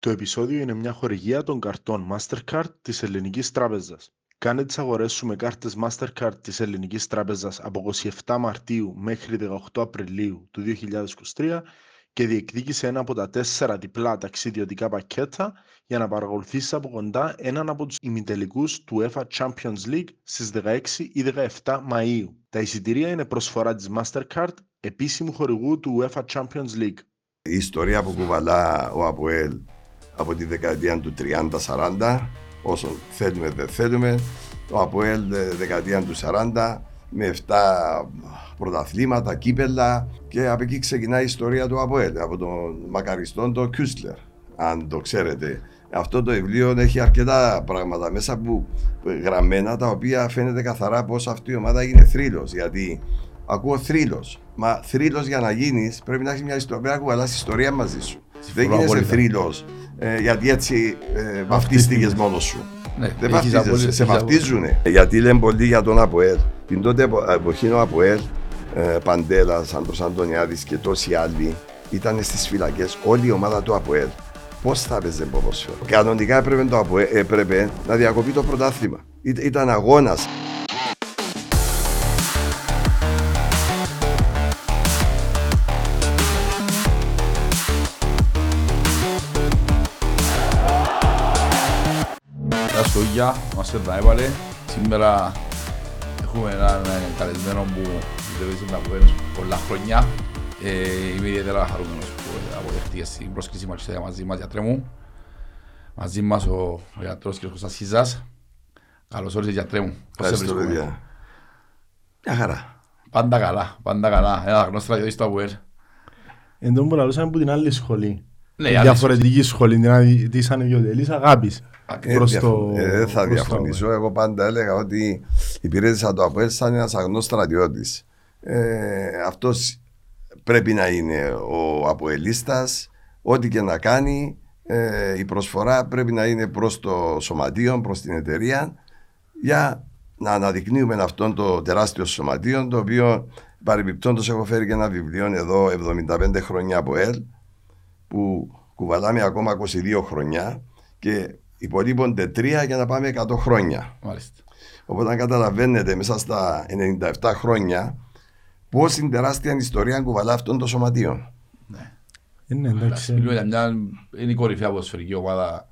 Το επεισόδιο είναι μια χορηγία των καρτών Mastercard της Ελληνικής Τράπεζας. Κάνε τις αγορές σου με κάρτες Mastercard της Ελληνικής Τράπεζας από 27 Μαρτίου μέχρι 18 Απριλίου του 2023 και διεκδίκησε ένα από τα τέσσερα διπλά ταξιδιωτικά πακέτα για να παρακολουθήσεις από κοντά έναν από τους ημιτελικούς του UEFA Champions League στις 16 ή 17 Μαΐου. Τα εισιτηρία είναι προσφορά της Mastercard, επίσημου χορηγού του UEFA Champions League. Η ιστορία που κουβαλά ο Αποέλ από τη δεκαετία του 30-40, όσο θέλουμε δεν θέλουμε, ο Αποέλ δεκαετία του 40 με 7 πρωταθλήματα, κύπελα και από εκεί ξεκινάει η ιστορία του Αποέλ, από τον μακαριστόν τον Κιούσλερ, αν το ξέρετε. Αυτό το βιβλίο έχει αρκετά πράγματα μέσα που γραμμένα τα οποία φαίνεται καθαρά πως αυτή η ομάδα είναι θρύλος γιατί ακούω θρύλος. Μα θρύλος για να γίνεις πρέπει να έχεις μια ιστορία, πρέπει να κουβαλάς ιστορία μαζί σου. Δεν γίνεσαι θρύλος ε, γιατί έτσι ε, βαφτίστηκες μόνος σου Ναι, δεν έχεις βαφτίζεσαι, απόλυτα- σε έχεις βαφτίζουν. Γιατί λένε πολύ για τον Αποέλ. Την τότε επο- εποχή ο Αποέλ, ε, Παντέλα, Άντρο Αντωνιάδης και τόσοι άλλοι ήταν στις φυλακές. Όλη η ομάδα του Αποέλ. Πώς θα έπαιζε ποδόσφαιρο; Κανονικά έπρεπε, το Αποέλ, έπρεπε να διακοπεί το πρωτάθλημα. Ή- Ήταν αγώνας. Γεια σου Ίγια, είμαστε εδώ έβαλε. Σήμερα έχουμε έναν ε, καλεσμένο που δουλεύει με από πολλά χρόνια. Ε, είμαι ιδιαίτερα χαρούμενος που ε, αποδεχτήκε την πρόσκληση μας και μαζί μας γιατρέ μου. Μαζί μας ο, ο γιατρός κ. Κώστας Χίζας. Καλώς όρισες γιατρέ μου. Πώς σε Ευχαριστώ, βρίσκουμε; παιδιά. Μια χαρά. Πάντα καλά, πάντα καλά. Ένα γνώστο στρατιώτης του ΑΒΟΕΡ. Εν τω που λαλούσαμε από την άλλη σχολή. Ναι, Τη άλλη διαφορετική σχολή, την αδι- της ανιδιοτελής αγάπης. Ε, Προς διαφο- το- ε, δεν θα προς το διαφωνήσω. Εγώ πάντα έλεγα ότι υπηρέτησα το ΑΠΟΕΛ σαν ένας αγνός στρατιώτης. Ε, Αυτός πρέπει να είναι ο Αποελίστας. Ό,τι και να κάνει, ε, η προσφορά πρέπει να είναι προς το σωματείο, προς την εταιρεία για να αναδεικνύουμε αυτόν το τεράστιο σωματείο το οποίο παρεμπιπτόντως έχω φέρει και ένα βιβλίο εδώ 75 χρόνια από ΕΛ που κουβαλάμε ακόμα 22 χρόνια και υπολείπονται 3 για να πάμε 100 χρόνια. Μάλιστα. Οπότε αν καταλαβαίνετε μέσα στα 97 χρόνια πώς είναι τεράστια ιστορία κουβαλά αυτών των σωματείων. Ε, ναι, Εντάξει, εντάξει. Μιλούμε για μια είναι η κορυφαία ποδοσφαιρική ομάδα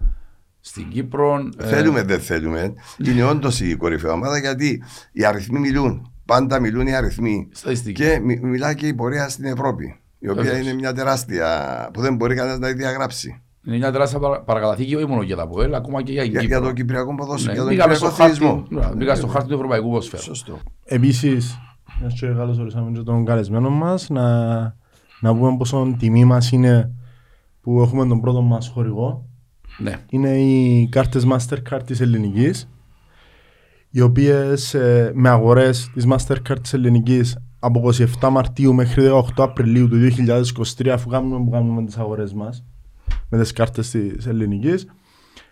στην Κύπρο. Ε, Θέλουμε, δεν θέλουμε. Είναι όντως η κορυφαία ομάδα γιατί οι αριθμοί μιλούν. Πάντα μιλούν οι αριθμοί. Στατιστική. Και μι- μιλάει και η πορεία στην Ευρώπη. Η οποία Βεβαίως. είναι μια τεράστια που δεν μπορεί κανένας να τη διαγράψει. Είναι μια τεράστια παρα- παρακαταθήκη όχι μόνο για τα ΠΟΕΛ, ακόμα και για την Για, Κύπρο. για το Κυπριακό ποδόσφαιρο, Ναι, για τον μπήκαμε στο Κυπριακό χάρτη, αθλητισμό. ναι, μπήκα στο χάρτη του Ευρωπαϊκού Ποδοσφαίρου. Σωστό. Επίσης, μιας και καλώς ορίσαμε και τον καλεσμένο μας, να, να πούμε πόσο τιμή μας είναι που έχουμε τον πρώτο μας χορηγό. Ναι, Είναι οι κάρτες Mastercard της Ελληνικής, οι οποίες ε, με αγορές της Mastercard της Ελληνικής από 27 Μαρτίου μέχρι 18 Απριλίου του 2023, αφού κάνουμε που κάνουμε τις αγορές μας, με τις κάρτες της Ελληνικής,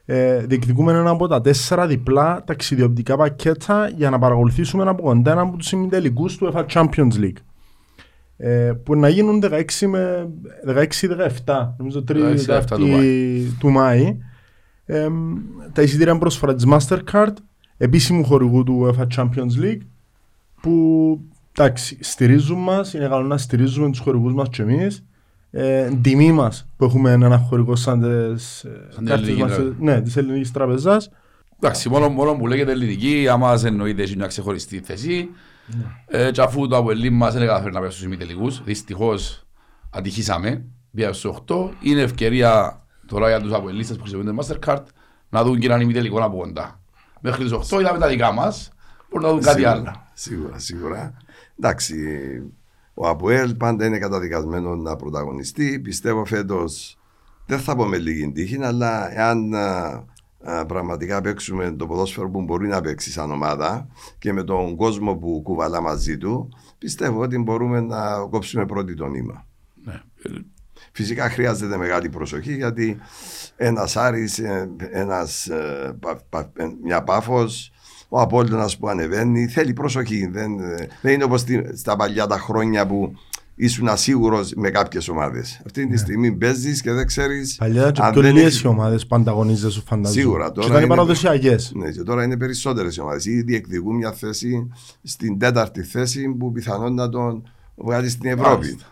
ε, διεκδικούμε ένα από τα τέσσερα διπλά ταξιδιωτικά πακέτα για να παρακολουθήσουμε από κοντά ένα από τους ημιτελικούς του UEFA Champions League. Ε, που να γίνουν 16 με 16-17, νομίζω 3 16-17 του του Μάη. Ε, τα εισιτήρια είναι πρόσφορα της Mastercard, επίσημου χορηγού του UEFA Champions League, που εντάξει, στηρίζουν μας, είναι καλό να στηρίζουμε τους χορηγούς μας και εμείς. Ε, τιμή μας που έχουμε ένα χορηγό σαν τις ε, Σαν την κάρτες Ελληνική μας, Τράπεζα. ναι, της Ελληνικής Τραπεζάς. εντάξει, μόνο, μόνο που λέγεται ελληνική, άμας σε εννοείται έχει μια ξεχωριστή θέση. Ε, και αφού το Αποελί μας δεν καταφέρει να πέσει στους ημιτελικούς, δυστυχώς ατυχήσαμε, πήγαμε στους 8, είναι ευκαιρία τώρα για τους Αποελίστες που χρησιμοποιούν το Mastercard να δουν και έναν ημιτελικό από κοντά. Μέχρι τις 8 είδαμε τα δικά μας, μπορούν να δουν κάτι Σίγουρα, άλλο. Σίγουρα, σίγουρα. Εντάξει, ο Αποέλ πάντα είναι καταδικασμένος να πρωταγωνιστεί. Πιστεύω φέτος δεν θα πω με λίγη τύχη, αλλά εάν α, α, πραγματικά παίξουμε το ποδόσφαιρο που μπορεί να παίξει σαν ομάδα και με τον κόσμο που κουβαλά μαζί του, πιστεύω ότι μπορούμε να κόψουμε πρώτη το νήμα. Ναι. Ε, Φυσικά χρειάζεται μεγάλη προσοχή γιατί ένας Άρης, ε, ένας, ε, πα- πα- ε, μια Πάφος, ο Απόλλωνας που ανεβαίνει, θέλει προσοχή. Δεν, ε, δεν είναι όπως στη- στα παλιά τα χρόνια που ήσουν ασίγουρος με κάποιες ομάδες. Αυτή τη στιγμή παίζεις και δεν ξέρεις. Παλιά ήταν και αν πιο δεν λίγες έχεις- οι ομάδες που ανταγωνίζονται σου φαντάζομαι. Σίγουρα, Και τώρα ήταν οι είναι- παραδοσιακές. Ναι, και τώρα είναι περισσότερες οι ομάδες. Ήδη διεκδικούν μια θέση στην τέταρτη θέση που πιθανόν να τον βγάλει στην Ευρώπη. Μάλιστα.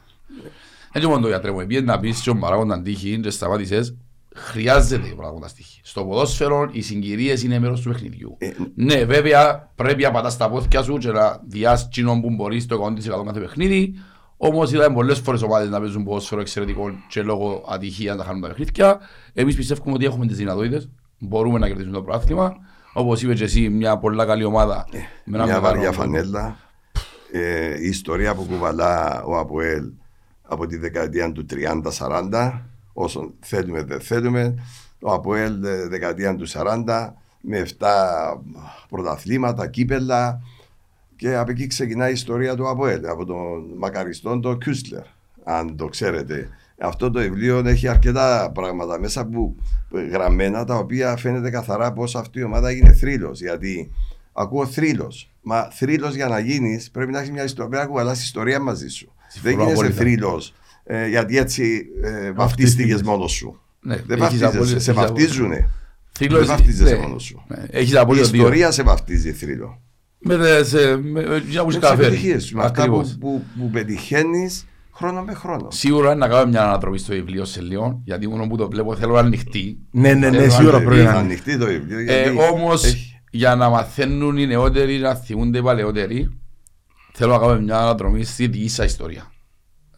Έτσι μόνο το γιατρέ μου, επειδή να πεις και ο παράγοντα τύχη και σταμάτησες, χρειάζεται ο παράγοντα τύχη. Στο ποδόσφαιρο οι συγκυρίες είναι μέρος του παιχνιδιού. Ε, Ναι, βέβαια πρέπει να πατάς τα πόδια σου και να διάσεις κοινό που μπορείς το 100% κάθε παιχνίδι. Όμως είδαμε πολλές φορές ομάδες να παίζουν ποδόσφαιρο εξαιρετικό και λόγω ατυχίας να χάνουν τα παιχνίδια. Εμείς πιστεύουμε ότι έχουμε τις δυνατότητες. Μπορούμε να κερδίσουμε το πρόθυμα. Όπως είπες και εσύ, μια πολύ καλή ομάδα. με ένα μια μεγάλο- βαριά φανέλα. Ε, η ιστορία που κουβαλά ο Αποέλ από τη δεκαετία του 30-40, όσο θέλουμε δεν θέλουμε, ο Αποέλ ε, δεκαετία του 40 με 7 πρωταθλήματα, κύπελα και από εκεί ξεκινάει η ιστορία του Αποέλ, από τον μακαριστόν τον Κιούσλερ, αν το ξέρετε. Αυτό το βιβλίο έχει αρκετά πράγματα μέσα που γραμμένα τα οποία φαίνεται καθαρά πως αυτή η ομάδα έγινε θρύλος γιατί ακούω θρύλος μα θρύλος για να γίνεις πρέπει να έχεις μια ιστορία πρέπει να κουβαλάς ιστορία μαζί σου Συμφωνώ δεν γίνεσαι απόλυτα. Θρύλος ε, γιατί έτσι ε, βαφτίστηκες μόνος σου Ναι, δεν έχεις βαφτίζεσαι, απόλυτο- σε έχεις βαφτίζουνε Θρύλος, δεν βαφτίζεσαι ναι. μόνος σου Ναι, Έχεις η απόλυτο δίκιο. ιστορία σε βαφτίζει θρύλο Με τις ε, με- με τις με τις καταφέρει. επιτυχίες σου με αυτά Ακριβώς. που, που, που πετυχαίνεις χρόνο με χρόνο Σίγουρα είναι να κάνουμε μια ανατροπή στο βιβλίο σε λίγο, γιατί μόνο που το βλέπω θέλω να ανοιχτεί. Ναι, ναι, ναι, Θέλω σίγουρα να- πρέπει θα να ανοιχτεί το βιβλίο Ε, γιατί όμως, έχει- για να μαθαίνουν οι νεότεροι, να θυμούνται οι παλαιότεροι, θέλω να κάνουμε μια ανατροπή στη δική σας ιστορία.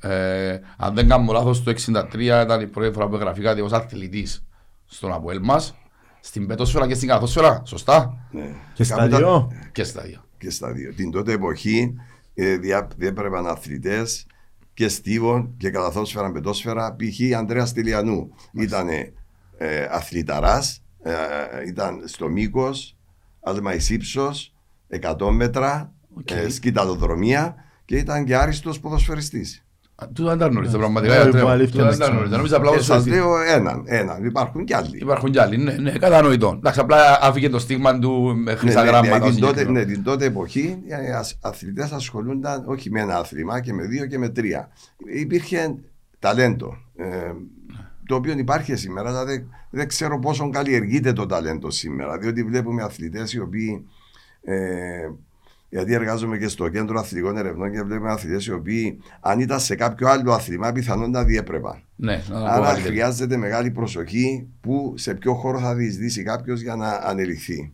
Ε, αν δεν κάνω λάθος, το 1963 ήταν η πρώτη φορά που εγγραφήκατε ως αθλητής στον Αποέλ μας, στην πετόσφαιρα και στην καθόσφαιρα, σωστά, ναι. Και στα Κάπου τα- δυο. και στα δύο. και στα δύο. Την τότε εποχή ε, δια- διέπρεπαν αθλητές και στίβων και καλαθόσφαιρα πετόσφαιρα. Π.χ. Ανδρέας Στυλιανού ήταν ε, αθληταράς, ε, ήταν στο μήκος, άλμα εις ύψος, 100 μέτρα, Οκ. ε, σκυταλοδρομία και ήταν και άριστος ποδοσφαιριστής. Α, Τούτο δεν τα γνωρίζω πραγματικά. Ε, γιατρέ μου. που αλήθεια Τούτο δεν δεν τα ξέρω. γνωρίζω. Νόμιζα απλά Και ως σας εσύ. λέω έναν, έναν. Υπάρχουν κι άλλοι. Υπάρχουν κι άλλοι, ναι, ναι, κατανοητό. Εντάξει, απλά άφηκε το στίγμα του με Ναι, χρυσά ναι, γράμματα. ναι, ως την, τότε, συγκεκριμένο. ναι, την τότε εποχή οι αθλητές ασχολούνταν όχι με ένα άθλημα και με δύο και με τρία. Υπήρχε ταλέντο. ε, το οποίο υπάρχει σήμερα, αλλά δεν, δεν ξέρω πόσο καλλιεργείται το ταλέντο σήμερα. Διότι βλέπουμε αθλητές οι οποίοι. Ε, γιατί εργάζομαι και στο κέντρο αθλητικών ερευνών και βλέπουμε αθλητές οι οποίοι, αν ήταν σε κάποιο άλλο άθλημα, πιθανόν να διέπρεπαν. Ναι, να το πω Άρα καλύτερα. χρειάζεται μεγάλη προσοχή που σε ποιο χώρο θα διεισδύσει κάποιος για να ανελιχθεί.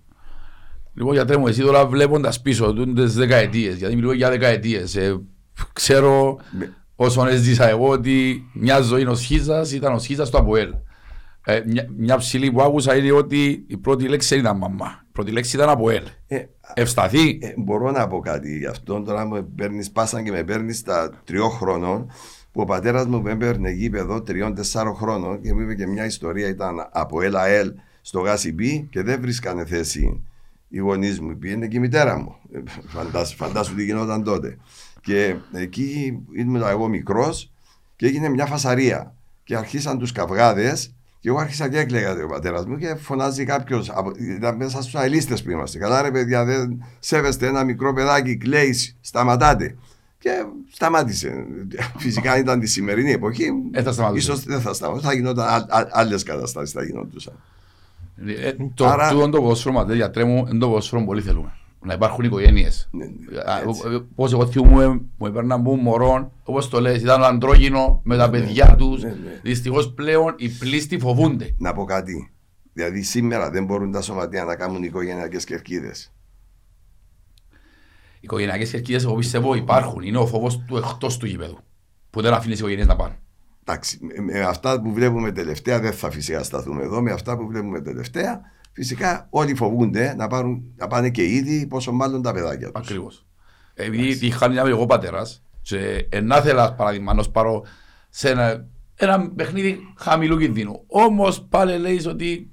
Λοιπόν, γιατρέ μου, εσύ τώρα βλέποντας πίσω τις δεκαετίες, γιατί μιλώ για δεκαετίες, ε, ξέρω Με- όσον έζησα εγώ ότι μια ζωή ο Σχίζας ήταν ο Σχίζας στο Αποέλ. Ε, μια, μια ψηλή που άκουσα είναι ότι η πρώτη λέξη ήταν μαμά. Η πρώτη λέξη ήταν Αποέλ. Ε, Ευσταθεί. Ε, μπορώ να πω κάτι γι' αυτό. Τώρα με παίρνεις, πάσαν και με παίρνεις στα τριών χρόνων που ο πατέρας μου με έπαιρνε γήπεδο τριών-τεσσάρων χρόνων και μου είπε και μια ιστορία. Ήταν από ΕΛΑΕΛ στο ΓΑΣΙΠΗ και δεν βρίσκανε θέση οι γονείς μου. Πήγαινε και η μητέρα μου. Ε, Φαντάσου, φαντάσου τι γινόταν τότε. Και εκεί ήμουν εγώ μικρός και έγινε μια φασαρία. Και αρχίσαν τους καυγάδες και εγώ άρχισα και έκλαιγα ο πατέρας μου και φωνάζει κάποιος. Ήταν μέσα στους αελίστες που είμαστε. Καλά, ρε παιδιά, δεν σέβεστε ένα μικρό παιδάκι, κλαίεις, σταματάτε. Και σταμάτησε. Φυσικά αν ήταν τη σημερινή εποχή. Ε, θα σταματούσε. ίσως δεν θα σταματούσε. Θα γινόταν άλλες καταστάσεις. Θα γινόντουσαν. Ε, το, Άρα- τούτο το ποδόσφαιρο, μα, γιατρέ μου, είναι το ποδόσφαιρο που πολύ θέλουμε. Να υπάρχουν οικογένειες. Ναι, ναι, Α, έτσι. ε, Πώς εγώ θυμούμαι, μου έπαιρναν που μωρών, όπως το λες, ήταν αντρόγινο με τα παιδιά τους. ναι, ναι. Δυστυχώς πλέον οι πλήστοι φοβούνται. Να πω κάτι. Δηλαδή σήμερα δεν μπορούν τα σωματεία να κάνουν οικογενειακές κερκίδες. Οι οικογενειακές κερκίδες, εγώ πιστεύω, υπάρχουν. Είναι ο φόβος του εκτός του γήπεδου. Που δεν αφήνεις τις οικογένειες να πάνε. Εντάξει, με, με αυτά που βλέπουμε τελευταία δεν θα φυσικά σταθούμε εδώ. Με αυτά που βλέπουμε τελευταία, φυσικά όλοι φοβούνται να, πάρουν, να πάνε και ήδη, πόσο μάλλον τα παιδάκια τους. Ακριβώς. Επειδή είχα μια εγώ πατέρας και να θέλα παράδειγμα να πάρω σε ένα, ένα παιχνίδι χαμηλού κινδύνου. Όμως πάλι λέει ότι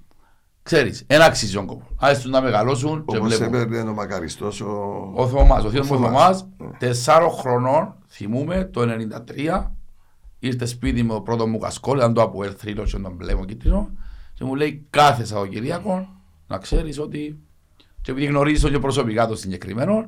ξέρεις, ένα αξίζει τον κόπος. Άσε να μεγαλώσουν και Όπως βλέπω. έπαιρνε ο μακαριστός ο. Ο Θωμάς, ο θείος μου ο Θωμάς. Θωμάς, Ναι. τεσσάρων χρονών, θυμούμε, το 1993, ήρθε σπίτι με το πρώτο μου κασκόλ, ήταν το από Ελθρύλο και τον μπλε μου κίτρινο, και μου λέει κάθε Σαββατοκυριακό να ξέρεις ότι, και επειδή γνωρίζω και προσωπικά το συγκεκριμένο,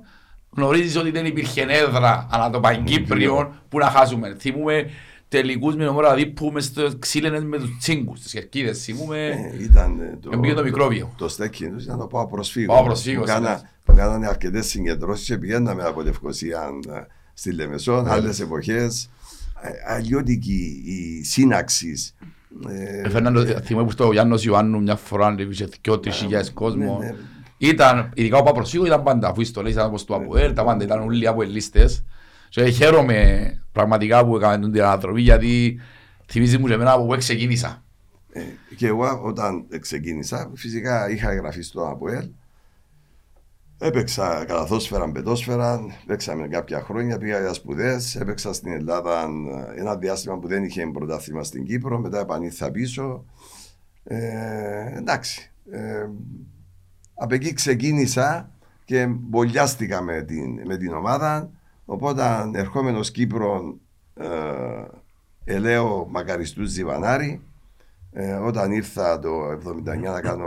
γνωρίζεις ότι δεν υπήρχε έδρα ανά το Παγκύπριο που να χάσουμε. Θυμούμε τελικούς με νομόρα δηλαδή που μες στο ξύλενες με τους τσίγκους, τις κερκίδες. Θυμούμε, Ε, ήταν ε, το, Εμπήγε το μικρόβιο. Το στέκι τους ήταν το πάω προσφύγω. Πάω προσφύγω, Που, κάνα, συνήθως. που κάνανε αρκετές συγκεντρώσεις και πηγαίναμε από Λευκοσία ε, στη Λεμεσό, Ναι. άλλες εποχές. Ε, Αλλιώτικη η σύναξης. Ε, Έφερναν το, θυμούμαι που στο Γιάννος Ιωάννου μια φορά είχε δυο τρεις χιλιάδες κόσμο. ναι, ναι. Ήταν, ειδικά ο Παπροσφύγο ήταν πάντα, αφού οι στολές ήταν όπως του ΑΠΟΕΛ, τα πάντα ήταν όλοι αποελίστες. Και χαίρομαι πραγματικά που έκαμε την ανατροπή γιατί θυμίζει μου και εμένα από πού ξεκίνησα. Ε, και εγώ όταν ξεκίνησα, φυσικά είχα εγγραφεί στο ΑΠΟΕΛ. Έπαιξα καλαθόσφαιρα, πετόσφαιρα, παίξαμε κάποια χρόνια, πήγα για σπουδές. Έπαιξα στην Ελλάδα ε, ένα διάστημα που δεν είχε πρωτάθλημα στην Κύπρο, μετά επανήλθα πίσω. Ε, εντάξει. Ε, από εκεί ξεκίνησα και μπολιάστηκα με την, με την ομάδα. Οπότε ερχόμενος Κύπρο, ε, ελέω μακαριστούς Ζιβανάρη. Ε, όταν ήρθα το 79 να κάνω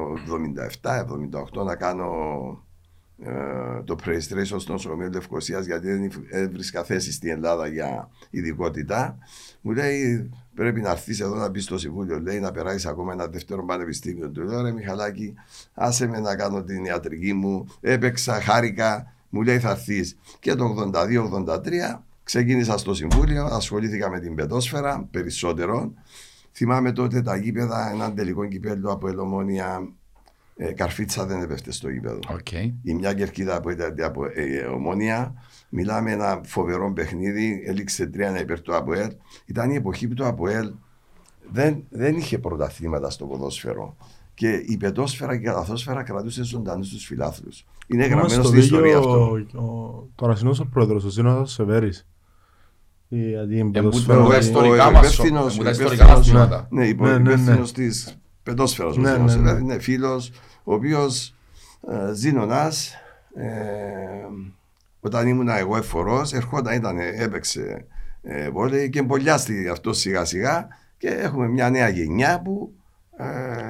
77, 78 να κάνω ε, το pre-registration στο νοσοκομείο Λευκοσίας γιατί δεν υφ- έβρισκα θέση στην Ελλάδα για ειδικότητα. Μου λέει πρέπει να έρθεις εδώ να μπεις στο συμβούλιο, λέει να περάσεις ακόμα ένα δεύτερο πανεπιστήμιο. Του λέω ρε Μιχαλάκη, άσε με να κάνω την ιατρική μου. Έπαιξα, χάρηκα, μου λέει θα έρθεις. Και το 82-83 ξεκίνησα στο συμβούλιο, ασχολήθηκα με την πετόσφαιρα περισσότερο. Θυμάμαι τότε τα γήπεδα, έναν τελικό κυπέλλου ΑΠΟΕΛ Ομόνοια. Ε, καρφίτσα δεν έπεφτε στο γήπεδο. Οκ. Η μια κερκίδα που ήταν από ε, Ομόνοια. Μιλάμε ένα φοβερό παιχνίδι. Έληξε 3 υπέρ του ΑΠΟΕΛ. Ήταν η εποχή που το ΑΠΟΕΛ δεν, δεν είχε πρωταθλήματα στο ποδόσφαιρο. Και η πετόσφαιρα και η καλαθόσφαιρα κρατούσε ζωντανούς τους φιλάθλους. Είναι Είμαστε γραμμένο στο στην ιστορία βίντεο αυτό. ο- ο- Τωρασινός ο πρόεδρος, ο Σύνοδος Σεβέρης. Γιατί είναι Εμπού- ποδοσφαίρο- μου τα ο ιστορικά μας υπεύθυνος- μου τα ο ιστορικά μας υπεύθυνος- τμήματα. Ναι, υπο- Ναι, ναι, ναι. υπεύθυνος της πετόσφαιρας. Ναι, Ναι, ναι, ναι. Είναι φίλος, ο οποίος ε, Ζήνωνας, ε, όταν ήμουν εγώ εφορός, ερχόταν, ήταν, έπαιξε ε, βόλεϊ και εμπολιάστηκε αυτό σιγά σιγά και έχουμε μια νέα γενιά που ε,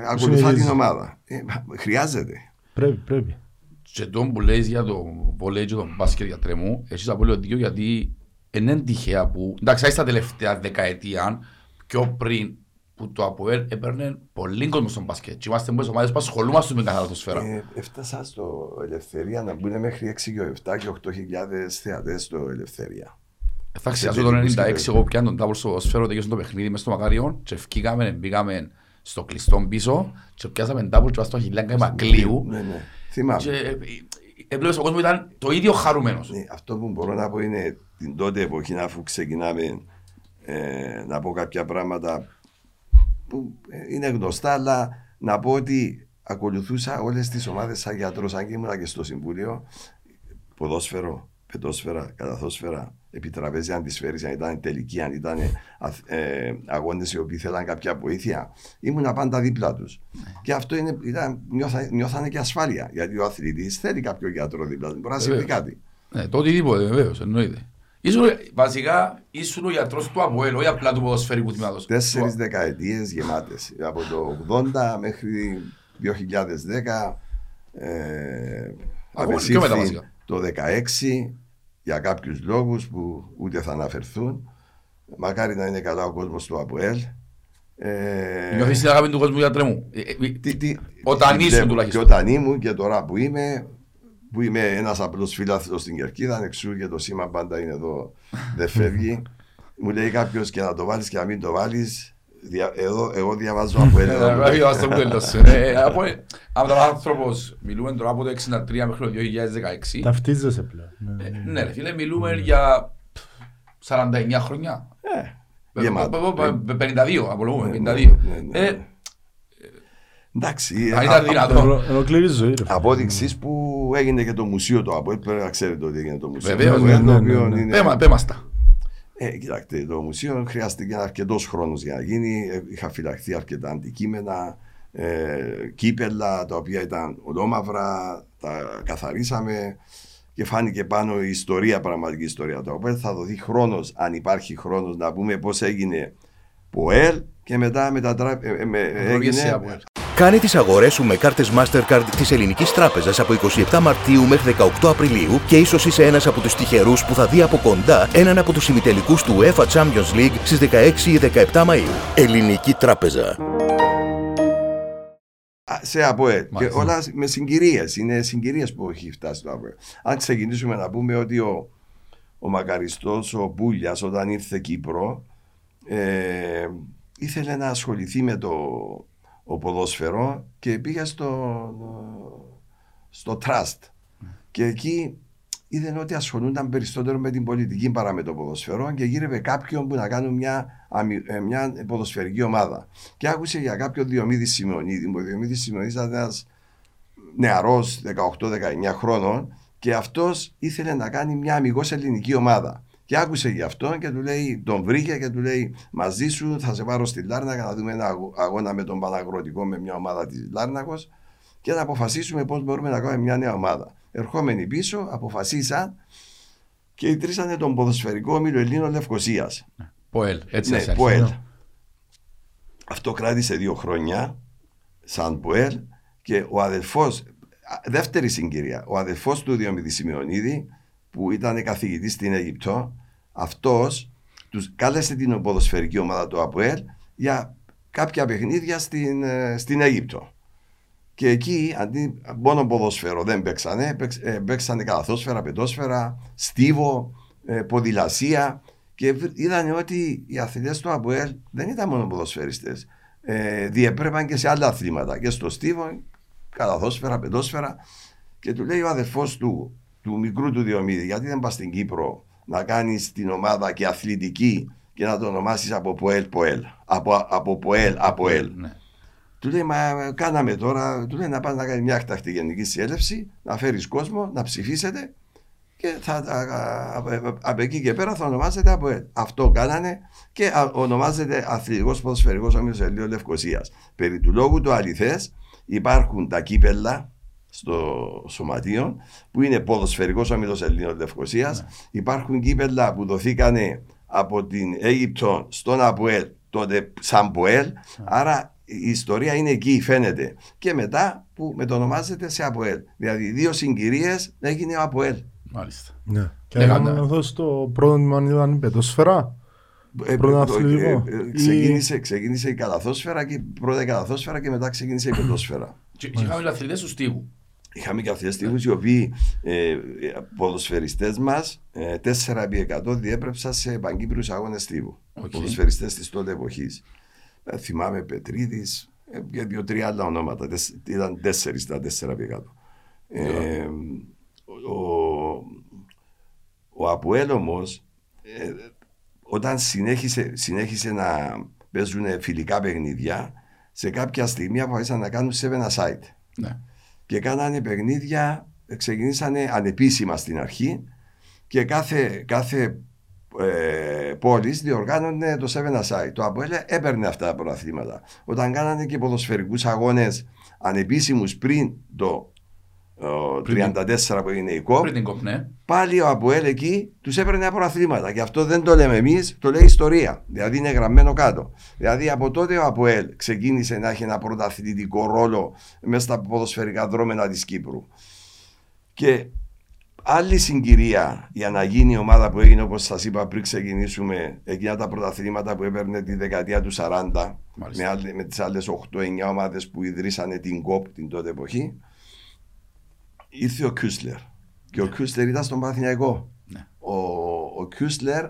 ακολουθά συνεχίζει. την ομάδα. Ε, μα, χρειάζεται. Πρέπει, πρέπει. Και τον που λες για το βολέι και τον μπάσκετ για τρέμου, έχεις απόλυτο δίκιο γιατί είναι τυχαία που, εντάξει, στα τελευταία δεκαετία, πιο πριν, που το ΑΠΟΕΛ έπαιρνε πολύ κόσμο στον μπάσκετ. Και είμαστε πολλές ομάδες που ασχολούμαστε με καθαρά σφαίρα. Ε, έφτασα στο Ελευθερία να μπουν μέχρι 6 και 7 και 8.000 θεατές στο Ελευθερία. Θα ξεχάσω σε το τελικούς 96 κυπέλλους. εγώ πιάνω τον τάβολ στο σφαίρο, τελείωσε το παιχνίδι μες στο Μακάριον και ευκήκαμε, μπήκαμε στο κλειστό πίσω και πιάσαμε τάβολ και βάζω στο χιλιάγκα Μακλίου Ναι, ναι. Θυμάμαι. και ε, ε, έβλεπες ο κόσμος ήταν το ίδιο χαρούμενος. Ναι, αυτό που μπορώ να πω είναι την τότε εποχή αφού ξεκινάμε ε, να πω κάποια πράγματα που ε, είναι γνωστά αλλά να πω ότι ακολουθούσα όλες τις ομάδες σαν γιατρός αν και ήμουν και στο Συμβούλιο ποδόσφαιρο, πετόσφαιρα, καταθόσφαιρα επιτραπέζια αν τις φέρεις, αν ήταν τελική, αν ήταν ε, αγώνες οι οποίοι θέλαν κάποια βοήθεια ήμουν πάντα δίπλα τους και αυτό είναι, ήταν, νιώθα, νιώθανε και ασφάλεια γιατί ο αθλητής θέλει κάποιο γιατρό δίπλα του, μπορεί να συμβεί Βεβαίως. κάτι Ναι, το οτιδήποτε, βεβαίως, εννοείται. Ήσουν, βασικά, ήσουν ο γιατρός του ΑΠΟΕΛ, όχι απλά του ποδοσφαιρικού τμήματος. Τέσσερις Του- δεκαετίες γεμάτες. Από το 80 μέχρι 2010. Ε, Ακόμα και πιο μετά, απεσύρθη βασικά. το 16 για κάποιους λόγους που ούτε θα αναφερθούν. Μακάρι να είναι καλά ο κόσμος του ΑΠΟΕΛ. Ε, Νιώθεις την αγάπη του κόσμου για τρέμου. Ε, ε, τι- τι- Όταν τι ήσουν βλέπω. τουλάχιστον. Και όταν ήμουν και τώρα που είμαι, που είμαι ένας απλός φίλαθλος στην Κερκίδα, εξού και το σήμα πάντα είναι εδώ, δεν φεύγει. Μου λέει κάποιος και να το βάλεις και να μην το βάλεις. Δια- εδώ, εγώ διαβάζω από Ε, ένα. γράφει το στο τέλος σου. Ε, από- Από τον άνθρωπος, μιλούμε τώρα από το 63 μέχρι το 2016. Ταυτίζεσαι πλέον. Ναι, Ε, ναι. Ναι ρε φίλε, μιλούμε για 49 χρόνια. Ε, γεμάτο. Ε, ε, 52, απολογούμε, Ναι, 52. ναι, ναι, ναι. Ε, Εντάξει, Αν ε, ήταν α- δυνατό. Ολο- Ολοκλήρη ζωή. ρε. απόδειξη που έγινε και το μουσείο το ΑΠΟΕΛ. Πρέπει να ξέρετε ότι έγινε το μουσείο. Βεβαίως, το ναι, ΑΠΟΕΛ, το ναι, οποίο ναι. είναι- πέμα- Πέμαστα. Ε, κοιτάξτε, το μουσείο χρειάστηκε αρκετός χρόνος για να γίνει. Ε, Είχα φυλαχθεί αρκετά αντικείμενα, ε, κύπελα τα οποία ήταν ολόμαυρα, τα καθαρίσαμε και φάνηκε πάνω η ιστορία, πραγματική ιστορία. Το οποίο θα δοθεί χρόνος, αν υπάρχει χρόνος, να πούμε πώς έγινε ΠΟΕΛ και μετά μετατρά... ε, ε, με- Γεωργία έγινε ΑΠΟΕΛ. Κάνε τις αγορές σου με κάρτες Mastercard της Ελληνικής Τράπεζας από 27 Μαρτίου μέχρι 18 Απριλίου και ίσως είσαι ένας από τους τυχερούς που θα δει από κοντά έναν από τους ημιτελικούς του UEFA Champions League στις 16 ή 17 Μαΐου. Ελληνική Τράπεζα. Α, σε ΑΠΟΕ. Και Μάλιστα. όλα με συγκυρίες. Είναι συγκυρίες που έχει φτάσει το ΑΠΟΕ. Αν ξεκινήσουμε να πούμε ότι ο, ο μακαριστός, ο Μπούλιας, όταν ήρθε Κύπρο, ε, ήθελε να ασχοληθεί με το ο ποδόσφαιρο και πήγε στο, στο Trust. Και εκεί είδε ότι ασχολούνταν περισσότερο με την πολιτική παρά με το ποδοσφαιρό και γύρευε κάποιον που να κάνουν μια, αμυ- ε, μια ποδοσφαιρική ομάδα. Και άκουσε για κάποιον Διομήδης Σιμεωνίδη. Ο Διομήδης Σιμεωνίδης ήταν ένας νεαρός 18-19 χρόνων και αυτός ήθελε να κάνει μια αμυγός ελληνική ομάδα. Και άκουσε γι' αυτό και του λέει, τον βρήκε και του λέει: Μαζί σου θα σε πάρω στη Λάρνακα να δούμε ένα αγω- αγώνα με τον Παναγροτικό με μια ομάδα της Λάρνακος και να αποφασίσουμε πώς μπορούμε να κάνουμε μια νέα ομάδα. Ερχόμενοι πίσω, αποφασίσαν και ιδρύσανε τον ποδοσφαιρικό όμιλο Ελλήνων Λευκοσίας. Ποέλ, έτσι Ναι, έτσι αρχίζει. Ποέλ. Αυτό κράτησε δύο χρόνια σαν Ποέλ και ο αδελφός, α, δεύτερη συγκυρία, ο αδελφός του Διομηδη Σιμεωνίδη που ήταν καθηγητής στην Αίγυπτο, αυτός τους κάλεσε την ποδοσφαιρική ομάδα του ΑΠΟΕΛ για κάποια παιχνίδια στην, ε, στην Αίγυπτο. Και εκεί αντί μόνο ποδόσφαιρο δεν παίξανε, παίξ- ε, παίξανε καλαθόσφαιρα, πετόσφαιρα, στίβο, ε, ποδηλασία και βρ- είδαν ότι οι αθλητές του ΑΠΟΕΛ δεν ήταν μόνο ποδοσφαιριστές. Ε, διεπρέπαν και σε άλλα αθλήματα και στο στίβο, καλαθόσφαιρα, πετόσφαιρα και του λέει ο αδερφός του, του μικρού του Διομήδη γιατί δεν πας στην Κύπρο να κάνεις την ομάδα και αθλητική και να το ονομάσεις από ΠΟΕΛ ΠΟΕΛ από, από ΠΟΕΛ ΑΠΟΕΛ Ναι. του λέει, μα κάναμε τώρα, του λέει να πας να κάνεις μια εκτακτή γενική συνέλευση, να φέρεις κόσμο, να ψηφίσετε και θα, α- α- από- από εκεί και πέρα θα ονομάζεται από ΕΛ. Αυτό κάνανε και α- ονομάζεται Αθλητικός Ποδοσφαιρικός Όμιλος Ελλήνων Λευκοσίας. Περί του λόγου του αληθές υπάρχουν τα κύπελα στο σωματείο που είναι ποδοσφαιρικός όμιλος Ελλήνων Λευκοσίας. Υπάρχουν κύπελα που δοθήκανε από την Αίγυπτο στον Αποέλ τότε σαν Ποέλ. Άρα η ιστορία είναι εκεί, φαίνεται. Και μετά που μετονομάζεται σε Αποέλ. Δηλαδή δύο συγκυρίες έγινε ο Αποέλ. Μάλιστα. Ναι. Και Ναι, να καλά. εδώ στο πρώτο τμήμα ήταν η πετόσφαιρα. Ε, Πρώτο το- αθλητικό. ε, ε, Ή- ξεκίνησε, ξεκίνησε η καλαθόσφαιρα και πρώτα η καλαθόσφαιρα και μετά ξεκίνησε η πετόσφαιρα. Και και είχαμε αθλητές του στίβου. Είχαμε και αθλητές οι οποίοι ε, ποδοσφαιριστές μας ε, 4 επί 100 διέπρεψαν σε παγκύπριους αγώνες στίβου. Οκ. Ποδοσφαιριστές της τότε εποχής. Ε, θυμάμαι Πετρίδης ε, και δύο-τρία άλλα ονόματα. Τεσ- ήταν τέσσερις τα 4 επί 100. Ε, ο, ο Αποέλ όμως ε, όταν συνέχισε, συνέχισε να παίζουν φιλικά παιχνίδια σε κάποια στιγμή αποφάσισαν να κάνουν 7 aside Ναι. Και κάνανε παιχνίδια, ξεκινήσανε ανεπίσημα στην αρχή και κάθε, κάθε ε, πόλης διοργάνωνε το 7 aside. Το Αποέλ έπαιρνε αυτά τα πρωταθλήματα. Όταν κάνανε και ποδοσφαιρικούς αγώνες ανεπίσημους πριν το ε, Πριν 34 που έγινε η ΚΟΠ, Πριν την κοπ, ναι. πάλι ο Αποέλ εκεί τους έπαιρνε πρωταθλήματα. Και αυτό δεν το λέμε εμείς, το λέει η ιστορία. Δηλαδή είναι γραμμένο κάτω. Δηλαδή από τότε ο Αποέλ ξεκίνησε να έχει ένα πρωταθλητικό ρόλο μέσα στα ποδοσφαιρικά δρόμενα της Κύπρου. Και άλλη συγκυρία για να γίνει η ομάδα που έγινε όπως σας είπα πριν ξεκινήσουμε εκείνα τα πρωταθλήματα που έπαιρνε τη δεκαετία του 40 Μάλιστα. με, άλλε- με τις άλλες 8-9 ομάδες που ιδρύσανε την ΚΟΠ την τότε εποχή ήρθε ο Κιούσλερ και ο Κιούσλερ ήταν στον Παναθηναϊκό. Ναι. ο, ο Κιούσλερ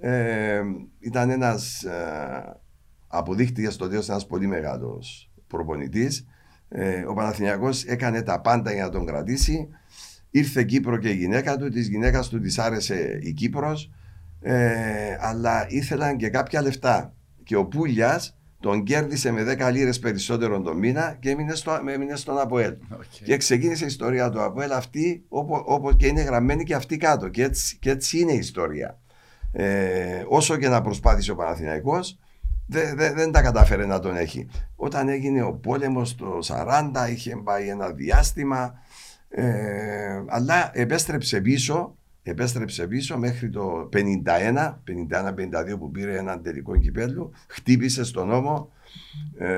ε, ήταν ένας ε, αποδείχτηκε στο τέλος ένας πολύ μεγάλος προπονητής. Ε, ο Παναθηναϊκός έκανε τα πάντα για να τον κρατήσει. Ήρθε Κύπρο και η γυναίκα του της γυναίκας του της άρεσε η Κύπρος. Ε, αλλά ήθελαν και κάποια λεφτά. Και ο Πούλιας τον κέρδισε με 10 λίρες περισσότερο τον μήνα και έμεινε, στο, έμεινε στον Αποέλ. Οκ. Και ξεκίνησε η ιστορία του ΑΠΟΕΛ αυτή όπω όπως και είναι γραμμένη και αυτή κάτω. Και έτσι, και έτσι είναι η ιστορία. Ε, όσο και να προσπάθησε ο Παναθηναϊκός δε- δε- δεν τα κατάφερε να τον έχει. Όταν έγινε ο πόλεμος το 40 είχε πάει ένα διάστημα ε, αλλά επέστρεψε πίσω επέστρεψε πίσω μέχρι το 51 51-52 που πήρε έναν τελικό κυπέλου χτύπησε στον νόμο ε,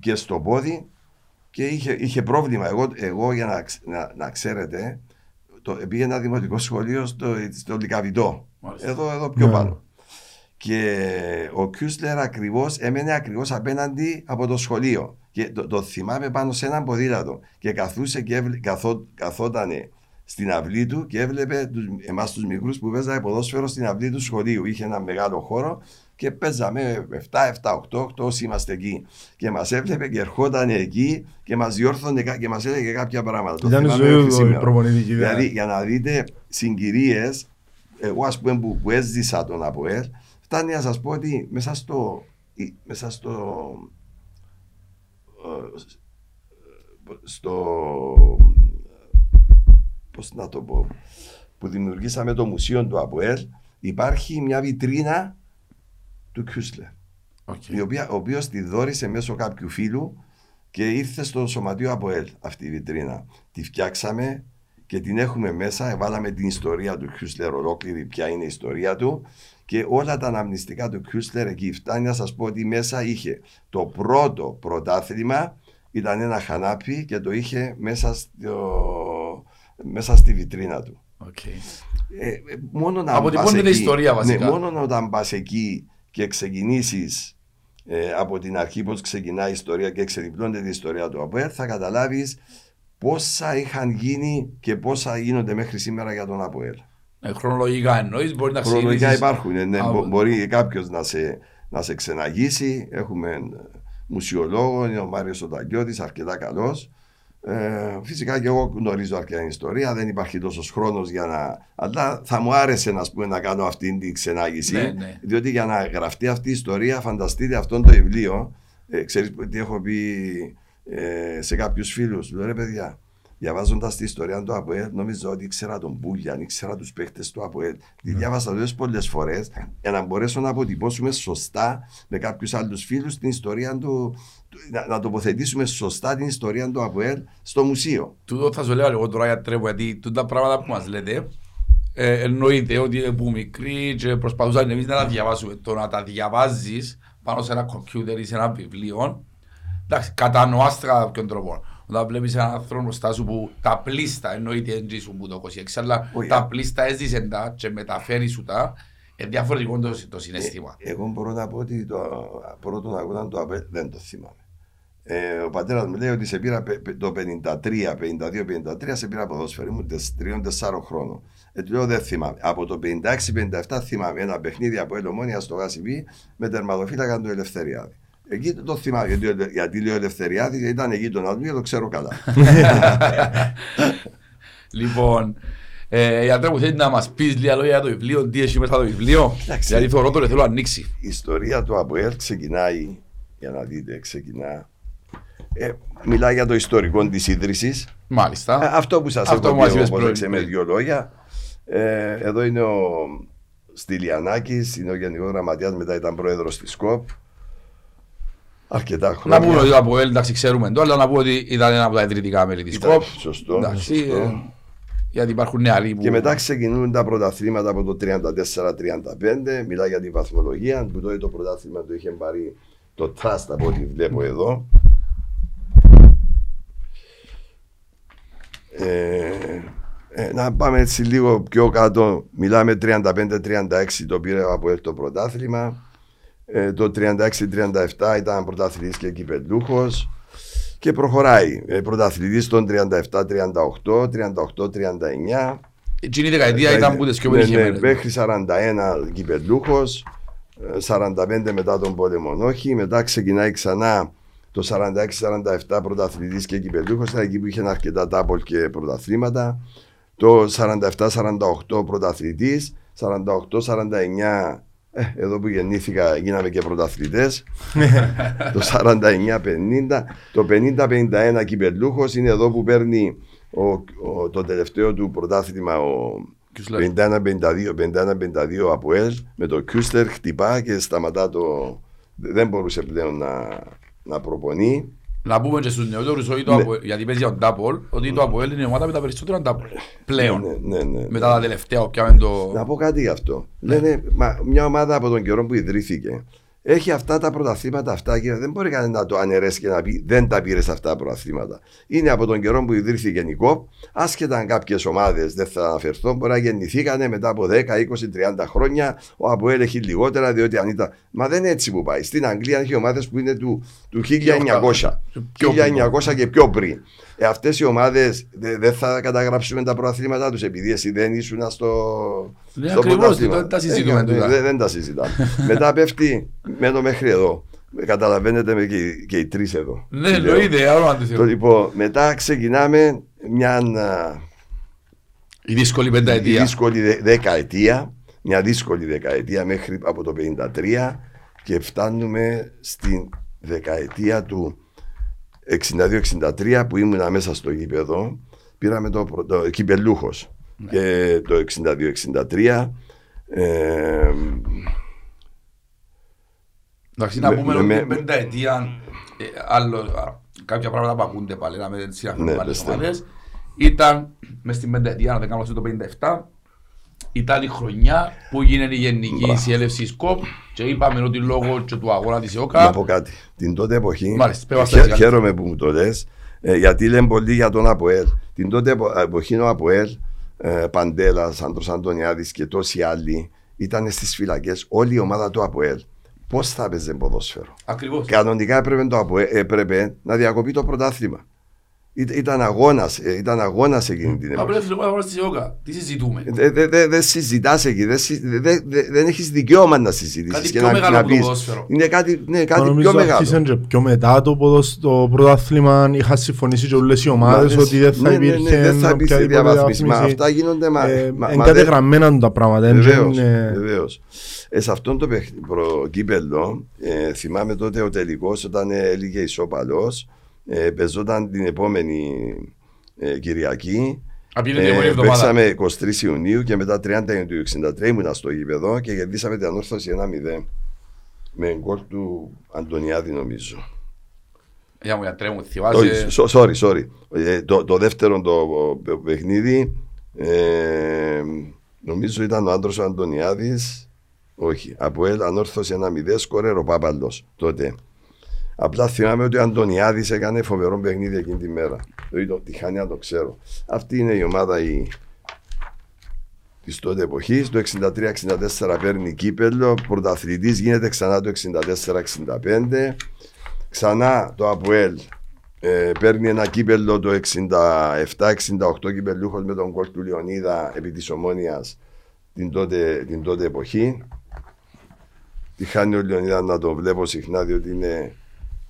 και στο πόδι και είχε, είχε πρόβλημα. Εγώ, εγώ για να, ξ- να, να ξέρετε, το, πήγαινα δημοτικό σχολείο στο, στο Λικαβιτό. Μάλιστα. Εδώ, εδώ πιο Ναι. πάνω. Και ο Κιούσλερ ακριβώς έμενε ακριβώς απέναντι από το σχολείο. Και το, το θυμάμαι πάνω σε έναν ποδήλατο. Και καθούσε και έβλε, καθό, καθότανε στην αυλή του και έβλεπε τους, εμάς τους μικρούς που παίζαμε ποδόσφαιρο στην αυλή του σχολείου. Είχε ένα μεγάλο χώρο και παίζαμε 7, 7, 8, 8 όσοι είμαστε εκεί. Και μας έβλεπε και ερχόταν εκεί και μας διόρθωνε κα- και μας έλεγε κάποια πράγματα. Το Ήταν η θυμάμαι ζωή μέχρι του η σήμερα. προπονητική. Δηλαδή, για να δείτε συγκυρίες, εγώ ας πούμε που, που έζησα τον ΑΠΟΕΛ, φτάνει να σας πω ότι μέσα στο. ή- Μέσα στο. ε, στο. Πώς να το πω. Που δημιουργήσαμε το μουσείο του ΑΠΟΕΛ, υπάρχει μια βιτρίνα του Κιούσλερ Οκ. η οποία, ο οποίος τη δόρισε μέσω κάποιου φίλου και ήρθε στο σωματείο ΑΠΟΕΛ αυτή η βιτρίνα. Τη φτιάξαμε και την έχουμε μέσα, βάλαμε την ιστορία του Κιούσλερ ολόκληρη, ποια είναι η ιστορία του και όλα τα αναμνηστικά του Κιούσλερ εκεί φτάνει να σας πω ότι μέσα είχε το πρώτο πρωτάθλημα ήταν ένα χανάπι και το είχε μέσα, στο, μέσα στη βιτρίνα του. Οκ. Ε, ε, μόνο να Αποτυπώνεται πας η ιστορία, βασικά. Ναι, μόνο όταν πας εκεί και ξεκινήσεις ε, από την αρχή πώς ξεκινάει η ιστορία και ξεδιπλώνεται η ιστορία του ΑΠΟΕΛ, θα καταλάβεις πόσα είχαν γίνει και πόσα γίνονται μέχρι σήμερα για τον ΑΠΟΕΛ. Ε, χρονολογικά εννοείς, μπορεί να Χρονολογικά ξεκινήσεις- υπάρχουν. ε, Ναι, Α, μπο- μπορεί κάποιος να σε, να σε ξεναγήσει. Έχουμε ε, μουσιολόγο, είναι ο Μάριος Οταγκιώτη, αρκετά καλός. Ε, φυσικά και εγώ γνωρίζω αρκετά ιστορία, δεν υπάρχει τόσος χρόνος για να. Αλλά θα μου άρεσε να, πούμε, να κάνω αυτή την ξενάγηση. Ναι, ναι. Διότι για να γραφτεί αυτή η ιστορία, φανταστείτε αυτό το βιβλίο. Ε, ξέρεις τι έχω πει ε, σε κάποιους φίλους. Λέω ρε παιδιά, διαβάζοντας τη ιστορία του ΑΠΟΕΛ, νομίζω ότι ήξερα τον Μπούλιαν, ήξερα τους παίχτε του ΑΠΟΕΛ. Τη διάβασα τόσες πολλές φορές για να μπορέσω να αποτυπώσουμε σωστά με κάποιους άλλους φίλους την ιστορία του. Του- Να, να τοποθετήσουμε σωστά την ιστορία του ΑΠΟΕΛ στο μουσείο. Τούτο θα σου λέω εγώ τώρα για τρέπο, γιατί τούτα πράγματα που μας λέτε ε, εννοείται ότι από μικροί και προσπαθούσαν εμείς να τα διαβάσουμε. Το να τα διαβάζεις πάνω σε ένα κομπιούτερ ή σε ένα βιβλίο, εντάξει, κατανοάς τα κατά κάποιον τρόπο. Όταν βλέπεις έναν άνθρωπο μπροστά σου που τα πλήστα, εννοείται δεν ζήσουν που το 26, αλλά Όχι, τα α- πλήστα έζησε τα και μεταφέρεις σου τα, είναι διαφορετικό το, το συναίσθημα. Ε, εγώ μπορώ να πω ότι το πρώτο αγώνα του ΑΠΕ δεν το θυμάμαι. Ε, ο πατέρας μου λέει ότι σε πήρα πε- πε- το 53, 52-53, σε πήρα ποδόσφαιρο. Ήμουν 3-4 χρόνων. Ε, του λέω δεν θυμάμαι. Από το 56-57 θυμάμαι ένα παιχνίδι από Ελομόνια στο Γάσιμπι με τερματοφύλακα του Ελευθεριάδη. Εκεί το, το θυμάμαι. Γιατί, ο Ελε- γιατί λέω Ελευθεριάδη, γιατί ήταν γείτονα του και το ξέρω καλά. Λοιπόν, ε, γιατρέ μου θέλει να μας πεις λίγα λόγια για το βιβλίο, τι έχει μέσα το βιβλίο, Κοιτάξτε. γιατί θεωρώ το θέλω να ανοίξει. η ιστορία του ΑΠΟΕΛ ξεκινάει, για να δείτε, ξεκινά. Ε, μιλάει για το ιστορικό της ίδρυσης. Μάλιστα. Ε, αυτό που σας Αυτό έχω που πει, μας είπες όπως πριν. έξε με δύο λόγια. Ε, εδώ είναι ο Στυλιανάκης, είναι ο Γενικός Γραμματέας, μετά ήταν πρόεδρος της ΚΟΠ. Αρκετά Να χρόνια. πούμε ότι από ΕΛ, εντάξει, ξέρουμε το, αλλά να πούμε ότι ήταν ένα από τα ιδρυτικά μέλη της Ήταν ΚΟΠ. Σωστό. Εντάξει, σωστό. ε, γιατί υπάρχουν νεαροί που... Και μετά ξεκινούν τα πρωταθλήματα από το 34-35. Μιλάει για τη βαθμολογία, που τότε το πρωτάθλημα το είχε πάρει το Trust από ό,τι βλέπω εδώ. Ε, ε, να πάμε έτσι λίγο πιο κάτω. Μιλάμε 35-36 το πήρε από το πρωτάθλημα. Ε, το 36-37 ήταν πρωταθλητής και κυπελούχος. Και προχωράει. Ε, πρωταθλητής των 37-38, 38-39. Εκείνη η δεκαετία ήταν που τις πιο ναι, ναι, πετυχημένες. Μέχρι 41 κυπελούχος, ε, 45 μετά τον πόλεμο όχι. Μετά ξεκινάει ξανά το 46-47 πρωταθλητής και κυπελούχος. Ήταν εκεί που είχε αρκετά τάπολ και πρωταθλήματα. Το 47-48 πρωταθλητής, 48-49 ε, εδώ που γεννήθηκα γίναμε και πρωταθλητές το 49-50 το 50-51 κυπελούχος είναι εδώ που παίρνει ο, ο- το τελευταίο του πρωτάθλημα ο Κιουσλέρ. 51-52 51-52 από ΕΛ με το Κιούστερ χτυπά και σταματά το δεν μπορούσε πλέον να, να προπονεί Να πούμε και στους νεότερους ότι το Ναι. Αποέλ- γιατί παίζει για τον Τάπολ, ότι το Αποέλ είναι η ομάδα με τα περισσότερα Τάπολ. Πλέον. ναι, ναι, ναι, Μετά τα τελευταία, όποια με το... Να πω κάτι γι' αυτό. Λένε, μα, μια ομάδα από τον καιρό που ιδρύθηκε, έχει αυτά τα πρωταθλήματα αυτά και δεν μπορεί κανένας να το αναιρέσει και να πει δεν τα πήρες αυτά τα πρωταθλήματα. Είναι από τον καιρό που ιδρύθηκε η ΚΟΠ, άσχετα αν κάποιες ομάδες δεν θα αναφερθώ, μπορεί να γεννηθήκανε μετά από 10, 20, 30 χρόνια. Ο Αποέλ έχει λιγότερα, διότι αν ήταν. Μα δεν είναι έτσι που πάει. Στην Αγγλία έχει ομάδες που είναι του, του 1900, 1900 και πιο πριν. Ε, Αυτές οι ομάδες δεν θα καταγράψουμε τα πρωταθλήματά τους επειδή εσύ δεν ήσουν στο. Ναι, στο ακριβώς, πρωτάθλημα. δεν τα συζητούμε Ε, τούτα. δεν- δεν τα συζητάμε. Μετά πέφτει μένω μέχρι εδώ. Καταλαβαίνετε με και, οι- και οι τρεις εδώ. Ναι, Τι λέω. εννοείται, άλλο να το Το θεωρώ. λοιπόν, μετά ξεκινάμε μια α, Η δύσκολη πενταετία. δύσκολη δε- δεκαετία, μια δύσκολη δεκαετία μέχρι από το 53 και φτάνουμε στην δεκαετία του 62-63 που ήμουνα μέσα στο γήπεδο. Πήραμε το, πρω- το κυπελούχος και το 62-63 ε, Εντάξει, να Με- πούμε με- ότι με- την πενταετία, ε, άλλο, α, κάποια πράγματα που ακούνται πάλι, να με συνεχίσουμε Ναι, με άλλες πεστε. ομάδες, ήταν μες στην πενταετία, αν δεν κάνω λάθος, το 57, ήταν η χρονιά που γίνεται η γενική συνέλευση ΣΚΟΠ και είπαμε ότι λόγω και του αγώνα της Να ΕΟΚΑ πω κάτι. Την τότε εποχή. Μάλιστα, πες μας χαι- τα έτσι, χαίρομαι που μου το λες, γιατί λένε πολύ για τον Αποέλ. Την τότε επο- εποχή ο Αποέλ, ε, Παντέλα, Άντρο Αντωνιάδη και τόσοι άλλοι ήταν στις φυλακές. Όλη η ομάδα του Αποέλ. Πώς θα έπαιζε ποδόσφαιρο; ακριβώς. Κανονικά έπρεπε, το ΑΠΟΕ, έπρεπε να διακοπεί το πρωτάθλημα. Ή- Ήταν αγώνας ήταν αγώνας εκείνη την Απλά εποχή. θέλουμε να πάμε στη ΕΟΚΑ. Τι συζητούμε; Δεν δε, δε, δε συζητάς εκεί, δεν συ- δε, δε, δεν έχεις δικαίωμα να συζητήσεις. Κάτι και πιο να, μεγάλο να από το πεις. ποδόσφαιρο. Είναι κάτι, ναι, κάτι Νομίζω πιο μεγάλο. άρχισαν και πιο μετά το, ποδοσ... το πρωτάθλημα είχαν συμφωνήσει και όλες οι Μα ομάδες δεν- ότι δεν θα ναι, ναι, ναι, υπήρχε δεν θα υπήρχε οποιαδήποτε διαβάθμιση. Μα διαβάθμιση. αυτά γίνονται. Μα, Ε, μα, Εν μα δεν- κατεγραμμένα τα πράγματα. εν Βεβαίως, είναι- βεβαίως. Ε, σε αυτόν το παιχ- προκύπελλο ε, θυμάμαι τότε ο τελικός όταν ε, έλυγε ισόπαλος ε, πεζόταν την επόμενη ε, Κυριακή Απ' την επόμενη ε, εβδομάδα. παίξαμε 23 Ιουνίου και μετά 30 Ιουνίου του 63 ήμουνα στο γήπεδο και κερδίσαμε την ανόρθωση 1-0 με γκολ του Αντωνιάδη νομίζω. Για μου γιατρέ μου, Όχι, θυμάσαι. so- sorry, sorry. Ε, το, το δεύτερο το ε, παιχνίδι ε, νομίζω ήταν ο άντρος ο Αντωνιάδης όχι, από ελ ανόρθωσε ένα μηδέ σκόρερ ο Πάπαλος τότε. Απλά θυμάμαι ότι ο Αντωνιάδης έκανε φοβερό παιχνίδι εκείνη τη μέρα. Δηλαδή το τυχάνει να το ξέρω. Αυτή είναι η ομάδα η, της τότε εποχής. Το 63-64 παίρνει κύπελο. Πρωταθλητής γίνεται ξανά το 64-65. Ξανά το ΑΠΟΕΛ ε, παίρνει ένα κύπελο το 67-68 κυπελούχος με τον κόλ του Λεωνίδα επί της Ομόνιας την τότε, την τότε εποχή. Τη χάνει ο Λεωνίδα να τον βλέπω συχνά διότι είναι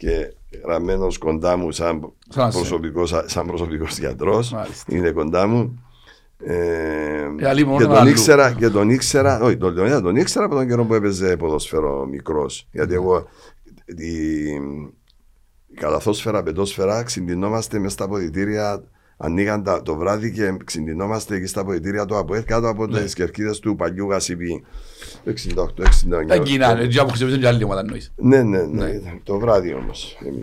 και γραμμένος κοντά μου σαν, Σαν εσύ. προσωπικός, σαν προσωπικός γιατρός. Μάλιστα. Είναι κοντά μου. Ε, Ε, αλλή μόνο και, τον τον αλλού. ήξερα, και τον ήξερα, όχι, τον Λεωνίδα τον ήξερα από τον καιρό που έπαιζε ποδοσφαίρο μικρός. Γιατί εγώ η, η καλαθόσφαιρα, πεντόσφαιρα, ξυντινόμαστε μέσα στα αποδητήρια. Ανοίγαν τα, το βράδυ και ξυντινόμαστε εκεί στα αποδητήρια του ΑΠΟΕ κάτω από Ναι. τις κερκίδες του παλιού Γασιπή. Το 68-69. Τα κοινά, έτσι που χρησιμοποιήσαν και άλλη ομάδα εννοείς. Ναι, ναι, ναι, Ναι. ήταν το βράδυ όμω εμεί.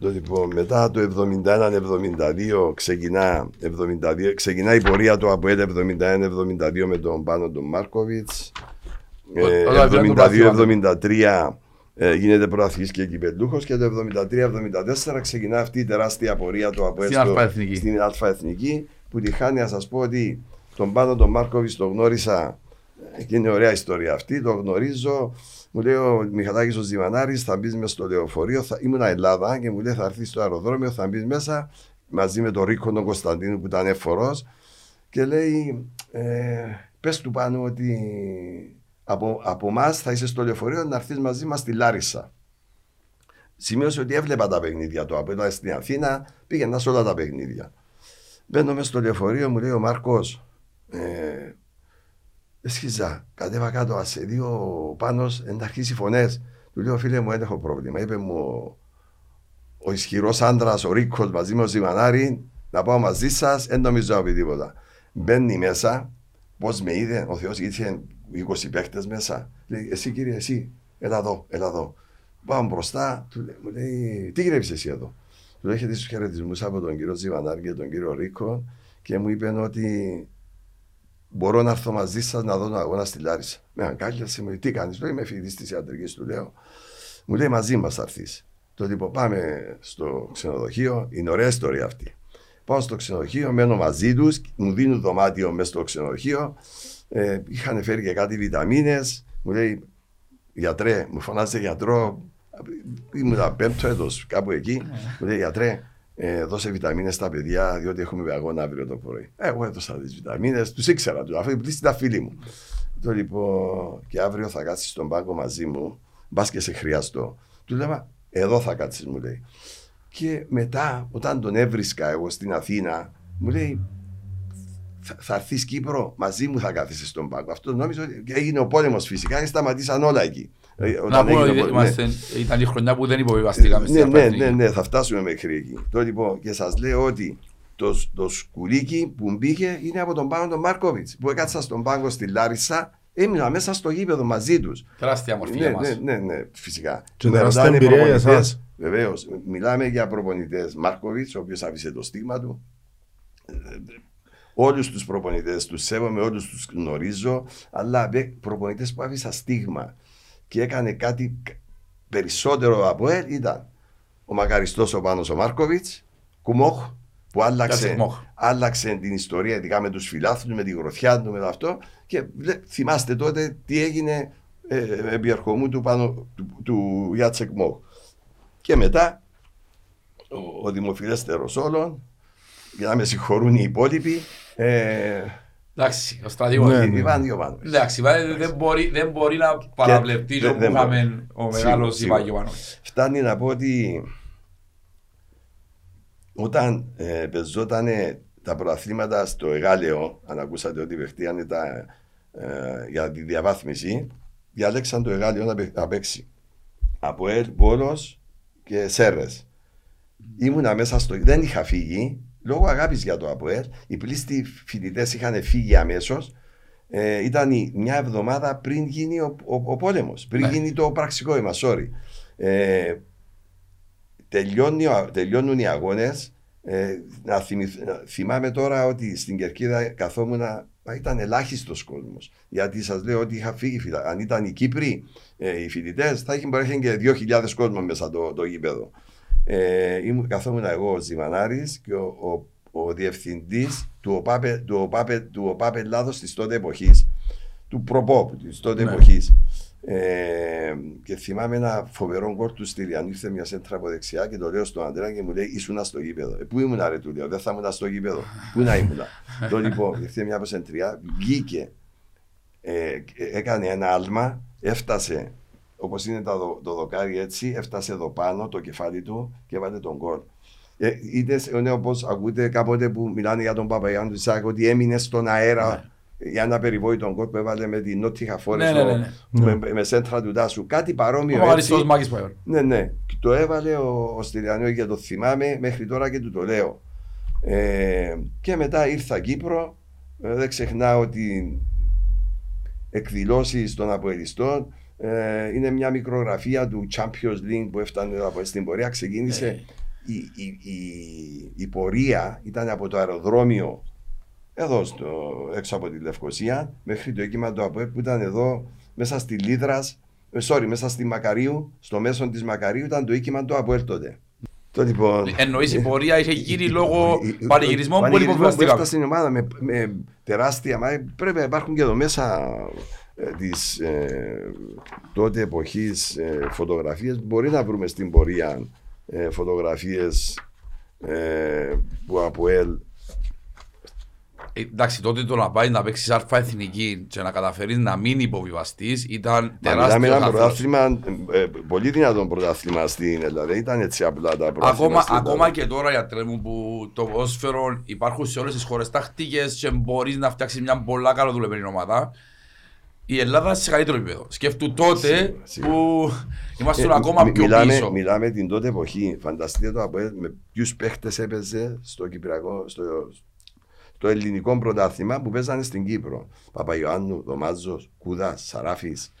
Το λοιπόν, μετά το 71-72 ξεκινά, 72, ξεκινά η πορεία του από 71-72 με τον Πάνο τον Μάρκοβιτς. Ο- Ε, όταν πήραν το πρωτάθλημα. 72-73 ε, γίνεται προαθλής και κυπελούχος και το 73-74 ξεκινά αυτή η τεράστια πορεία του από Στην Αλφα Εθνική. στην Αλφα Εθνική που τη χάνει να σας πω ότι τον Πάνο τον Μάρκοβιτς τον γνώρισα ε, και είναι ωραία ιστορία αυτή, το γνωρίζω μου λέει ο Μιχαλάκης ο Ζημανάρης θα μπεις μέσα στο λεωφορείο, θα... ήμουν Ελλάδα και μου λέει θα έρθεις στο αεροδρόμιο, θα μπεις μέσα μαζί με τον Ρίκο τον Κωνσταντίνο που ήταν έφορος και λέει ε, πες του πάνω ότι από, από εμά θα είσαι στο λεωφορείο να έρθεις μαζί μας στη Λάρισα. Σημείωσε ότι έβλεπα τα παιχνίδια του. Από ήταν στην Αθήνα, πήγαινα σε όλα τα παιχνίδια. Μπαίνω μέσα στο λεωφορείο, μου λέει ο Μάρκος, ε, Εσχίζα, κατέβα κάτω, σε δύο πάνω, να αρχίσει φωνές. Του λέω, φίλε μου, δεν έχω πρόβλημα. Είπε μου ο, ο ισχυρός άντρας, ο Ρίκος, μαζί με ο Ζημανάρη, να πάω μαζί σας, δεν νομίζω να πει τίποτα. Μπαίνει μέσα, πώς με είδε, ο Θεός είχε 20 παίχτες μέσα. Λέει, εσύ κύριε, εσύ, έλα εδώ, έλα εδώ. Πάω μπροστά, του λέει, μου λέει, τι γυρεύεις εσύ εδώ; Του έχετε τους χαιρετισμούς από τον κύριο Ζημανάρη και τον κύριο Ρίκο και μου είπε ότι μπορώ να έρθω μαζί σας να δω τον αγώνα στη Λάρισα. Με αγκάλιασε, μου λέει, τι κάνεις, λέω, είμαι φοιτητής της ιατρικής, του λέω. Μου λέει, μαζί μας θα έρθεις. Το λοιπόν, πάμε στο ξενοδοχείο, είναι ωραία ιστορία αυτή. Πάω στο ξενοδοχείο, μένω μαζί τους, μου δίνουν δωμάτιο μέσα στο ξενοδοχείο. Ε, είχαν φέρει και κάτι βιταμίνες. Μου λέει, γιατρέ, μου φωνάζει γιατρό. Ήμουν πέμπτο έτο, κάπου εκεί. Μου λέει, γιατρέ, ε, δώσε βιταμίνες στα παιδιά, διότι έχουμε αγώνα αύριο το πρωί. Ε, εγώ έδωσα τις βιταμίνες, τους ήξερα τους, αφού ήταν φίλοι μου. Το λοιπόν, και αύριο θα κάτσεις στον πάγκο μαζί μου, μπας και σε χρειαστώ. Του λέμε, εδώ θα κάτσεις, μου λέει. Και μετά, όταν τον έβρισκα εγώ στην Αθήνα, μου λέει, θα, θα έρθεις Κύπρο, μαζί μου θα κάθεσαι στον πάγκο. Αυτό νόμιζα ότι έγινε ο πόλεμος φυσικά και σταματήσαν όλα εκεί. Ε, να πούμε ότι είμαστε, ήταν η χρονιά που δεν υποβιβαστήκαμε ναι, ναι, ναι, ναι, θα φτάσουμε μέχρι εκεί. Το λοιπόν, και σας λέω ότι το, το σκουλίκι που μπήκε είναι από τον πάγκο τον Μάρκοβιτς. Που έκατσα στον πάγκο στη Λάρισα, έμεινα μέσα στο γήπεδο μαζί τους. Τεράστια μορφή ναι, για μας. ναι, ναι, ναι, φυσικά. Και τεράστια εμπειρία για εσάς. Βεβαίως. Μιλάμε για προπονητές Μάρκοβιτς, ο οποίος άφησε το στίγμα του. Όλους τους προπονητές τους σέβομαι, όλους τους γνωρίζω, αλλά προπονητές που άφησα στίγμα και έκανε κάτι περισσότερο από ελ ήταν ο μακαριστός ο Πάνος ο Μάρκοβιτς, Κουμόχ, που άλλαξε, Κουμόχ. άλλαξε την ιστορία ειδικά με τους φιλάθλους, με τη γροθιά του, με το αυτό. Και λέ- θυμάστε τότε τι έγινε ε, επί ερχομού του, πάνω, του, του Ιάτσεκ Μόχ. Και μετά ο, ο δημοφιλέστερος όλων, για να με συγχωρούν οι υπόλοιποι, ε, Εντάξει, ο στρατηγός. Ναι, η- ναι. Ιβάν Ιωβάνοβιτς. Εντάξει, βάλε, δεν μπορεί, δεν μπορεί να παραβλεφτεί δεν- το που δεν είχαμε μπορεί. ο Σίγουρα, μεγάλος σίγουρα. Ιβάγιοβάνος. Φτάνει να πω ότι όταν ε, πεζόταν τα προαθλήματα στο Εγάλεο, αν ακούσατε ότι παιχτήκανε τα, ε, για τη διαβάθμιση, διάλεξαν το Εγάλεο να, παί- να παίξει. Από Ελ, Βόλος και Σέρρες. Ήμουνα μέσα στο... Δεν είχα φύγει, λόγω αγάπης για το ΑΠΟΕΛ. Οι πλήστοι φοιτητές είχαν φύγει αμέσως. Ε, ήταν η- μια εβδομάδα πριν γίνει ο, ο, ο πόλεμος, πριν Ναι. γίνει το πραξικόπημα, sorry. Ε, τελειώνει, ο- τελειώνουν οι αγώνες. Ε, να θυμηθ- να- θυμάμαι τώρα ότι στην Κερκίδα καθόμουν μα ήταν ελάχιστος κόσμος. Γιατί σας λέω ότι είχα φύγει. φυλα- Αν ήταν οι Κύπροι, ε, οι φοιτητές, θα είχε μπορεί να είχε και 2.000 κόσμο μέσα το, το γήπεδο. Ε, ήμουν, καθόμουν εγώ ο Ζημανάρης και ο, ο, ο διευθυντής του ΟΠΑΠ, του ΟΠΑΠ, του ΟΠΑΠ Ελλάδος της τότε εποχής, του προπόπ της τότε Ναι. εποχής. Ε, και θυμάμαι ένα φοβερό γκολ του Στυλιανού, ήρθε μια σέντρα από δεξιά και το λέω στον Αντρέα και μου λέει ήσουν στο γήπεδο. Ε, πού ήμουν ρε του λέω, δεν θα ήμουν στο γήπεδο. Πού να ήμουν. το λοιπόν, ήρθε μια ποσεντριά, βγήκε, ε, έκανε ένα άλμα, έφτασε όπως είναι το, δο- το δοκάρι έτσι, έφτασε εδώ πάνω το κεφάλι του και έβαλε τον γκολ. Ε, είτε είναι όπως ακούτε κάποτε που μιλάνε για τον Παπαγιάννη του Σάκ ότι έμεινε στον αέρα για ένα περιβόητο γκολ που έβαλε με την Νότια Φόρε Ναι, ναι, ναι, ναι. με, με σέντρα του Τάσου. Κάτι Ο παρόμοιο μεγαλύτερος έτσι. Μάκης που έβαλε. Ναι, ναι. Και Το έβαλε ο, ο Στυλιανός και το θυμάμαι μέχρι τώρα και του το λέω. Ε, και μετά ήρθα Κύπρο. Ε, δεν ξεχνάω ότι εκδηλώσεις των αποελιστών ε, είναι μια μικρογραφία του Champions League που έφτανε από στην πορεία. Ξεκίνησε Ναι. η, η, η, η πορεία ήταν από το αεροδρόμιο εδώ στο, έξω από τη Λευκοσία μέχρι το έκημα του ΑΠΟΕ που ήταν εδώ μέσα στη Λίδρας ε, sorry, μέσα στη Μακαρίου, στο μέσο της Μακαρίου ήταν το οίκημα του ΑΠΟΕΛ τότε. Το λοιπόν. Εννοείς η πορεία είχε γίνει λόγω η- η- πανηγυρισμών που πανηγυρισμό υποβιβαστήκαμε. έφτασε η ομάδα με, με τεράστια. Μα πρέπει να υπάρχουν και εδώ μέσα ε, της ε, τότε εποχής ε, φωτογραφίες. Μπορεί να βρούμε στην πορεία ε, φωτογραφίες ε, που από ελ Ε, Εντάξει, τότε το να πάει να παίξεις αλφα εθνική και να καταφέρεις να μην υποβιβαστείς ήταν Μα τεράστιο μιλάμε ένα χάθος. πρωτάθλημα, ε, ε, πολύ δυνατό πρωτάθλημα στην Ελλάδα. Δεν ήταν έτσι απλά τα πρωτάθλημα. Ακόμα, στην Ελλάδα. ακόμα και τώρα, γιατρέ μου, που το ποδόσφαιρο υπάρχουν σε όλες τις χώρες τακτικές και μπορείς να φτιάξεις μια πολλά καλά δουλεμένη ομάδα. Η Ελλάδα σε καλύτερο επίπεδο. Σκέφτου τότε Σίγουρα, σίγουρα. που ήμασταν Ε, ακόμα μι- πιο μιλάμε, πίσω. Μιλάμε την τότε εποχή. Φανταστείτε το από με ποιους παίχτες έπαιζε στο, Κυπριακό, στο, στο ελληνικό πρωτάθλημα που παίζανε στην Κύπρο. Παπαϊωάννου, Δωμάζος, Κούδας, Σαράφης,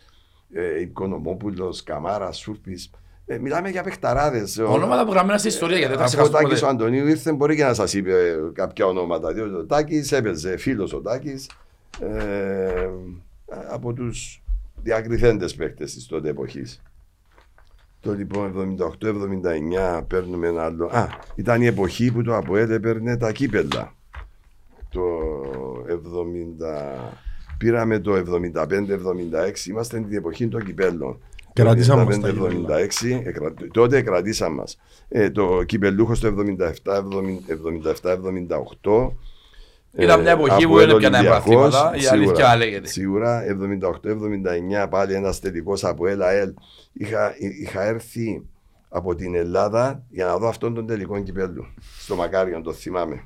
ε, Οικονομόπουλος, Καμάρας, Σούρπης. Ε, μιλάμε για παιχταράδες. Ονόματα που γραμμένα στην ιστορία γιατί δεν θα Αφού ο ξεχάσουμε Τάκη ο ποτέ. Αντωνίου ήρθε, μπορεί και να σας είπε ε, κάποια ονόματα. Διότι ο Τάκης έπαιζε, φίλος ο Τάκης. ε, από τους διακριθέντες παίκτες της τότε εποχής. Το λοιπόν 78-79 παίρνουμε ένα άλλο. Α, ήταν η εποχή που το ΑΠΟΕΛ έπαιρνε τα κύπελα. Το 70. Πήραμε το 75-76, είμαστε την εποχή των κυπέλων. Κρατήσαμε Το μας τα 76, εκρα- τότε κρατήσαμε μας. Ε, το κυπελούχος στο 77-78. Ήταν μια εποχή που δεν έπιανε πρωταθλήματα, η αλήθεια λέγεται. Σίγουρα 78-79 πάλι ένας τελικός από ΕΛΑΕΛ. Είχα, είχα έρθει από την Ελλάδα για να δω αυτόν τον τελικό κυπέλου. Στο Μακάριον, το θυμάμαι.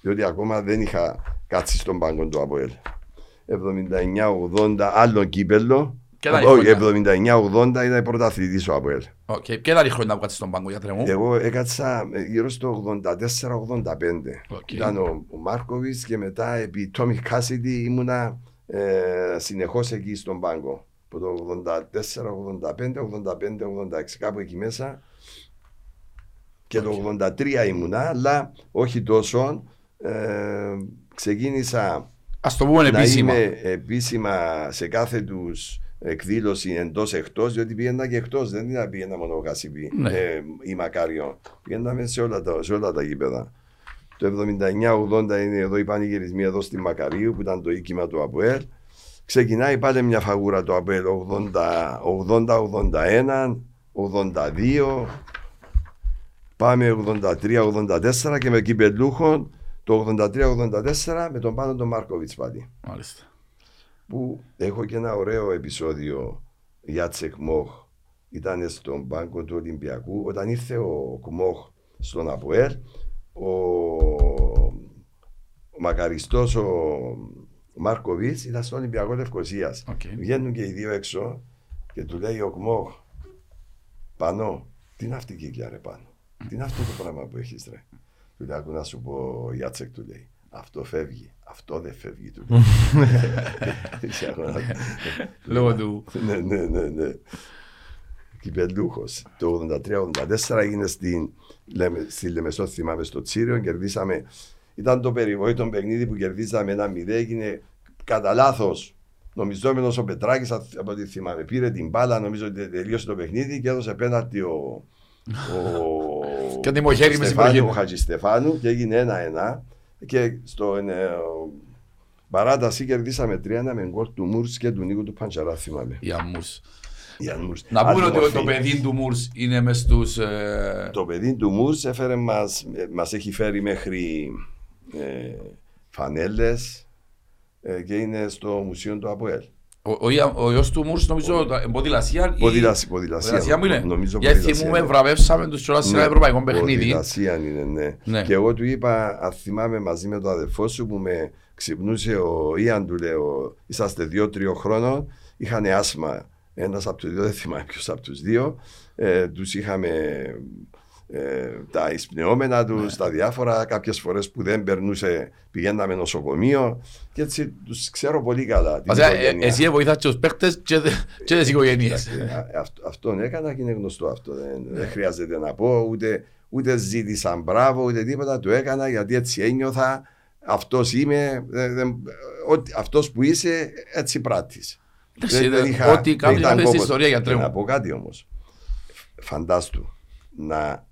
Διότι ακόμα δεν είχα κάτσει στον πάγκο του ΑΠΟΕΛ. 79-80 άλλο κύπελο. Και τα Όχι, χρόνια. 79-80 ήταν πρωταθλητής ο ΑΠΟΕΛ. Οκ, Ποια ήταν η χρόνια που κάτσε στον πάγκο, γιατρέ μου. Εγώ έκατσα ε, γύρω στο 84-85. Οκ. Ήταν ο, ο Μάρκοβιτς και μετά επί Τόμι Κάσιντι ήμουνα ε, συνεχώς εκεί στον πάγκο. Από το 84, 85, 85, 86 κάπου εκεί μέσα. Και το 83 ήμουνα, αλλά όχι τόσο. Ε, ξεκίνησα Ας το πούμε να επίσημα. είμαι επίσημα σε κάθε τους εκδήλωση εντός εκτός, διότι πήγαινα και εκτός. Δεν ήταν πήγαινα μόνο ο Κασιπί Ναι. ε, ή Μακάριο. Πήγαιναμε σε όλα τα, σε όλα τα γήπεδα. Το 79-80 είναι εδώ οι πανηγυρισμοί εδώ στη Μακαρίου που ήταν το οίκημα του ΑΠΟΕΛ. Ξεκινάει πάλι μια φαγούρα το ΑΠΟΕΛ 80-81, 82. Πάμε 83-84 και με κυπελούχων το 83-84 με τον πάνω τον Μάρκοβιτς πάλι Μάλιστα. Που έχω και ένα ωραίο επεισόδιο Γιάτσεκ Γκμοχ ήταν στον πάγκο του Ολυμπιακού. Όταν ήρθε ο Γκμοχ στον ΑΠΟΕΛ ο, ο μακαριστός ο Μάρκοβιτς ήταν στον Ολυμπιακό Λευκοσίας Οκ. βγαίνουν και οι δύο έξω και του λέει ο Κμόχ Πανώ, τι είναι αυτή η κύκλια ρε πάνω τι είναι αυτό το πράγμα που έχεις ρε; Του λέει ακού να σου πω Γιάτσεκ του λέει αυτό φεύγει, αυτό δεν φεύγει του λέει Είχε αγώνα. Λόγω του. ναι, ναι, ναι, ναι. Κυπελούχο. Το 83-84 έγινε στην, λέμε, στη Λεμεσό, θυμάμαι, στο Τσίριο. Κερδίσαμε. Ήταν το περιβόητο παιχνίδι που κερδίσαμε ένα μηδέ. Έγινε κατά λάθος. Νομιζόμενος ο Πετράκης, από ό,τι θυμάμαι, πήρε την μπάλα. Νομίζω ότι τελείωσε το παιχνίδι και έδωσε πέναλτι ο. ο Και τιμοχέρι με Στεφάνου, συμπρογή. ο Χατζηστεφάνου και έγινε ένα-ένα. Και στο ε, παράταση κερδίσαμε 3-1 με γκολ του Μούρς και του Νίκου του Παντσαρά, θυμάμαι. Οι αμμούς. Ιαν Μούρς. Να πούμε Άλλη ότι μορφή. το παιδί του Μουρς είναι μες στους... ε, Το παιδί του Μούρς έφερε μας, ε, μας έχει φέρει μέχρι ε, φανέλες ε, και είναι στο Μουσείο του ΑΠΟΕΛ. Ο, ο, Ια- ο γιος του Μουρς νομίζω το- ποδηλασία ή- Ποδηλασία, ποδηλασία. ποδηλασία μου είναι. Νομίζω Γιατί ποδηλασία θυμούμε είναι. βραβεύσαμε τους κιόλας σε ένα Ναι, ευρωπαϊκό παιχνίδι. Ποδηλασία είναι, ναι. Ναι. Και εγώ του είπα, αν θυμάμαι μαζί με τον αδελφό σου που με ξυπνούσε ο Ιαν, του λέω, είσαστε δύο-τριών χρόνων, είχαν άσμα. Ένας από τους δύο, δεν θυμάμαι ποιος από τους δύο. Ε, τους είχαμε ε, τα εισπνεώμενα τους, Ναι. τα διάφορα. Κάποιες φορές που δεν περνούσε, πηγαίναμε νοσοκομείο. Και έτσι τους ξέρω πολύ καλά. την Βασικά, ε, οικογένεια. εσύ βοηθάς και τους παίκτες και, δε- και τις οικογένειες. Ε, αυτό- Αυτόν έκανα και είναι γνωστό αυτό. Δεν, δεν χρειάζεται να πω ούτε, ούτε ζήτησα μπράβο ούτε τίποτα. Το έκανα γιατί έτσι ένιωθα. Αυτός είμαι. δεν- δεν- ότι- αυτός που είσαι έτσι πράττεις. Εντάξει, δε- Ό,τι κάποιος ήταν να θες κόπος. ιστορία για Και τρέμο. Να πω κάτι όμως. Φαντάστου να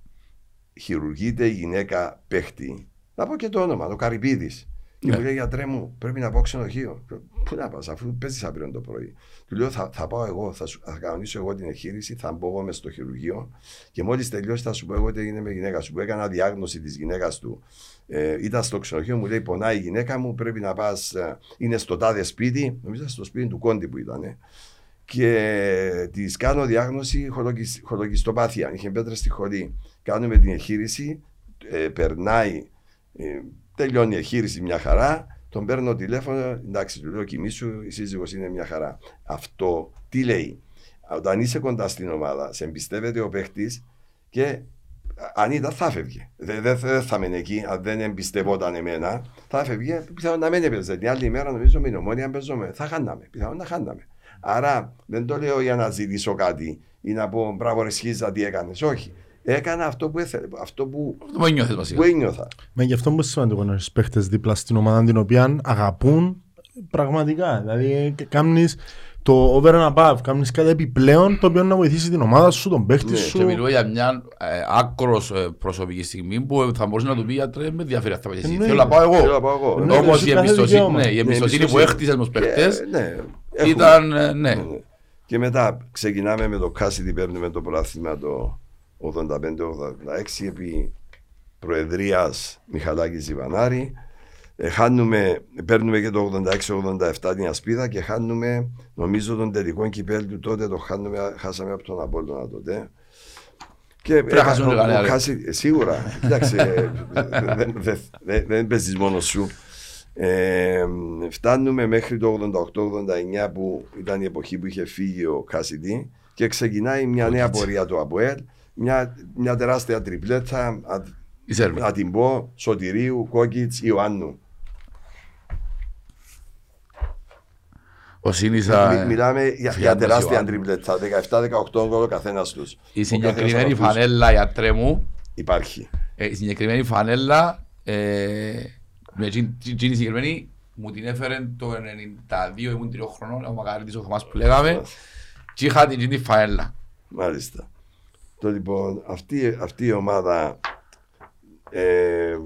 χειρουργείται η γυναίκα παίχτη. Να πω και το όνομα, το Καρυπίδης. Και Ναι. μου λέει γιατρέ μου, πρέπει να πάω ξενοδοχείο. Πού να πας, αφού παίζεις αύριο το πρωί. Του λέω θα, θα πάω εγώ, θα, σου, θα κανονίσω εγώ την εγχείρηση, θα μπω εγώ μες στο χειρουργείο και μόλις τελειώσει θα σου πω εγώ τι έγινε με η γυναίκα σου. Που έκανα διάγνωση της γυναίκας του. Ε, ήταν στο ξενοδοχείο, μου λέει πονάει η γυναίκα μου, πρέπει να πας. είναι στο τάδε σπίτι. Νομίζω ήταν στο σπίτι του κόντι που ήταν. Και της κάνω διάγνωση χολοκυσ- χολοκυστοπάθεια. Είχε πέτρα στη χολή. Κάνουμε την εγχείρηση, ε, περνάει, ε, τελειώνει η εγχείρηση μια χαρά. Τον παίρνω τηλέφωνο, εντάξει, του λέω κοιμήσου, η σύζυγος είναι μια χαρά. Αυτό τι λέει; Όταν είσαι κοντά στην ομάδα, σε εμπιστεύεται ο παίχτης και αν ήταν θα φεύγε. Δεν δε, δε θα μείνει εκεί, αν δεν εμπιστευόταν εμένα, θα φεύγε. Πιθανόν να μην έπαιζε. Την άλλη μέρα νομίζω με την ομόνια παίζουμε. Θα χάναμε. Πιθανόν να χάναμε. Άρα δεν το λέω για να ζητήσω κάτι ή να πω μπράβο ρε Σχίζα τι έκανες. Όχι. Έκανα αυτό που έθελε, αυτό που, Το που νιώθεις βασικά. που ένιωθα. Μα γι' αυτό είναι σημαντικό να έχεις παίχτες δίπλα στην ομάδα την οποία αγαπούν πραγματικά. Δηλαδή, και κάνεις το over and above, κάνεις κάτι επιπλέον το οποίο να βοηθήσει την ομάδα σου, τον παίχτη Ναι, σου. Και μιλούμε για μια ε, άκρος ε, προσωπική στιγμή που θα μπορούσε να του πει γιατρέ με ενδιαφέρει αυτά που εσύ. Εννοείται. Θέλω να πάω Θέλω να εγώ. πάω εγώ. Εννοείται. Όμως έχει η κάθε εμπιστοσύνη, δικαίωμα. ναι, η εμπιστοσύνη που εμπιστοσύνη. έχτισες με τους παίχτες Και, ναι, έχουμε. ήταν, ε, ναι. Ναι, ναι. Και μετά ξεκινάμε με το Κάσιτι, παίρνουμε το πρωτάθλημα το 85-86 επί Προεδρίας Μιχαλάκης Ζιβανάρη. Ε, χάνουμε, παίρνουμε και το 86-87 την Ασπίδα και χάνουμε, νομίζω τον τελικό κυπέλ τότε το χάνουμε, χάσαμε από τον Απόλλωνα τότε. Και να χάσουμε ο- κανένα, ο ρε. Κάσι- ε, σίγουρα, κοίταξε, ε, δεν δεν- δεν- δεν παίζεις μόνος σου. Ε, φτάνουμε μέχρι το 88-89 που ήταν η εποχή που είχε φύγει ο Κάσιτι και ξεκινάει μια νέα πορεία του ΑΠΟΕΛ, μια, μια τεράστια τριπλέτα, α, Η Σέρβη. να την πω, Σωτηρίου, Κόκκιτς, Ιωάννου. Ο Σίνησα... Μι- μιλάμε για, για Φιάντας τεράστια Ιωάννου. τριπλέτα, 17-18 γκολ ο καθένας τους. Η Ο καθένας συγκεκριμένη από αυτούς φανέλα, γιατρέ μου, Υπάρχει. ε, η συγκεκριμένη φανέλα, ε, με εκείνη εκείνη η συγκεκριμένη, μου την έφερε το 92, ήμουν τριών χρονών, ο Μακαρίτης ο Θωμάς που λέγαμε, και είχα την εκείνη φανέλα. Μάλιστα. Το λοιπόν, αυτή, αυτή η ομάδα ε,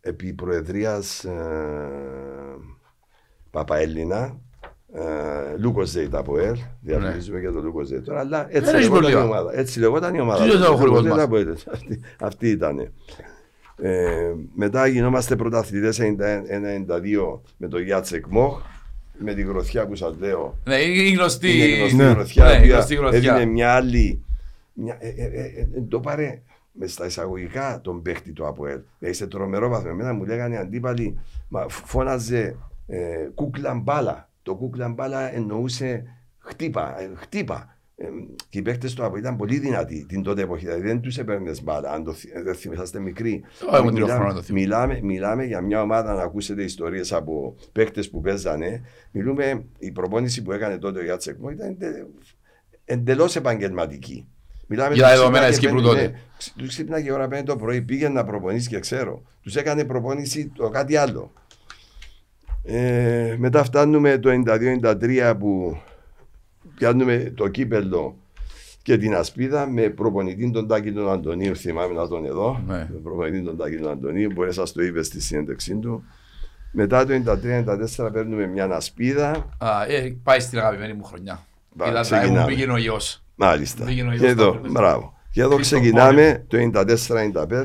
επί προεδρίας ε, Παπαέλληνα ε, Lucozade ΑΠΟΕΛ, διαβάζουμε για τον Lucozade τώρα, αλλά έτσι Δεν έχεις λεγόταν η πρόβλημα. ομάδα. Έτσι λεγόταν η ομάδα. Τι λες, ο Λούκος χορηγός Ζέιτ μας; ΑΠΟΕΛ. Αυτή, αυτή ήταν. Ε, μετά γινόμαστε πρωταθλητές 91-92 με τον Γιάτσεκ Μοχ, με την γροθιά που σας λέω. Ναι, είναι γνωστή. Είναι γνωστή Ναι. γροθιά, Ναι, η οποία γνωστή γροθιά. έδινε μια άλλη. Μια, ε, ε, ε, ε, το πάρε με στα εισαγωγικά τον παίχτη του ΑΠΟΕΛ. Δηλαδή σε τρομερό βαθμό. Εμένα μου λέγανε αντίπαλοι, μα φώναζε ε, κούκλα μπάλα. Το κούκλα μπάλα εννοούσε χτύπα, ε, χτύπα. Ε, και οι παίχτε του ΑΠΟΕΛ ήταν πολύ δυνατοί την τότε εποχή. Δηλαδή δεν τους έπαιρνες μπάλα. Αν το θυ- ε, δεν θυμάστε μικροί. Εγώ ήμουν τρία Μιλάμε- χρόνια, το θυμάμαι. μιλάμε, μιλάμε για μια ομάδα να ακούσετε ιστορίες από παίχτε που παίζανε. Μιλούμε, η προπόνηση που έκανε τότε ο Γιάτσεκ Μό ήταν εντελώς επαγγελματική. Μιλάμε Για τα του δεδομένα ξύπναγε της Κύπρου πέντε- τότε. ναι, ξ- Τους ξύπναγε η ώρα 5 το πρωί, πήγαινε να προπονήσεις και ξέρω. Τους έκανε προπόνηση το κάτι άλλο. Ε, μετά φτάνουμε το 92-93 που πιάνουμε το κύπελο και την ασπίδα με προπονητή τον Τάκη τον Αντωνίου. Θυμάμαι να τον εδώ. Ναι. Με προπονητή τον Τάκη τον Αντωνίου, μπορεί να σα το είπε στη συνέντευξή του. Μετά το 93-94 παίρνουμε μια ασπίδα. Α, ε, πάει στην αγαπημένη μου χρονιά. Μπα, Ήταν τα ξεκινάμε. μου πήγαινε ο γιος. Μάλιστα. Πήγαινε ο Και γιος εδώ, στα παιδιά. μπράβο. Και εδώ Χρήστο ξεκινάμε το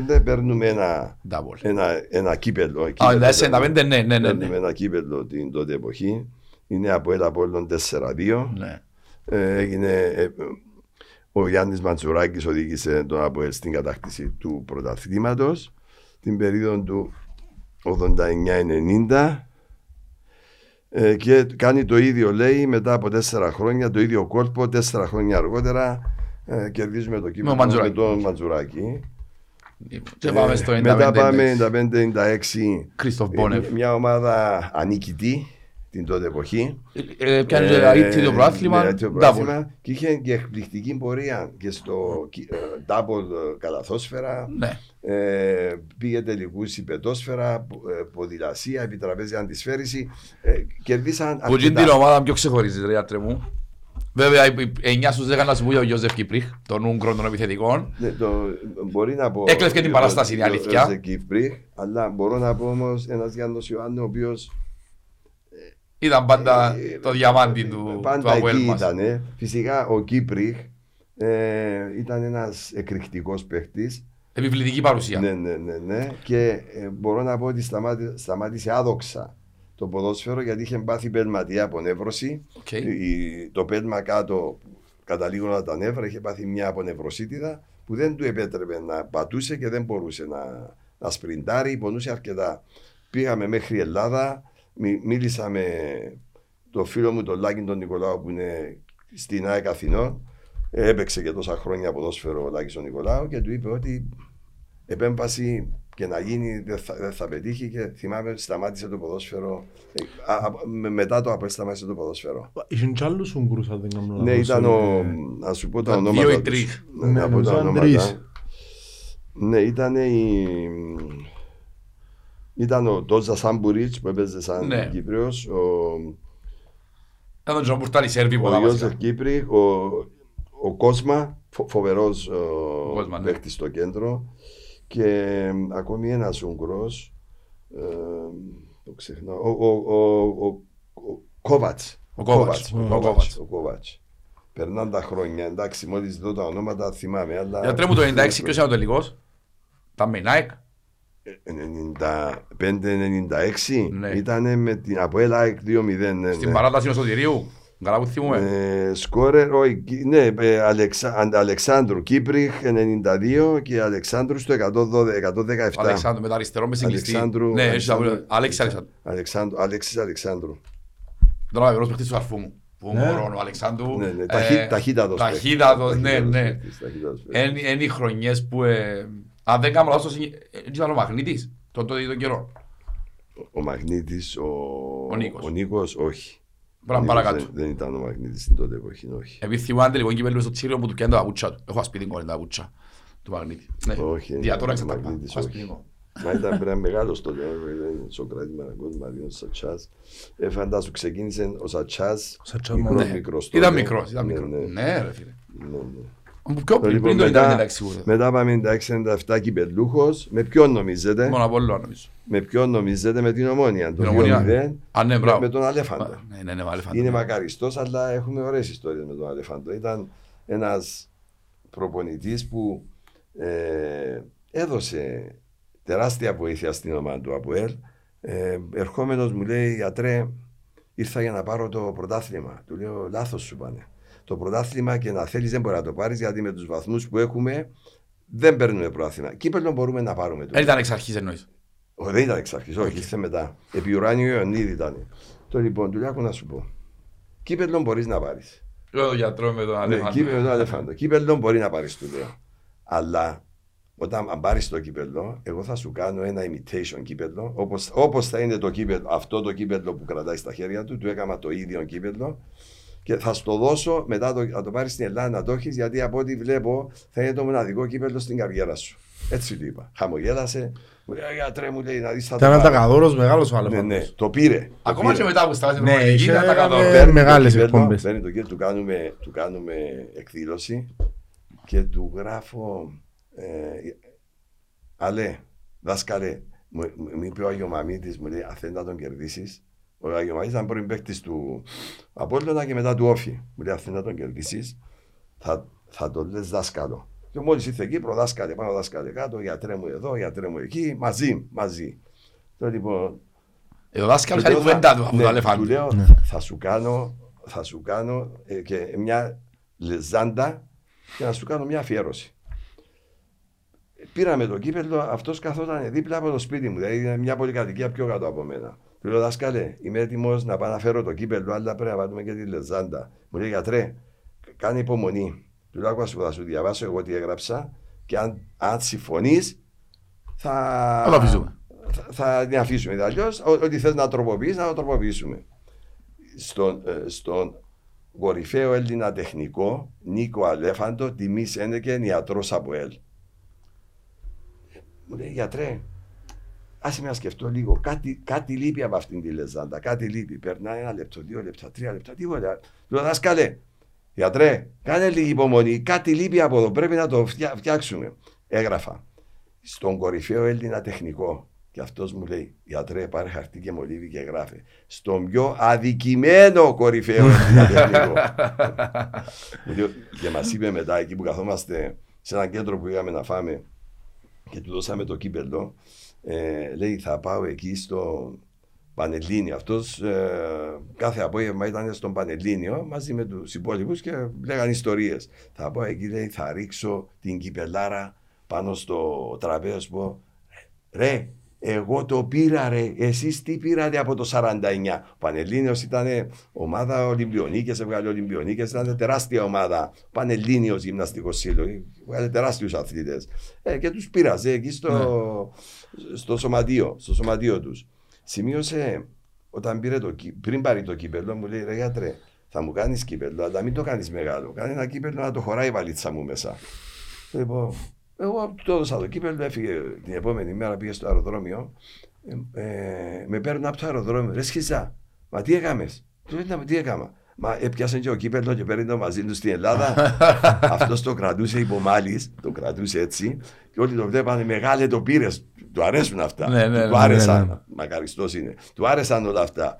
94-95, παίρνουμε ένα, Double. ένα, ένα κύπελο. Α, κύπελο εντάξει, παίρνουμε. 95, ναι, ναι, ναι, Παίρνουμε ναι. ένα κύπελο την τότε εποχή. Είναι από ένα από όλων 4-2. Ναι. Ε, έγινε, ε, ο Γιάννης Μαντσουράκης οδήγησε τον ΑΠΟΕΛ στην κατάκτηση του πρωταθλήματος την περίοδο του 89-90 ε, και κάνει το ίδιο λέει μετά από τέσσερα χρόνια το ίδιο κόλπο τέσσερα χρόνια αργότερα ε, κερδίζουμε το κύπελο με Μαντζουράκη. τον Μαντζουράκη Και πάμε στο 95. μετά πάμε εντάξει. 95-96 Κρίστοφ ε, Μπόνεφ. μια ομάδα ανίκητη την τότε εποχή Ε, Πιάνει το ίδιο πρόθλημα. ναι, το Double. πρόθλημα και είχε και εκπληκτική πορεία και στο κι- ε, double ε, καλαθόσφαιρα. Ναι. Ε, πήγε τελικού υπετόσφαιρα, πο- ε, ποδηλασία, επιτραπέζια αντισφαίριση. Ε, κερδίσαν Που γίνει αρκετά. την ομάδα πιο ξεχωρίζεις ρε γιατρέ μου. Βέβαια, οι- οι 9 στους 10 να σου πει ο Γιώζεφ Κυπρίχ, τον Ούγκρον των επιθετικών. Ναι, το, μπορεί να πω. Έκλεφε την παράσταση, είναι αλήθεια. ο Κύπρι, αλλά μπορώ να πω όμως ένας Γιάννος Ιωάννου, ο οποίος. Ήταν πάντα το διαμάντι του, του Ε, Πάντα Αβουέλ εκεί μας. ήταν. Φυσικά ο Κύπριχ ε, ήταν ένας εκρηκτικός παίχτης. Επιβλητική παρουσία. Ναι, ναι, ναι, ναι. Και ε, μπορώ να πω ότι σταμάτη- σταμάτησε άδοξα το ποδόσφαιρο γιατί είχε πάθει πελματιαία απονεύρωση. Οκ. Η- το πέλμα κάτω καταλήγοντα τα νεύρα είχε πάθει μια απονευρωσίτιδα που δεν του επέτρεπε να πατούσε και δεν μπορούσε να, να σπριντάρει. Πονούσε αρκετά. Πήγαμε μέχρι Ελλάδα, μι- μίλησα με το φίλο μου τον Λάκη τον Νικολάου που είναι στην ΑΕΚ Αθηνών. Ε, Έπαιξε και τόσα χρόνια ποδόσφαιρο ο Λάκης ο Νικολάου και του είπε ότι επέμβαση και να γίνει δεν θα, δεν θα πετύχει και θυμάμαι σταμάτησε το ποδόσφαιρο. Ε, α, α, με- μετά το απέστα σταμάτησε το ποδόσφαιρο. Είχαν κι άλλους Ούγγρους, αν δεν κάνω λάθος. Ναι, ήταν ο. Ε, Να σου πω τα Ήταν ονόματα. δύο ή τους. τρεις. Ναι, Ναι, να πω νομίζω τα ήταν ονόματα. τρεις. Ναι, ήταν η. Ήταν ο Τόζα Σάμπουριτς που έπαιζε σαν Ναι. Κύπριος, ο, Ήταν τον Τζον Πουρτάλη Σέρβι πολλά ο Ιώσεφ βασικά. Κύπρη, ο, ο Κόσμα, φο, φοβερός ο, Κόσμα, ναι. παίχτης στο κέντρο και ε, ακόμη ένας Ούγγρος, ε, το ξεχνάω, ο, ο, ο, ο, ο Κόβατς. Ο Κόβατς, Ο ο Κόβατς. Κόβατς. Ο Κόβατς. Περνάνε τα χρόνια, εντάξει, μόλις δω τα ονόματα θυμάμαι, αλλά... Για τρέμου το 96 ποιος ήταν ο τελικός; Τα Μινάικ. 95-96 Ναι. ήταν με την από ΑΕΚ 2-0. Ναι, Στην ναι. παράταση του Σωτηρίου. Καλά που θυμούμε. Ε, σκόρερ, όχι, Κι- ναι, ε, Αλεξα, Αν- Αλεξάνδρου Κύπριχ 92 και Αλεξάνδρου στο 112, 117. Αλεξάνδρου με τα αριστερό με συγκλιστή. Αλεξάνδρου, Ναι, έχει τα Αλεξάνδρου. Άλεξη Αλεξάνδρου. Αλεξάνδρου, Αλέξης Αλεξάνδρου. Τώρα ο ευρώς παίχτης του αρφού μου. Που Ναι. μωρόν ο Αλεξάνδρου. Ναι, ναι, ε, ταχύ- ταχύτατος παίκτης. Ταχύτατος, ναι, Ταχύτατος ναι. παίκτης, ταχύτατος παίκτης. Είναι οι χρονιές που... ε, Αν δεν κάνω λάθος, είναι- ε, ήταν ο Μαγνήτης. Τον τότε τον καιρό. Ο Μαγνήτης, ο, Ο Νίκος. ο Νίκος, όχι. Πρέπει Ο να Νίκος παρακάτω. Δεν, δεν ήταν ο Μαγνήτης στην τότε εποχή, όχι. Επειδή θυμάμαι τελικό κύπελλο στο Τσίριο που του πιάνε τα παπούτσια του. Έχω ασπίδι κόρη τα παπούτσια του Μαγνήτη. Ναι. Όχι, δεν Δια ήταν τώρα ο εξαρτάται. Μαγνήτης, Έχω όχι. ασπίδι κόρη. Μα ήταν πρέπει να είναι μεγάλος τότε, ε, ήταν Σοκράτη Μαραγκός, Μαρίνος Σατσάς. Ε, φαντάσου ξεκίνησε ο Σατσάς, Ο Σατσάς μικρός, μόνο. Ναι. μικρός Ήταν τότε. μικρός, ήταν Ναι, μικρός. ναι, Ναι ρε φίλε. ναι, ναι. Πιο πριν, Λοιπόν, πριν το μετά, 96 σίγουρα. μετά πάμε 96-97 κυπελούχος. Με ποιον νομίζετε, Μόνο από όλο νομίζω. Με ποιον νομίζετε, με την Ομόνια. Το Την Ομόνια. 2-0 Α, ναι, με, μπράβο. με τον Αλέφαντο. Ναι, ναι, ναι, βάλε φαντάζομαι. Είναι μακαριστός, αλλά έχουμε ωραίες ιστορίες με τον Αλέφαντο. Ήταν ένας προπονητής που ε, έδωσε τεράστια βοήθεια στην ομάδα του ΑΠΟΕΛ. Ε, ερχόμενος μου λέει, γιατρέ, ήρθα για να πάρω το πρωτάθλημα. Του λέω, λάθος σου πάνε. Το πρωτάθλημα και να θέλεις δεν μπορεί να το πάρεις, γιατί με τους βαθμούς που έχουμε δεν παίρνουμε πρωτάθλημα. Κύπελο μπορούμε να πάρουμε. του Δεν ήταν εξ αρχής εννοείς. Ο, δεν ήταν εξ αρχής, όχι, ήρθε μετά. Επί ουράνιο Ιωαννίδη ήταν. Το λοιπόν, του λέω, άκου να σου πω. Κύπελο μπορείς να πάρεις. Εγώ το γιατρό με τον Ναι, Αλέφαντο. κύπελο τον Αλεφάντο. Κύπελο μπορεί να πάρεις, του λέω. Αλλά όταν πάρεις το κύπελο, εγώ θα σου κάνω ένα imitation κύπελο. Όπως, όπως θα είναι το κύπελο, αυτό το κύπελο που κρατάει στα χέρια του, του έκανα το ίδιο κύπελο. Και θα στο δώσω μετά το, να το πάρεις στην Ελλάδα να το έχεις, γιατί από ό,τι βλέπω θα είναι το μοναδικό κύπελο στην καριέρα σου. Έτσι του είπα. Χαμογέλασε. Μου λέει, γιατρέ μου λέει, να δεις θα το Ήταν πάρω». τακαδόρος μεγάλος ο Ναι, ναι, Αλεφάντος. το πήρε. το Ακόμα πήρε. και μετά που στάζει Ναι, προπονητική, είχε- ήταν τα κάτω. ε, Παίρνει το μεγάλες κύπελλο, εκπομπές. Παίρνει το κύπελλο, του κάνουμε, του κάνουμε εκδήλωση και του γράφω ε, Αλέ, δάσκαλε, μου, μου μου είπε ο Άγιος Μαμίτης, μου λέει, αν θέλει να τον κερδίσεις, ο Άγιος Μαμίτης ήταν πρώην παίκτης του Απόλλωνα και μετά του Όφη. Μου λέει, αν θέλει να τον κερδίσεις, θα, θα τον λες δάσκαλο. Και μόλις ήρθε εκεί, προδάσκαλε πάνω, δάσκαλε κάτω, γιατρέ μου εδώ, γιατρέ μου εκεί, μαζί, μαζί. Τώρα λοιπόν, Ε, Ο δάσκαλος του κάνει λέω, κουβέντα θα- του από ναι, τον Αλέφαντο. Του λέω, θα σου κάνω, θα σου κάνω ε, και μια λεζάντα και να σου κάνω μια αφιέρωση. Πήραμε το κύπελο, αυτός καθόταν δίπλα από το σπίτι μου, δηλαδή είναι μια πολυκατοικία πιο κάτω από μένα. Του λέω, Δάσκαλε, είμαι έτοιμος να πάω να φέρω το κύπελο, αλλά πρέπει να βάλουμε και τη λεζάντα. Μου λέει, Γιατρέ, κάνε υπομονή. Του λέω, «Άκουα σου, θα σου διαβάσω εγώ τι έγραψα και αν, αν συμφωνείς, θα, Θα το αφήσουμε. θα, θα την αφήσουμε. Αλλιώς, ό,τι θες να τροποποιήσει, να το τροποποιήσουμε. Στον, ε, στον κορυφαίο Έλληνα τεχνικό, Νίκο Αλέφαντο, τιμή Σένεκεν, ιατρός από ελ. Μου λέει, γιατρέ, άσε με να σκεφτώ λίγο. Κάτι, κάτι λείπει από αυτήν τη λεζάντα. Κάτι λείπει. Περνάει ένα λεπτό, δύο λεπτά, τρία λεπτά, τίποτα. Του λέω, δάσκαλε, γιατρέ, κάνε λίγη υπομονή. Κάτι λείπει από εδώ. Πρέπει να το φτιά- φτιάξουμε. Έγραφα στον κορυφαίο Έλληνα τεχνικό. Και αυτός μου λέει: Γιατρέ, πάρε χαρτί και μολύβι και γράφε. Στον πιο αδικημένο κορυφαίο Έλληνα τεχνικό. Μου λέει, και μας είπε μετά, εκεί που καθόμαστε σε ένα κέντρο που πήγαμε να φάμε και του δώσαμε το κύπελο, ε, λέει: Θα πάω εκεί στο Πανελλήνιο. Αυτός κάθε απόγευμα ήταν στον Πανελλήνιο μαζί με τους υπόλοιπους και λέγανε ιστορίες. Θα πάω εκεί, λέει: Θα ρίξω την κυπελάρα πάνω στο τραπέζι που ρε, εγώ το πήρα ρε, εσείς τι πήρατε από το 49. Ο Πανελλήνιος ήταν ομάδα Ολυμπιονίκες, έβγαλε Ολυμπιονίκες, ήταν τεράστια ομάδα. Πανελλήνιος γυμναστικός σύλλογος, έβγαλε τεράστιους αθλητές. Ε, και τους πήραζε εκεί στο, στο σωματείο, στο σωματείο τους. Σημείωσε, όταν πήρε το, κύ- πριν πάρει το κύπελο, μου λέει ρε γιατρέ, θα μου κάνεις κύπελο, αλλά μην το κάνεις μεγάλο. Κάνε ένα κύπελο να το χωράει η βαλίτσα μου μέσα. Λοιπόν, εγώ του έδωσα το κύπελο, έφυγε την επόμενη μέρα, πήγε στο αεροδρόμιο ε, ε, με παίρνουν από το αεροδρόμιο. Ρε σχιζά, μα τι έκαμες; Του λέω, τι έκαμα. Μα έπιασε και ο κύπελο και παίρνει το μαζί του στην Ελλάδα. Αυτός το κρατούσε υπομάλης, το κρατούσε έτσι. Και όλοι το βλέπανε μεγάλε το πήρες. Του αρέσουν αυτά. Ναι, ναι, του ναι, άρεσαν. ναι, ναι. Μακαριστός είναι. Του άρεσαν όλα αυτά.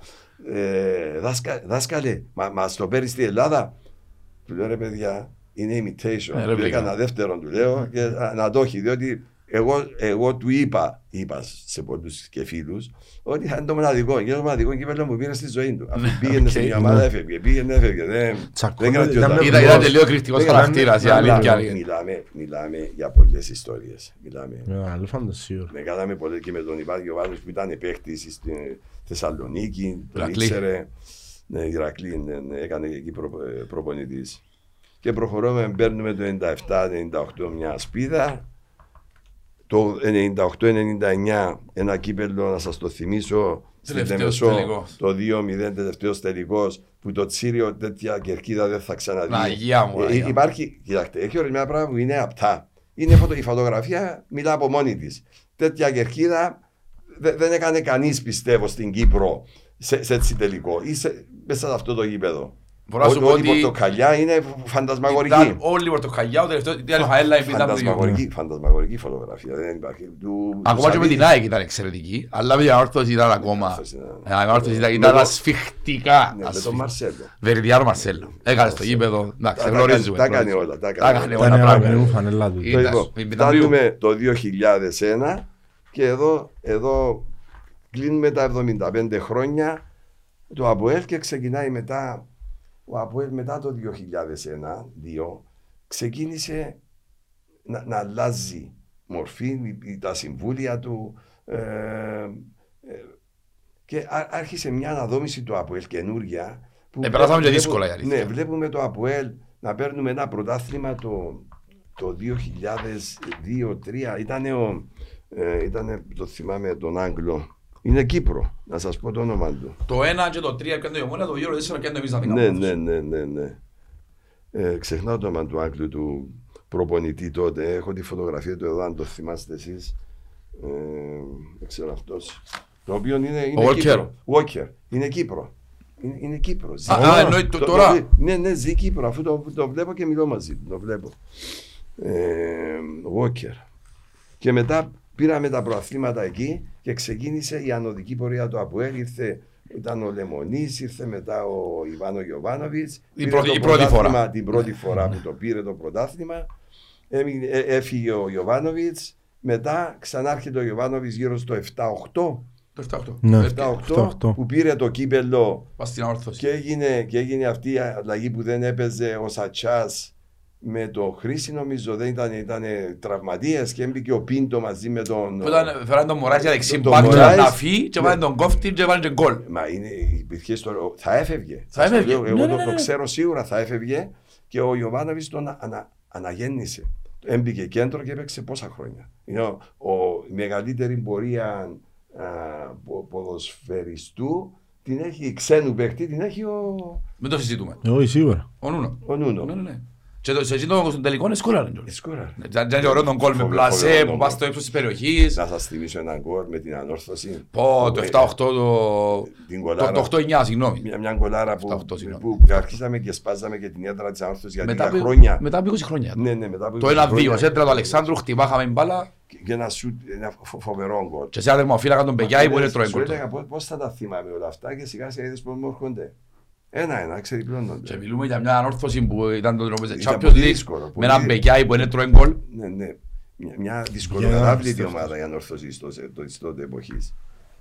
Ε, δάσκα, δάσκαλε, μα, μας το παίρνεις στην Ελλάδα. Του λέω ρε παιδιά, είναι imitation. Ε, του ρεπλίκα. έκανα δεύτερον, του λέω, και να, να το έχει, διότι εγώ, εγώ του είπα, είπα σε πολλούς και φίλου, ότι θα είναι το μοναδικό. Και το μοναδικό κύπελο που πήρε στη ζωή του. Αφού πήγαινε στην οκ. μια ομάδα, έφευγε, πήγαινε, έφευγε. Δεν, Τσακώνεται, δεν κρατιόταν. ήταν Ήταν, ήταν τελείως εκρηκτικός Δεν χαρακτήρας, η μιλάμε- αλήθεια. μιλάμε- είναι. Μιλάμε, μιλάμε για πολλές ιστορίες. Μιλάμε. Μεγάλο φαντασίο. Με κάναμε πολλές και με τον Ιβάν Γιωβάνος που ήταν παίχτης στην Θεσσαλονίκη, τον Ηρακλή. ήξερε. Ναι, Ηρακλή, ναι, ναι, έκανε και εκεί προ, ε, προπονητής. Και προχωρούμε, παίρνουμε το 97-98 μια σπίδα. Το 98-99 ένα κύπελο, να σας το θυμίσω, στην Τελευταίος Λεμεσό, τελικός. το 2-0 τελευταίος τελικός, που το Τσίριο τέτοια κερκίδα δεν θα ξαναδεί. Αγία μου, Ε, Αγία μου. υπάρχει, κοιτάξτε, έχει ορισμένα πράγματα που είναι απτά. Είναι φωτο, η φωτογραφία μιλά από μόνη της. Τέτοια κερκίδα δε- δεν έκανε κανείς, πιστεύω, στην Κύπρο σε, σε έτσι τελικό ή σε, μέσα σε αυτό το γήπεδο. Μπορώ να σου Ό- πω όλη η ότι πορτοκαλιά είναι ήταν φαντασμαγορική. όλη η πορτοκαλιά, ο τελευταίος ήταν η φαέλα η πίτα του Φαντασμαγορική, φαντασμαγορική φωτογραφία. Δεν υπάρχει. Του, Ακόμα του και με την Σαββίδη. ΑΕΚ ήταν εξαιρετική, αλλά με την ανόρθωση ήταν ακόμα. Ανόρθωση ήταν. Ε, Η ανόρθωση ήταν- Με ήταν το- ασφιχτικά. Ναι, με τον ασφιχτικά. Μαρσέλο. Βερδιάρο Μαρσέλο. Έκανε στο γήπεδο. Εντάξει, Τα- τα γνωρίζουμε. κάνει- τα έκανε γνωρίζουμε. όλα, τα Τα έκανε έκανε όλα. όλα Ήταν πράγματα. αγαπημένη μου φανέλα του. Ήταν. Λοιπόν, η Πιταμπίου. φτάνουμε το 2001 και εδώ, εδώ κλείνουμε τα 75 χρόνια το ΑΠΟΕΛ και ξεκινάει μετά ο ΑΠΟΕΛ μετά το 2001-2002 ξεκίνησε να, να αλλάζει μορφή, η- η- τα συμβούλια του ε, ε, και ά- άρχισε μια αναδόμηση του ΑΠΟΕΛ καινούρια. που Ε, περάσαμε και βλέπουμε- δύσκολα, η αλήθεια. Ναι, βλέπουμε το ΑΠΟΕΛ να παίρνουμε ένα πρωτάθλημα το, το 2002-2003. Ήταν ο, ε, ήτανε, το θυμάμαι τον Άγγλο. Είναι Κύπρο, να σας πω το όνομα του. Το 1 και το 3 έκανε το Ιωμόνια, το 2 και το 4 έκανε εμείς να Ναι, φύγαμε. ναι, ναι, ναι, ναι. Ε, ξεχνάω το όνομα του Άγγλου του προπονητή τότε. Έχω τη φωτογραφία του εδώ, αν το θυμάστε εσείς. Ε, δεν ξέρω αυτός. Το οποίο είναι, είναι Walker. Κύπρο. Walker. Είναι Κύπρο. Είναι, είναι Κύπρο. Ζει- Α, α, εννοεί το- τώρα. το- ναι, ναι, ζει Κύπρο. Αφού το, το βλέπω και μιλώ μαζί του. Το βλέπω. Ε, Walker. Και μετά πήραμε τα προαθλήματα εκεί και ξεκίνησε η ανωδική πορεία του ΑΠΟΕΛ. Ήρθε, ήταν ο Λεμονής, ήρθε μετά ο Ιβάνο Γιωβάνοβιτς. Πήρε πρώτη- το η πρώτη πρωτάθλημα φορά. Την πρώτη φορά που το πήρε το πρωτάθλημα. Έμεινε- ε, έφυγε ο Γιωβάνοβιτς. Μετά ξανάρχεται ο Γιωβάνοβιτς γύρω στο 7-8. Το 7-8. Ναι. Ε, 7-8 7-8. που πήρε το κύπελο Πας στην ανόρθωση. και έγινε, και έγινε αυτή η αλλαγή που δεν έπαιζε ο Σατσάς με το Χρήση νομίζω δεν ήταν, ήταν τραυματίας και έμπηκε ο Πίντο μαζί με τον... Που ήταν, φέραν τον Μωράης για δεξί Το μπακ και Μωράης, να φύγει και ναι. βάλει τον κόφτη και βάλει και γκολ. Μα είναι, υπήρχε στο, θα έφευγε. Θα Σας το έφευγε. λέω, Εγώ Ναι, το, ναι, το ναι. ξέρω σίγουρα θα έφευγε και ο Ιωβάνοβιτς τον ανα, αναγέννησε. Έμπηκε κέντρο και έπαιξε πόσα χρόνια. Είναι ο, ο- η μεγαλύτερη πορεία α, πο- ποδοσφαιριστού την έχει ξένου παίχτη, την έχει ο, Μην το συζητούμε. Όχι, σίγουρα. Ο Νούνο. ο Νούνο. Ναι, ναι, ναι. Και το- σε εκείνο στον τελικό είναι σκόραρε. Ε, σκόραρε. Ήταν και ωραίο τον γκολ με Φοβερό, πλασέ φοβερό που τον πας γκολ. στο ύψος της περιοχής. Να σας θυμίσω έναν γκολ με την ανόρθωση. Πω, το Ε, 7-8 το... Την Το κολάρα. το 8-9, συγγνώμη. Μια, μια κολάρα που, 7-8, συγγνώμη. που αρχίσαμε και σπάζαμε και την έδρα της ανόρθωσης για Μετά 10 από- χρόνια. Μετά από 20 χρόνια. Ναι, ναι, μετά από Το 20 1-2, χρόνια. σέντρα του Αλεξάνδρου, χτυπάχαμε μπάλα Και- Και ένα σουτ, ένα φο- φοβερό γκολ. και σε άδερμα ο φύλακας τον Μπεγιάη που είναι Σου τρώει γκολ. έλεγα πώς, πώς θα τα θυμάμαι όλα αυτά και σιγά σιγά είδες πώς μου έρχονται. Ένα-ένα, Και ξεδιπλώνονται. μιλούμε για μια ανόρθωση που ήταν το τρόπο Ήταν Champions πολύ League δύσκολο, με πολύ έναν δύσκολο. Μπεγιάη που είναι τρώει γκολ. Ναι, ναι. Μια, μια Για δυσκολοκατάβλητη να ομάδα η ανόρθωση στο- το- της τότε εποχής.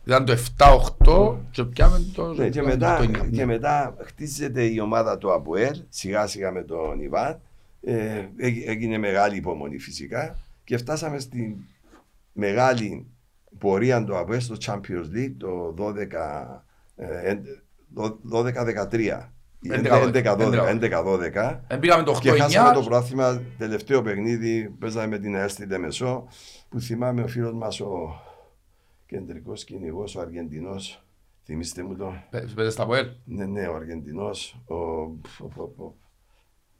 Ήταν το 7-8 και πιάμε το... Ναι, και, το- μετά, το εννιά. και μετά χτίζεται η ομάδα του ΑΠΟΕΛ σιγά σιγά με τον Ιβάν. Ε, έγι- έγινε μεγάλη υπομονή φυσικά και φτάσαμε στην μεγάλη πορεία του ΑΠΟΕΛ στο Champions League το 12, ε, εν- δο- 12-13. 11-12. Ε, Πήγαμε το Και χάσαμε το 8-9 πρόθυμα τελευταίο παιχνίδι. Παίζαμε με την ΑΕΛ στη Λεμεσό. Που θυμάμαι ο φίλος μας ο κεντρικός κυνηγός, ο Αργεντινός. Θυμήστε μου το. Παίζε στα Ποέλ. Ναι, ναι, ο Αργεντινός. Ο... ο- ο- ο-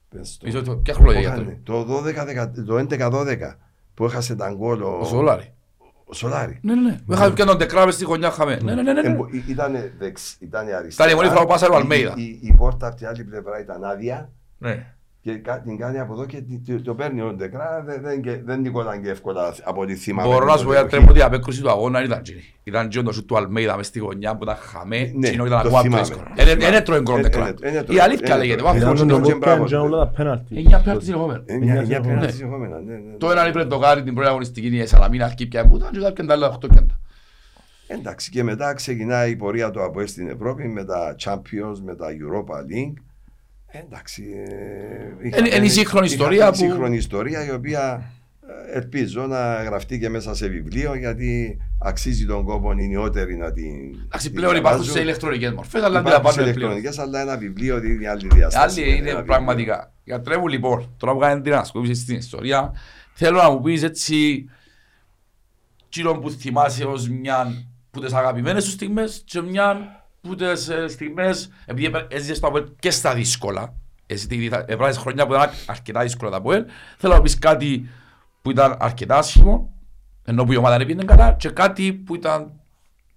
πες το. Πίσω το- Ποια χρόνια Που για είχαν- το. Το 12 το 11-12 που έχασε τα γκολ ο, Ο Σολάρη. Ο Σολάρη. Ναι, ναι, ναι. Είχαμε και τον Τεκρά μες στη γωνιά χαμε. Ναι, ναι, ναι, ναι. ναι. Εμπο- ή- Ήτανε δεξ, ήτανε αριστερά. Ήταν η μόνη φορά που πάσαρε ο Αλμέιδα. Η, η, η πόρτα από την άλλη πλευρά ήταν άδεια Ναι. Και κα- την κάνει από εδώ και τη- το, το παίρνει ο Ντεκρά. Δεν, δεν, και- δεν νικόταν και εύκολα από ό,τι θυμάμαι. Μπορώ να σου πω για την τρέμω ότι η απέκρουση του αγώνα ήταν εκείνη. Ήταν εκείνο το σούτ του Αλμέιδα μες στη γωνιά που ήταν χαμέ. Ναι, Εκείνο ήταν το ακόμα πιο θυμάμαι. δύσκολο. Το Είναι- θυμάμαι. Είναι τρώει γκολ Είναι- Τεκρά. είναι- είναι Η τρώει. αλήθεια Είναι λέγεται. τρώει. βάθος. Ήταν Ήταν τον και κόπ μπράβο. και όλα τα πέναλτι. Εννιά πέναλτι συνεχόμενα. Εννιά- Εννιά εννιά συνεχόμενα. πέναλτι Ναι. συνεχόμενα, ναι, ναι, ναι. Το έναν είπε το Γάρι την πρώτη αγωνιστική είναι η Σαλαμίνα αρχή πια που ήταν και τα πιέντα άλλα οχτώ πιέντα. Εντάξει, και μετά ξεκινάει η πορεία του από στην Ευρώπη με τα Champions, με τα Europa League. Εντάξει. ε, είχαμε- είναι η σύγχρονη είχαμε ιστορία η που- σύγχρονη ιστορία η οποία ε, ελπίζω να γραφτεί και μέσα σε βιβλίο γιατί αξίζει τον κόπο οι νεότεροι να την. Εντάξει, την πλέον υπάρχουν διαβάζουν. σε ηλεκτρονικές μορφές, αλλά δεν τα Υπάρχουν σε πάνε πλέον. ηλεκτρονικές, αλλά ένα βιβλίο δίνει άλλη διάσταση. Άλλη Ένα είναι βιβλίο. πραγματικά. Για τρέμου λοιπόν, τώρα που κάνεις την ασκόπηση στην ιστορία, θέλω να μου πεις έτσι εκείνο που θυμάσαι ως μια που τις αγαπημένες σου στιγμές και μια που τις ε, στιγμές, επειδή έπαι- έζησες το ΑΠΟΕΛ και στα δύσκολα, εσύ τι- θα- έβραζες χρόνια που ήταν αρκετά δύσκολα τα ΑΠΟΕΛ, θέλω να πεις κάτι που ήταν αρκετά άσχημο, ενώ που η ομάδα δεν πήγαινε καλά, και κάτι που ήταν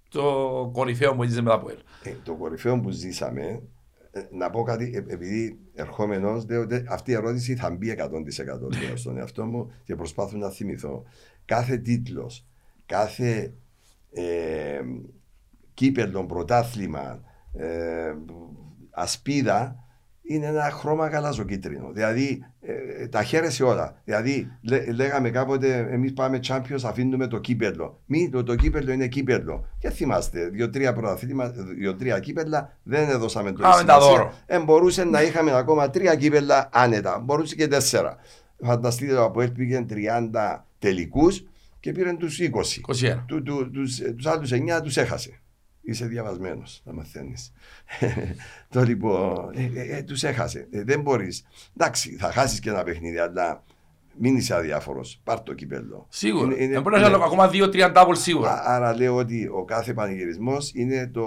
το κορυφαίο που έζησε με τα ΑΠΟΕΛ. Ε, το κορυφαίο που ζήσαμε, ε, να πω κάτι, ε, επειδή ερχόμενος, λέω ότι αυτή η ερώτηση θα μπει 100% λέω στον εαυτό μου και προσπάθω να θυμηθώ. Κάθε τίτλος, κάθε ε, κύπελο, πρωτάθλημα, ε, ασπίδα είναι ένα χρώμα γαλαζοκίτρινο. Δηλαδή ε, τα χαίρεσαι όλα. Δηλαδή λέ- λέγαμε κάποτε εμείς πάμε Champions, αφήνουμε το κύπελο. Μη, το, το κύπελο είναι κύπελο. Και θυμάστε, δύο-τρία πρωταθλήματα, δύο-τρία κύπελα δεν έδωσαμε το Κάμε τα δώρο. Ε, μπορούσε να είχαμε ακόμα τρία κύπελα άνετα. Μπορούσε και τέσσερα. Φανταστείτε το Αποέλ πήγε 30 τελικούς και πήραν τους 20. 21. Του, του, τους, τους άλλους 9 τους έχασε. Είσαι διαβασμένος, να μαθαίνεις. το λοιπόν, ε, ε, ε, τους έχασε. Ε, δεν μπορείς. Εντάξει, θα χάσεις και ένα παιχνίδι, αλλά μην είσαι αδιάφορος. Πάρ το κυπέλο. Σίγουρα. Είναι- είναι- Δεν μπορεί να έχεις είναι- ακόμα δύο-τρία double σίγουρα. Α- Άρα λέω ότι ο κάθε πανηγυρισμός είναι το.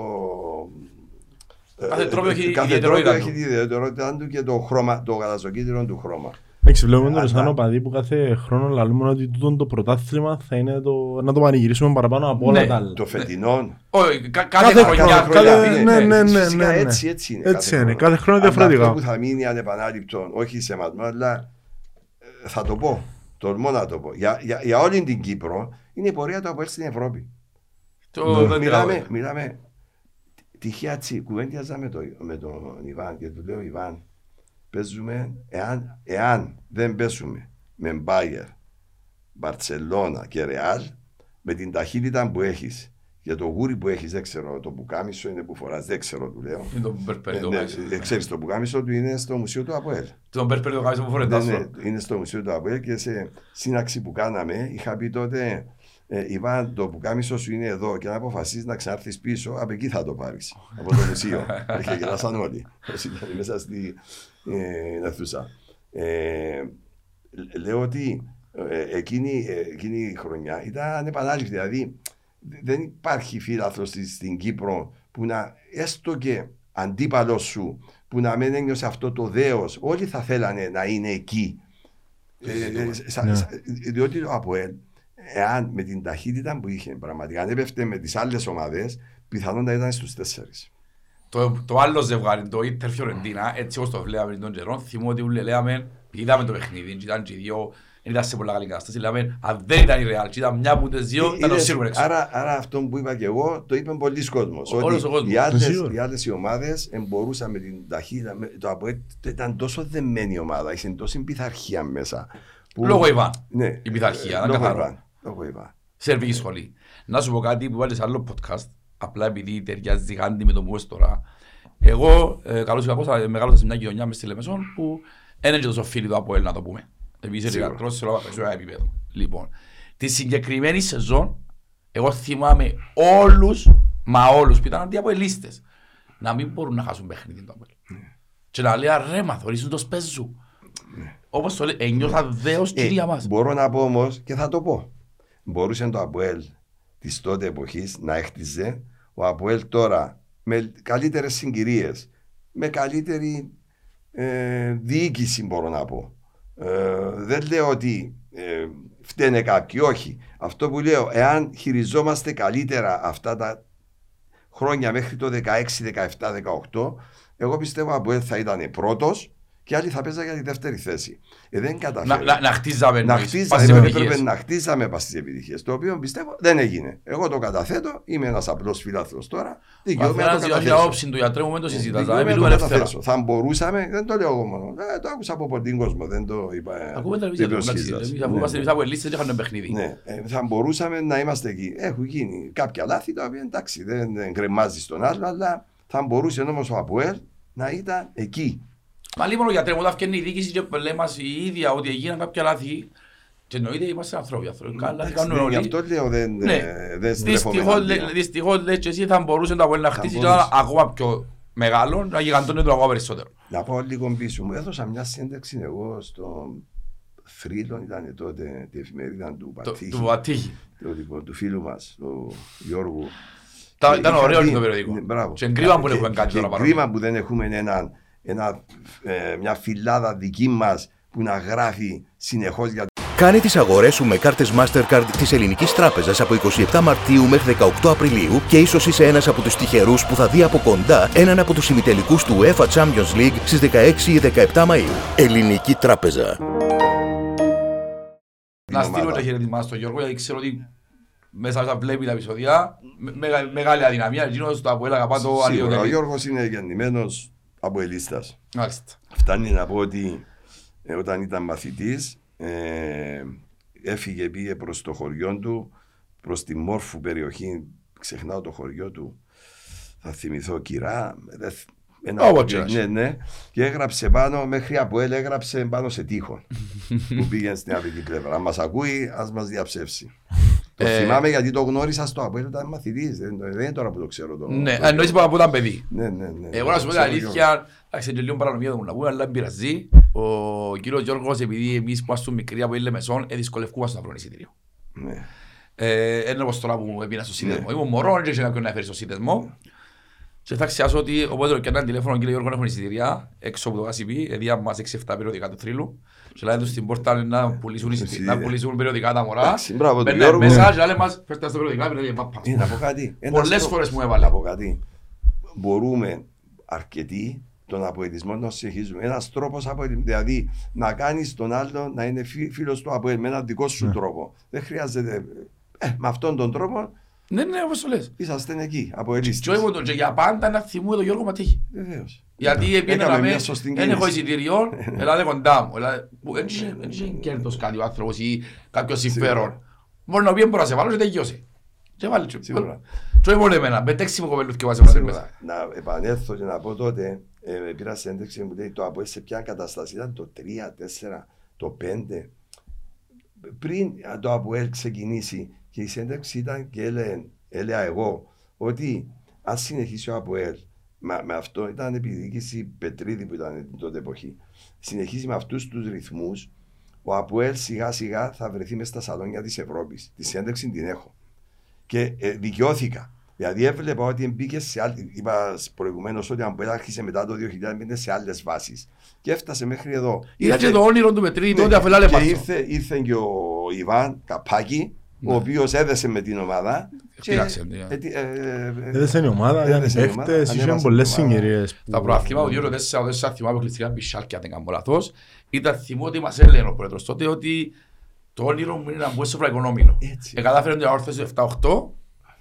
Κάθε ε, τρόπο ε, έχει κάθε ιδιαιτερότητα τρόπο του. έχει ιδιαιτερότητά του και το, χρώμα, το γαλαζοκίτρινο του χρώμα. Εντάξει, βλέπουμε τον Αλλά- σαν οπαδί που κάθε χρόνο λαλούμε ότι τούτο το πρωτάθλημα θα είναι το... να το πανηγυρίσουμε παραπάνω από όλα Ναι, τα άλλα. Το φετινό. Όχι, κα- Κάθε κάθε χρονιά. χρόνο, χρονιά, κάθε- ναι, ναι, ναι, ναι, Φυσικά ναι, ναι. Έτσι, έτσι είναι. Έτσι είναι, κάθε χρόνο διαφορετικά. Αλλά αυτό που θα μείνει ανεπανάληπτο, όχι σε μας, αλλά ε, θα το πω. Τολμώ να το πω. Για, για, για όλη την Κύπρο είναι η πορεία του από στην Ευρώπη. Το- δεν μιλάμε, μιλάμε. μιλάμε. Τυχαία έτσι, κουβέντιαζα με, το, με τον Ιβάν και του λέω Ιβάν, παίζουμε, εάν, εάν δεν παίζουμε με Μπάγερ, Μπαρτσελώνα και Ρεάλ, με την ταχύτητα που έχεις για το γούρι που έχεις, δεν ξέρω, το πουκάμισο είναι που φοράς, δεν ξέρω, του λέω. Είναι τον Περπέρι το Ε, ναι, κάμισο. ε, ξέρεις, το πουκάμισο του είναι στο μουσείο του ΑΠΟΕΛ. Τον Περπέρι το κάμισο που Ναι, φορετά ναι, στο. είναι στο μουσείο του ΑΠΟΕΛ και σε σύναξη που κάναμε είχα πει τότε ε, Ιβάν, το πουκάμισο σου είναι εδώ και αν αποφασίσει να ξανάρθει πίσω, από εκεί θα το πάρεις. από το μουσείο. και γελάσαν όλοι. Όσοι ήταν μέσα στη ε, αίθουσα. Ε, λέω ότι ε, εκείνη, ε, εκείνη η χρονιά ήταν ανεπανάληπτη. Δηλαδή δεν υπάρχει φίλαθλος στη- στην Κύπρο που να έστω και αντίπαλος σου που να μην ένιωσε αυτό το δέος. Όλοι θα θέλανε να είναι εκεί. Ε, ε, σα- Ναι. σα- διότι το ΑΠΟΕΛ, εάν με την ταχύτητα που είχε, πραγματικά αν έπεφτε με τις άλλες ομάδες, πιθανόν να ήταν στους τέσσερις. Το, το άλλο ζευγάρι, το Ίντερ Φιωρεντίνα, έτσι όπως το βλέπαμε τον καιρό, θυμώ ότι ούλε λέμε, είδαμε το παιχνίδι, και ήταν και οι δύο, δεν ήταν σε πολλά καλή κατάσταση, λέμε, αν δεν ήταν η Ρεάλ, και ήταν μια από τις δύο, ήταν το Είδες, σίγουρο έξω. άρα, άρα αυτό που είπα και εγώ το είπε πολλοί κόσμος. Ο- ότι όλος ο κόσμος. Οι άλλες, Σίγουρα. οι άλλες οι ομάδες μπορούσαν με την ταχύτητα. με- Το ΑΠΟΕΛ ήταν τόσο δεμένη η ομάδα, είχε τόση πειθαρχία μέσα. που- Λόγω Ιβάν. Ναι, Η πειθαρχία, ε, να λόγω καθαρό. Ιβάν, Λόγω Ιβάν. Σερβική σχολή. Να σου πω κάτι που βάλεις σε άλλο podcast, απλά επειδή ταιριάζει γάντι με το μου τώρα. Εγώ, ε, καλώς ή κακώς, ε, μεγάλωσα σε μια κοινωνιά μες στη Λεμεσόν που δεν είναι και τόσο φίλοι του Αποέλ, να το πούμε. Επειδή είσαι Σίγουρα. λιγατρός σε όλα σε όλα επίπεδο. Λοιπόν, τη συγκεκριμένη σεζόν, εγώ θυμάμαι όλους, μα όλους που ήταν αντιαποελίστες, να μην μπορούν να χάσουν παιχνίδι του Αποέλ. Και να λέει, ρε, μα θωρίζουν το σπέζου. Όπως το λέει, ένιωθα δέος Ε, κυρία μας. μπορώ να πω όμως και θα το πω. Μπορούσε το ΑΠΟΕΛ της τότε εποχής να έχτιζε ο ΑΠΟΕΛ τώρα με καλύτερες συγκυρίες, με καλύτερη ε, διοίκηση, μπορώ να πω. Ε, δεν λέω ότι ε, φταίνε κάποιοι. Όχι. Αυτό που λέω, εάν χειριζόμαστε καλύτερα αυτά τα χρόνια μέχρι το 16, 17, 18, εγώ πιστεύω από θα ήταν πρώτος και άλλοι θα παίζαν για τη δεύτερη θέση. Ε, δεν Να, καταφέρει. να, να χτίζαμε Να εννοείς, χτίζαμε, πας στις έπρεπε επιτυχίες. να χτίζαμε πας στις επιτυχίες. Το οποίο πιστεύω δεν έγινε. Εγώ το καταθέτω, είμαι ένας απλός φιλάθλος τώρα. Μα Δικαιούμαι να το θέλεις για καταθέσω. όψη του γιατρού μου δεν το συζητάς, Δικαιούμαι να να το μιλούμε ελεύθερα. καταθέσω. Θα μπορούσαμε, δεν το λέω εγώ μόνο. Ε, το άκουσα από πολλοί κόσμο, δεν το είπα. ε, Ακούμε τελεβίζια, δεν το εντάξει, σχίζας. εμείς αφού Ναι. είμαστε εμείς από ελίστες και είχαμε παιχνίδι. Ναι, ε, θα μπορούσαμε να είμαστε εκεί. Έχουν γίνει κάποια λάθη τα οποία εντάξει δεν, δεν κρεμάζει τον άλλο, αλλά θα μπορούσε όμω ο Αποέλ να ήταν εκεί. Μα λίγο γιατρέ μου, όταν φτιάχνει η διοίκηση και λέει μας η ίδια ότι έγιναν κάποια λάθη και εννοείται είμαστε ανθρώποι, άνθρωποι. Καλά, λάθη Εντάξει, κάνουν ναι, Γι' όλοι. αυτό λέω δεν, Ναι. ε, δεν στρέφομαι Δυστυχώς, εναντίον. λέ- Δυστυχώς λες και εσύ θα μπορούσε το Αποέλ να χτίσει και να μπορούσε. είναι ακόμα πιο μεγάλο, να γιγαντώνει το ακόμα περισσότερο. Να πω λίγο πίσω. Μου έδωσα μια σύνταξη εγώ στο Φρύλον, ήταν τότε τη εφημερίδα του Το- Πατήχη, Του ατύχει. το, λοιπόν, του φίλου μας, του Γιώργου. Τα- Και Ήταν είχα ωραίο δει- το περιοδικό. Ναι, μπράβο. Και κρίμα που Και- δεν έχουμε κάτι και τώρα παρόμοιο. Κρίμα που δεν έχουμε ένα, ένα, ε, μια φυλάδα δική μας που να γράφει συνεχώς για Κάνε τις αγορές σου με κάρτες Mastercard της Ελληνικής Τράπεζας από 27 Μαρτίου μέχρι 18 Απριλίου και ίσως είσαι ένας από τους τυχερούς που θα δει από κοντά έναν από τους ημιτελικούς του UEFA Champions League στις 16 ή 17 Μαΐου. Ελληνική Τράπεζα. Να στείλω ομάδα. τα χαιρετισμά στον Γιώργο, γιατί ξέρω ότι μέσα από τα βλέπει τα επεισόδια, με- μεγα- μεγάλη αδυναμία, εκείνος το Αποέλ αγαπά το Σίγουρα, ο αλλιωτέλη. Γιώργος είναι γεννημένος από ελίστας. Μάλιστα. Φτάνει να πω ότι ε, όταν ήταν μαθητής ε, έφυγε, πήγε προς το χωριό του, προς τη Μόρφου περιοχή, ξεχνάω το χωριό του, θα θυμηθώ κυρά, δεν θ- ένα Ω, χωριό, Μποτσιράς. ναι, ναι, και έγραψε πάνω, μέχρι από έλ έγραψε πάνω σε τείχο που πήγαινε στην άλλη πλευρά. Αν μας ακούει, ας μας διαψεύσει. Το Ε, θυμάμαι γιατί το γνώρισα στο Αποέλ όταν μαθητής, δεν, δεν είναι τώρα που το ξέρω. Το, Ναι, το- εννοείς που από ήταν παιδί. ναι, ναι, ναι. Εγώ να σου πω την Ξέρω Γιώργο. αλήθεια, εντάξει είναι λίγο παρανομία του μου να πούμε, αλλά δεν πειραζεί. Ο κύριος Γιώργος, επειδή εμείς που ήμασταν μικροί από Ήλε Μεσόν, ε, δυσκολευκούμαστε να βρούμε εισιτήριο. Ναι. Ε, είναι όπως τώρα που μου έπινα στο σύνδεσμο. Ήμουν μωρός, δεν είχε κάποιον να φέρει στο σύνδεσμο. Και θα ξιάσω ότι οπότε και έναν τηλέφωνο κύριε Γιώργο έχουν εισιτήρια έξω από το ACP, εδία μας 6-7 περιοδικά του θρύλου. Και λέει τους στην πόρτα να πουλήσουν, εισιτήρια- να πουλήσουν περιοδικά τα μωρά. Εντάξει, μπράβο του Μπαίνουν Γιώργου. μέσα και λέει μας φέρτε τα στα περιοδικά, δηλαδή πάπα. Ε, να πω κάτι. Ένας Πολλές τρόπο- φορές μου έβαλε. Να πω κάτι. Μπορούμε αρκετοί τον αποελισμό να συνεχίζουμε. Ένας τρόπος δηλαδή να κάνεις τον άλλο να είναι φίλος του από με έναν δικό σου τρόπο. Δεν χρειάζεται. Ε, με αυτόν τον τρόπο Ναι, ναι, όπως το λες. είσαστε εκεί, από Και ελίστες. εγώ τον- και για πάντα να θυμούμε τον Γιώργο Ματίχη. Βεβαίως. Γιατί Έκαμε πήγαινε να μια με, σωστή δεν έχω κίνηση. εισιτήριο, ελάτε κοντά μου. ελάτε- που Δεν είχε- δεν είχε κέρδος κάτι ο άνθρωπος ή κάποιος συμφέρον. Μόνο να πει μπορεί να σε βάλω και τελειώσει. Και βάλει και- Σίγουρα. Και όχι μόνο εμένα, με τέξι μου κοπέλους και βάζε μέσα. Σίγουρα. Να επανέλθω και να πω τότε, ε, πήρα συνέντευξη μου λέει το ΑΠΟΕ σε ποια κατάσταση ήταν το 3, 4, το 5. Πριν το ΑΠΟΕ ξεκινήσει και η συνέντευξη ήταν και έλεγε, έλεγα εγώ ότι αν συνεχίσει ο ΑΠΟΕΛ με, με αυτό ήταν επί διοίκηση Πετρίδη που ήταν την τότε εποχή. Συνεχίσει με αυτούς τους ρυθμούς, ο ΑΠΟΕΛ σιγά σιγά θα βρεθεί μέσα στα σαλόνια της Ευρώπης. Της συνέντευξη την έχω. Και ε, δικαιώθηκα. Δηλαδή έβλεπα ότι μπήκε σε άλλη. Είπα προηγουμένως ότι αν μπορεί άρχισε μετά το 2000 μπήκε σε άλλες βάσεις. Και έφτασε μέχρι εδώ. Είδα και Ήρθε- το όνειρο του Πετρίδη ναι, τότε αφού έλαβε και πάθο. ήρθε, ήρθε και ο Ιβάν Καπάκη, Ναι. ο οποίος έδεσε με την ομάδα. Και- Πειράξε, ναι. ε, τι- ε, ε, ε, Έδεσαν η ομάδα, ήταν έδεσε η ομάδα, παίχτες, ανέβασε είχαν η πολλές ομάδα. συγκυρίες. που- Τα προαθλήμα του 2-4 θυμάμαι αποκλειστικά με Σάλκη αν δεν κάνω λάθος. Ήταν θυμό ότι μας έλεγε ο πρόεδρος τότε ότι το όνειρο μου είναι να μπω στο φραγωνόμιλο. Έτσι. Ε, κατάφερε να όρθωσε 7-8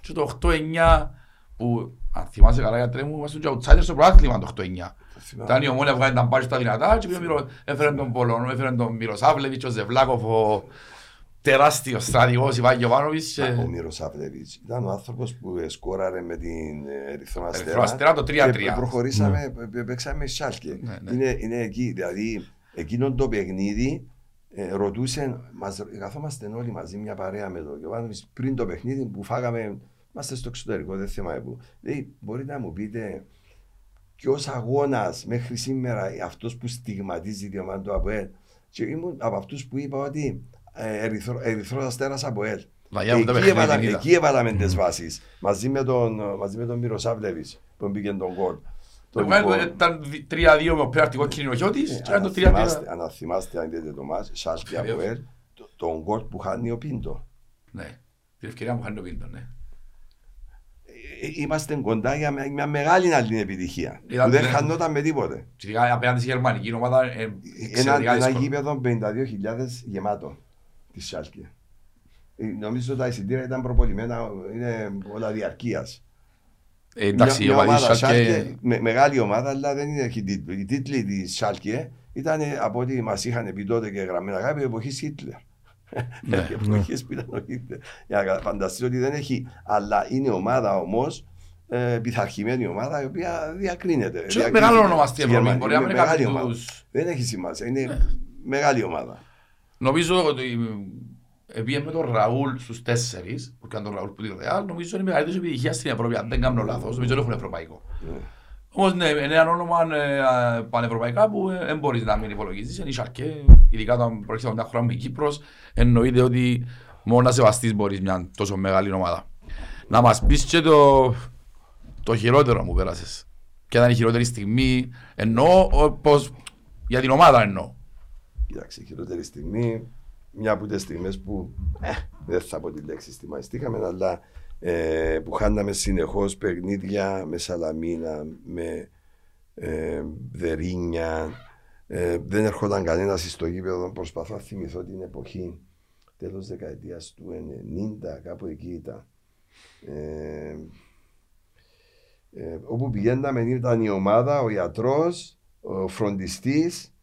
και το 8-9 που αν θυμάσαι καλά για τρέμου ήμασταν και outsider στο προάθλημα το 8-9. θυμάμαι. Ήταν η ομόνια που κάνει τα μπάρι στα δυνατά και πήγε έφερε τον Πολωνό, έφερε τον Μυροσάβλεβιτς, ο Ζεβλάκοφ, ο τεράστιος στρατηγός Ιβάν Γιωβάνοβιτς. Ο και- Μύρος Σαβλεβίτ ήταν ο άνθρωπος που ε, σκόραρε με την ε, Ερυθρό Αστέρα. Ερυθρό Αστέρα το 3-3. Και προχωρήσαμε, ε, παίξαμε Σάλκε. Ναι, ναι. Είναι, είναι εκεί. Δηλαδή, εκείνο το παιχνίδι ε, ρωτούσε, μας, καθόμαστε όλοι μαζί μια παρέα με τον Γιωβάνοβιτς πριν το παιχνίδι που φάγαμε. Είμαστε στο εξωτερικό, δεν θυμάμαι πού. Λέει, μπορείτε να μου πείτε ποιος αγώνας μέχρι σήμερα αυτός που στιγματίζει τη ομάδα του ΑΠΟΕΛ. Και ήμουν από αυτούς που είπα ότι ε, ερυθρό, ερυθρός αστέρας ΑΠΟΕΛ. Βαγιά μου τα Εκεί παιχνίδια έβαλα- την είδα. Εκεί έβαλαμε τις βάσεις. Μαζί με τον, μαζί με τον Μύρο Σάβλεβης που μπήκε τον κόλ. Το Εγώ λοιπόν, Ήταν 3-2 με ο πέναρτη κόκκινο ο Χιώτης ε, και ήταν το αναθυμάστε- 3-3. Αναθυμάστε αν είδατε το μάτς, Σάλκη Βεβαίως. Αποέλ, το- τον γκολ που χάνει ο Πίντο. Ναι. Την ευκαιρία μου χάνει ο Πίντο, ναι. Ε, Είμαστε κοντά για μια μια μεγάλη άλλη επιτυχία. Ήταν- Που δεν ναι. χανόταν με τίποτε. Και ειδικά απέναντι στη γερμανική ομάδα ε, Ένα, εξαιρετικά ένα δύσκολο. γήπεδο 52.000 γεμάτο της Σάλκη. Ε, Νομίζω τα εισιτήρια ήταν προπολιμένα, είναι όλα διαρκείας. Ε, Εντάξει, η ομάδα της Σάλκε με, μεγάλη ομάδα, αλλά δεν είναι έχει τίτλο. Οι τίτλοι της Σάλκε ήταν από ό,τι μας είχαν πει τότε και γραμμένα αγάπη εποχή Χίτλερ. Ναι, Εποχές που ήταν ο Χίτλερ. Για να φανταστείτε ότι δεν έχει, αλλά είναι ομάδα όμως. Ε, πειθαρχημένη ομάδα η οποία διακρίνεται. Και Διακρίνεται μεγάλο όνομα στη στη Ευρώπη. Γερμανία. Μπορεί να Είναι μην μεγάλη κάποιοι ομάδα. τους- Δεν έχει σημασία. Είναι μεγάλη ομάδα. Νομίζω ότι επειδή με τον Ραούλ στους τέσσερις, που έκανε τον Ραούλ που τη Ρεάλ, νομίζω είναι η μεγαλύτερη επιτυχία στην Ευρώπη, αν δεν κάνω λάθος. Νομίζω δεν έχουν ευρωπαϊκό. Ναι. Όμως ναι, είναι ένα όνομα ε, α, πανευρωπαϊκά που ε, δεν μπορείς να μην υπολογίζεις. Είναι η Σαλκέ, ειδικά όταν προέρχεται από μια χώρα με Κύπρος, εννοείται ότι μόνο να σεβαστείς μπορείς μια τόσο μεγάλη ομάδα. Να μας πεις και το, το χειρότερο που πέρασες. Και ήταν η χειρότερη στιγμή, εννοώ ο, πως, για την ομάδα εννοώ. Κοίταξε, η χειρότερη στιγμή, μια από τι στιγμές που ε, δεν θα πω τη λέξη στιγμαστήκαμε, αλλά ε, που χάναμε συνεχώς παιχνίδια με σαλαμίνα, με ε, δερίνια. Ε, δεν ερχόταν κανένας στο γήπεδο. Προσπαθώ να θυμηθώ την εποχή τέλος δεκαετίας του 90, κάπου εκεί ήταν. Ε, ε, όπου πηγαίναμε ήταν η ομάδα, ο γιατρός, ο φροντιστής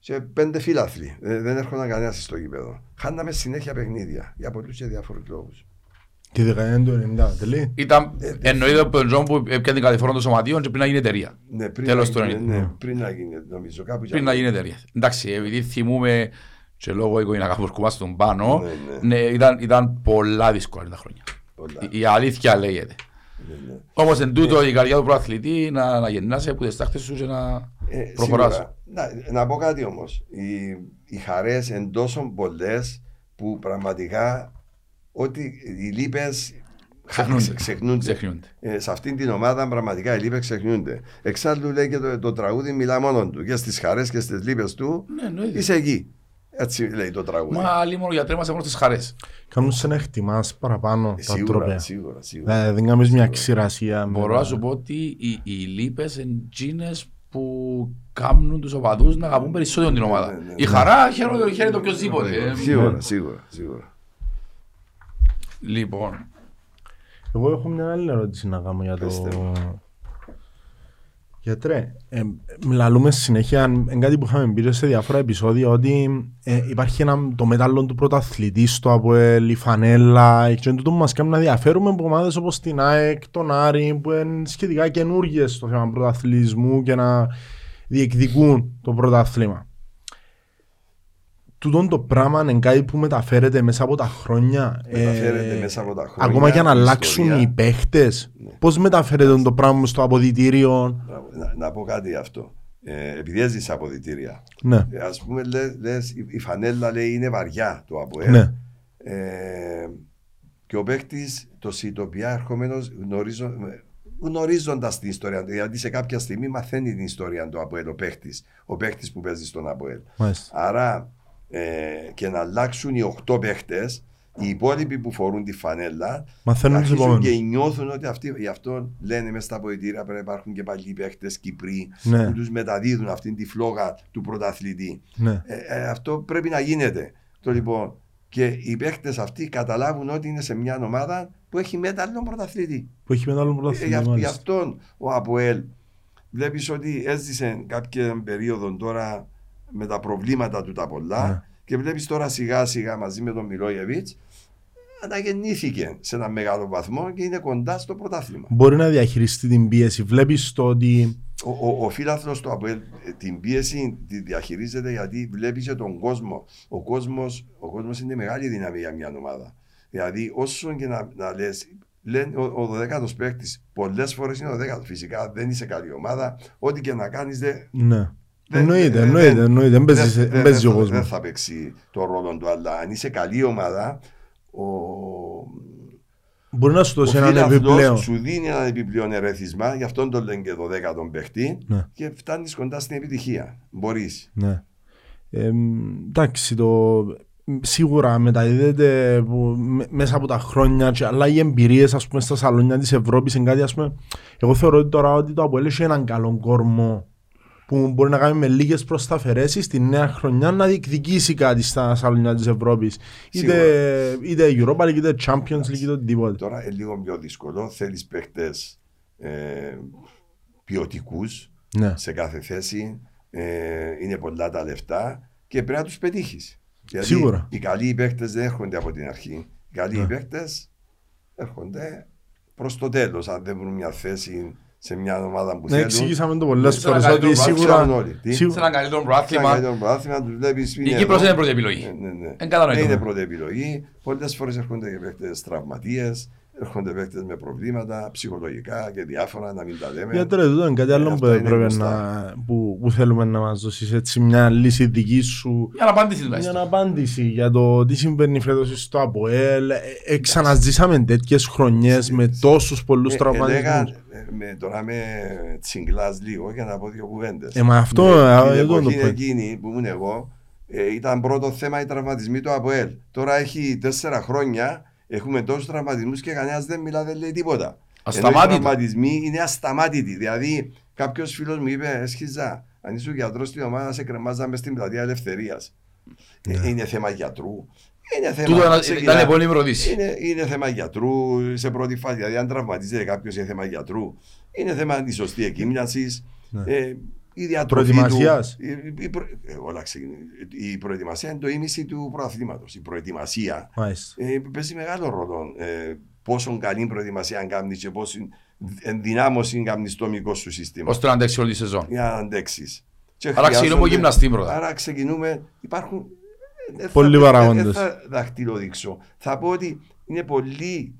και πέντε φίλαθλοι. Ε, δεν έρχονταν κανένας στο γήπεδο. Χάναμε συνέχεια παιχνίδια για πολλούς και διάφορους λόγους. Τη δεκαετία του 90, τέλη. Ήταν, εννοείται από τον Τζον που έπιανε την κατηφόρα των σωματείων και πριν να γίνει εταιρεία. Ναι, πριν, Τέλος να του γίνει, 90. ναι, πριν να γίνει, νομίζω. Κάπου Πριν να γίνει εταιρεία. Εντάξει, επειδή θυμούμε και λόγω οικογενειακά που ερχόμαστε στον πάνω, Ναι, ναι, ήταν, ήταν πολλά δύσκολα τα χρόνια. Πολλά. Η, η αλήθεια λέγεται. Ναι, ναι. Όμως εν τούτο η καρδιά του προαθλητή να, να γεννάσαι από τις τάχτες σου και να Ε, προχωράς. σίγουρα. Να, να πω κάτι όμως. Οι, οι χαρές είναι τόσο πολλές που πραγματικά ότι οι λύπες Ξεχνούνται. ξεχνούνται. Ξεχνιούνται. Ε, σε αυτήν την ομάδα πραγματικά οι λύπες ξεχνιούνται. Εξάλλου λέει και το, το τραγούδι μιλά μόνο του. Και στις χαρές και στις λύπες του Ναι, εννοείται. είσαι εκεί. Έτσι λέει το τραγούδι. Μα άλλοι μόνο γιατροί μας έχουν τις χαρές. Κάνουν σε να εκτιμάς παραπάνω Ε, τα σίγουρα, τρόπια. σίγουρα, σίγουρα. Δηλαδή δεν κάνεις μια ξηρασία. με Μπορώ τα- να σου πω ότι οι, οι λύπες είναι εκείνες που κάνουν τους οπαδούς να αγαπούν περισσότερο την ομάδα. ναι, ναι, Η χαρά χαίρεται χαίρεται οποιοςδήποτε. ε. Σίγουρα, σίγουρα, σίγουρα. Λοιπόν, Εγώ έχω μια άλλη ερώτηση να κάνω για το... Πεςτε μου. Γιατρέ, ε, μιλούμε συνέχεια, είναι κάτι που είχαμε πει σε διάφορα επεισόδια, ότι ε, υπάρχει ένα, το μετάλλο του πρωταθλητή στο ΑΠΟΕΛ, η Φανέλα, και τούτο που μας κάνει να διαφέρουμε από ομάδες όπως την ΑΕΚ, τον Άρη, που είναι σχετικά καινούργιες στο θέμα πρωταθλητισμού και να διεκδικούν το πρωταθλήμα. Τούτον το πράγμα είναι κάτι που μεταφέρεται μέσα από τα χρόνια. Μεταφέρεται ε, μέσα από τα χρόνια, Ακόμα και να η αλλάξουν ιστορία. οι παίχτες. Ναι. Πώς μεταφέρεται το πράγμα στο αποδητήριο; Να, να πω κάτι γι' αυτό. Ε, επειδή έζησα αποδητήρια. Ναι. Ε, ας πούμε, λες, λες, η, η φανέλα λέει είναι βαριά το ΑΠΟΕΛ. Ναι. Ε, και ο παίκτη, το ΣΥΤΟΠΙΑ, ερχόμενος γνωρίζοντα γνωρίζοντας την ιστορία του. Γιατί σε κάποια στιγμή μαθαίνει την ιστορία του ΑΠΟΕΛ ο παίκτη, ο παίκτη που παίζει στον ΑΠΟΕΛ. Μάλιστα. Άρα ε, και να αλλάξουν οι 8 παίχτες, οι υπόλοιποι που φορούν τη φανέλα, Μαθαίνουν τους αρχίζουν επόμενους. και νιώθουν ότι αυτοί, γι' αυτό λένε μέσα στα αποδητήρια πρέπει να υπάρχουν και παλιοί παίχτες Κυπροί Ναι. που τους μεταδίδουν αυτή τη φλόγα του πρωταθλητή. Ναι. Ε, ε, αυτό πρέπει να γίνεται. Το λοιπόν, και οι παίχτες αυτοί καταλάβουν ότι είναι σε μια ομάδα που έχει μέταλλο πρωταθλητή. Που έχει μετάλλο Ε, γι' πρωταθλητή. αυ- γι' μάλιστα. αυτόν ο Αποέλ βλέπεις ότι έζησε κάποια περίοδο τώρα με τα προβλήματα του τα πολλά Ναι. και βλέπεις τώρα σιγά σιγά μαζί με τον Μιλόγεβιτς αναγεννήθηκε σε ένα μεγάλο βαθμό και είναι κοντά στο πρωτάθλημα. Μπορεί να διαχειριστεί την πίεση. Βλέπεις το ότι Ο, ο, ο φίλαθλος του ΑΠΟΕΛ ε, την πίεση τη διαχειρίζεται γιατί βλέπεις και τον κόσμο. Ο κόσμος, ο κόσμος είναι μεγάλη δύναμη για μια ομάδα. Δηλαδή, όσο και να, να λες, λένε ο, ο 12ο παίκτης, πολλές φορές είναι ο 12ο. Φυσικά δεν είσαι καλή ομάδα. Ό,τι και να κάνεις, δεν. ναι. Δεν- Εννοείται, δεν- εννοείται, δεν- εννοείται. Δεν παίζει- δεν- δεν δεν- παίζεις ο δεν- κόσμος. Δεν θα παίξει το ρόλο του, αλλά αν είσαι καλή ομάδα, ο, Μπορεί να σου ο δώσει έναν φίλαθλος επιπλέον. σου δίνει ένα επιπλέον ερεθισμά, γι' αυτόν το λένε και 12ο παίχτη, Ναι. και φτάνεις κοντά στην επιτυχία. Μπορείς. Ναι. Ε, εντάξει, το... σίγουρα μεταδίδεται που, με- μέσα από τα χρόνια και, αλλά οι εμπειρίες ας πούμε στα σαλόνια της Ευρώπης είναι κάτι ας πούμε εγώ θεωρώ ότι τώρα ότι το Αποέλ έχει έναν καλό κορμό που μπορεί να κάνει με λίγες προσταφαιρέσεις τη νέα χρονιά να διεκδικήσει κάτι στα σαλόνια της Ευρώπης είτε, είτε Europa League είτε Champions League είτε οτιδήποτε Τώρα είναι λίγο πιο δύσκολο. Θέλεις παίχτε ε, ποιοτικούς ναι. σε κάθε θέση. Ε, είναι πολλά τα λεφτά και πρέπει να τους πετύχεις. Σίγουρα. Οι καλοί παίχτε δεν έρχονται από την αρχή. Οι καλοί Ναι. παίχτε έρχονται προς το τέλος. Αν δεν βρουν μια θέση σε μια ομάδα που Ναι, θέλουν. εξήγησαμε το πολλές Σε ένα φορές ότι καλύτερο σίγουρα, ξέρουν όλοι. Τι; Σε σίγουρα ένα καλύτερο Σε προάθλημα. ένα πρόθυμα τους βλέπεις. Η Κύπρος είναι πρώτη επιλογή. Ναι, ναι, ναι. Εν κατανοητό. Δεν είναι πρώτη επιλογή. Πολλές φορές έρχονται και παίχτε τραυματίες, έρχονται παίχτε με προβλήματα ψυχολογικά και διάφορα να μην τα λέμε. Γιατρέ, τούτο είναι κάτι άλλο που, αυτά είναι πρέπει γνωστά. να, που, που θέλουμε να μας δώσεις έτσι μια λύση δική σου Για να απάντηση μια τουλάχιστον. απάντηση για το τι συμβαίνει φέτος στο ΑΠΟΕΛ. Ε, ε, ξαναζήσαμε τέτοιες χρονιές με τόσους πολλούς Ε, έλεγα, τραυματισμούς. ε, με, τώρα με τσιγκλάς λίγο για να πω δύο κουβέντες. Ε, μα αυτό, Ναι, ε, την ε, εδώ εποχή το πω. εκείνη που ήμουν εγώ, ε, ήταν πρώτο θέμα οι τραυματισμοί του ΑΠΟΕΛ. Τώρα έχει τέσσερα χρόνια, έχουμε τόσους τραυματισμούς και κανένας δεν μιλά, δεν λέει τίποτα. Ενώ οι Ασταμάτητο. τραυματισμοί είναι ασταμάτητοι. Δηλαδή, κάποιος φίλος μου είπε, Έσχιζα, αν είσαι γιατρός στην ομάδα, σε κρεμάζαμε στην πλατεία Ελευθερίας. είναι θέμα γιατρού. Είναι θέμα. Ναι. Τούτο ήταν- ξεκινά- ήταν η επόμενη ερώτηση. είναι, είναι θέμα γιατρού σε πρώτη φάση. Δηλαδή, αν τραυματίζεται κάποιος, είναι θέμα γιατρού. Είναι θέμα της σωστή εκείμναση. Ε, η διατροφή Προετοιμασίας. Του, η, η, προ- ε, όλα ξεκινά. η προετοιμασία είναι το ίμιση του προαθλήματος. Η προετοιμασία Μάλιστα. ε, παίζει μεγάλο ρόλο. Ε, πόσο καλή προετοιμασία κάνεις και πόσο ενδυνάμωση κάνεις στο μικό σου σύστημα Ώστε να αντέξει όλη τη σεζόν. για να αντέξεις. Άρα ξεκινούμε από γυμναστή πρώτα. Άρα ξεκινούμε. Υπάρχουν. ε, θα- Πολλοί ε, παράγοντες. Δεν θα δαχτυλοδείξω. Θα πω ότι είναι πολλοί ε,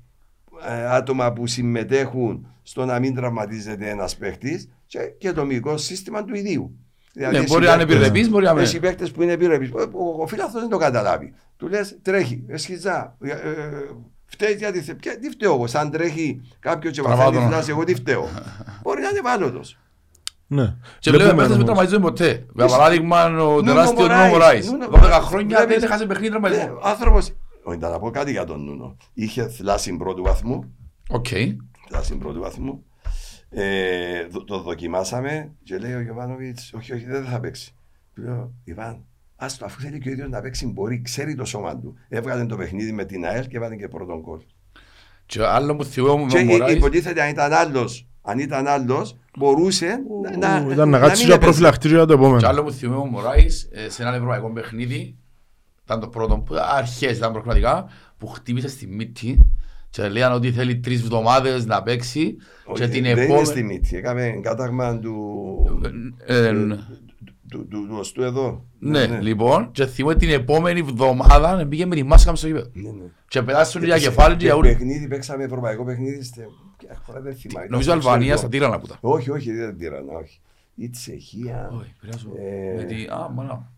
άτομα που συμμετέχουν στο να μην τραυματίζεται ένας παίχτης και, και το μυϊκό σύστημα του ιδίου. Δηλαδή, Ναι, εσύ μπορεί να είναι παίκτες- επιρρεπής, μπορεί να μην. Έχει παίχτες που είναι επιρρεπείς. Ο, ο φίλαθλο δεν το καταλάβει. Του λες τρέχει, εσχιζά. Ε, ε, φταίει γιατί θε. Ποια- τι φταίω εγώ, σαν τρέχει κάποιος και Τραβάω βαθάει τον. φλάση, εγώ τι φταίω. μπορεί να είναι ευάλωτος. Ναι. Και βλέπουμε Βλέπουμε παίχτες που όμως. τραυματίζονται ποτέ. Για παράδειγμα, ο Νούνο τεράστιος Νούνο Μωράης. Μωράης. Νούνο 12 Μωράης. χρόνια Βλέπεις. δεν έχασε παιχνίδι τραυματισμό. άνθρωπο. Όχι, να πω κάτι για τον Νούνο. Είχε θλάση πρώτου βαθμού. Οκ. Θλάση πρώτου βαθμού. Ε, δο- το δοκιμάσαμε και λέει ο Γιωβάνοβιτς, Όχι, όχι, δεν θα παίξει. Του λέω, Ιβάν, άστο, αφού θέλει και ο ίδιος να παίξει, μπορεί, ξέρει το σώμα του. Έβγαλε το παιχνίδι με την ΑΕΛ και έβαλε και πρώτον κόλ. Και άλλο που θυμόμαι Και με ο υ- Μωράης. υποτίθεται αν ήταν άλλος, αν ήταν άλλος, μπορούσε να, να, Ήταν να κάτσει μην για έπαιζε. προφυλακτήριο για το Και επόμενο. άλλο που θυμόμαι ο Μωράης ε, σε ένα ευρωπαϊκό παιχνίδι. Ήταν το πρώτο, που- αρχές ήταν προκρατικά, που χτύπησε στη μύτη και λέγανε ότι θέλει τρεις εβδομάδες να παίξει Όχι, και την δεν είναι στη επόμενη... μύτη. Έκαμε κάταγμα του, Ε, ε, του, του, του οστού εδώ. Ναι, λοιπόν, και θυμώ την επόμενη εβδομάδα πήγε με τη μάσκα μου στο γήπεδο. Ναι, ναι. Και περάσουν για κεφάλι και για ούλη. Παιχνίδι, παίξαμε ευρωπαϊκό παιχνίδι. Στε... ποια χώρα δεν θυμάμαι. Νομίζω Ήταν στο Αλβανία εξωτερικό. στα τύρανα που τα. Όχι, όχι, δεν τύρανα, όχι. Η Τσεχία. Όχι, πειράζω. Ε, Με τη- Α, μάνα.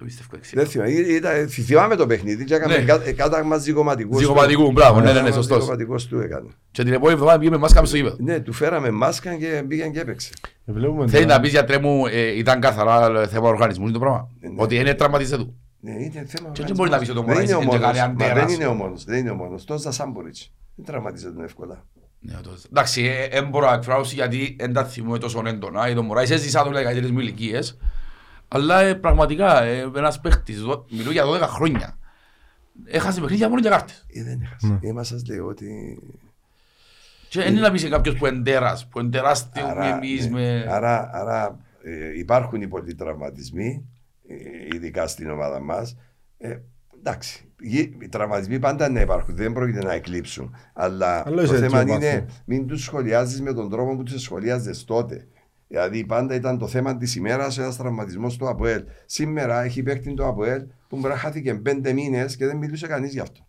Το πίστευκο εξή. Δεν θυμάμαι. Ή- ήταν- Θυμάμαι το παιχνίδι και έκαμε Ναι. κα- ε, κάταγμα ζυγοματικού. Ζυγοματικού, μπράβο, ναι, ναι, ναι, σωστός. Ζυγοματικός του έκανε. Και την επόμενη εβδομάδα πήγε με μάσκα μου στο γήπεδο. Ναι, του φέραμε μάσκα και πήγαν και έπαιξε. Ε, Βλέπουμε Θέλει τώρα. να πεις γιατρέ μου, ε, ήταν καθαρά θέμα οργανισμού είναι το πράγμα. Ναι, ναι. Ότι είναι τραυματίζε του. Ναι, είναι θέμα. Και δεν μπορεί να πεις ότι ο Δεν Μωράης είναι ο είναι και μόνος. κάνει Μα δεν αντέρας. είναι ο μόνος. Δεν είναι ο μόνος. Τον Ζασάμποριτς. Δεν τραυματίζεται εύκολα. Ναι, το- Εντάξει, δεν μπορώ να εκφράσω γιατί δεν τα θυμούμαι τόσο έντονα. Γιατί ο Μωράης έζησα το δεκαετίες μου ηλικίες. Αλλά ε, πραγματικά ε, ένας παίχτης, δω- μιλώ για 12 χρόνια. Έχασε παιχνίδια μόνο για κάρτες. Ε, δεν έχασε. Ε, μας σας λέω ότι Και δεν είναι να πεις κάποιος που είναι τέρας, που είναι τεράστιο Άρα, εμείς ναι. με... άρα, άρα ε, υπάρχουν οι πολλοί τραυματισμοί, ε, ειδικά στην ομάδα μας. Ε, εντάξει, οι οι τραυματισμοί πάντα να υπάρχουν, δεν πρόκειται να εκλείψουν. Αλλά Αλλά το είσαι θέμα έτσι ο είναι βαθμός. μην τους σχολιάζεις με τον τρόπο που τους σχολιάζε τότε. Δηλαδή πάντα ήταν το θέμα της ημέρας ένας τραυματισμός του ΑΠΟΕΛ. Σήμερα έχει παίχτη το ΑΠΟΕΛ που μπορεί να χάθηκε πέντε μήνες και δεν μιλούσε κανείς γι' αυτό.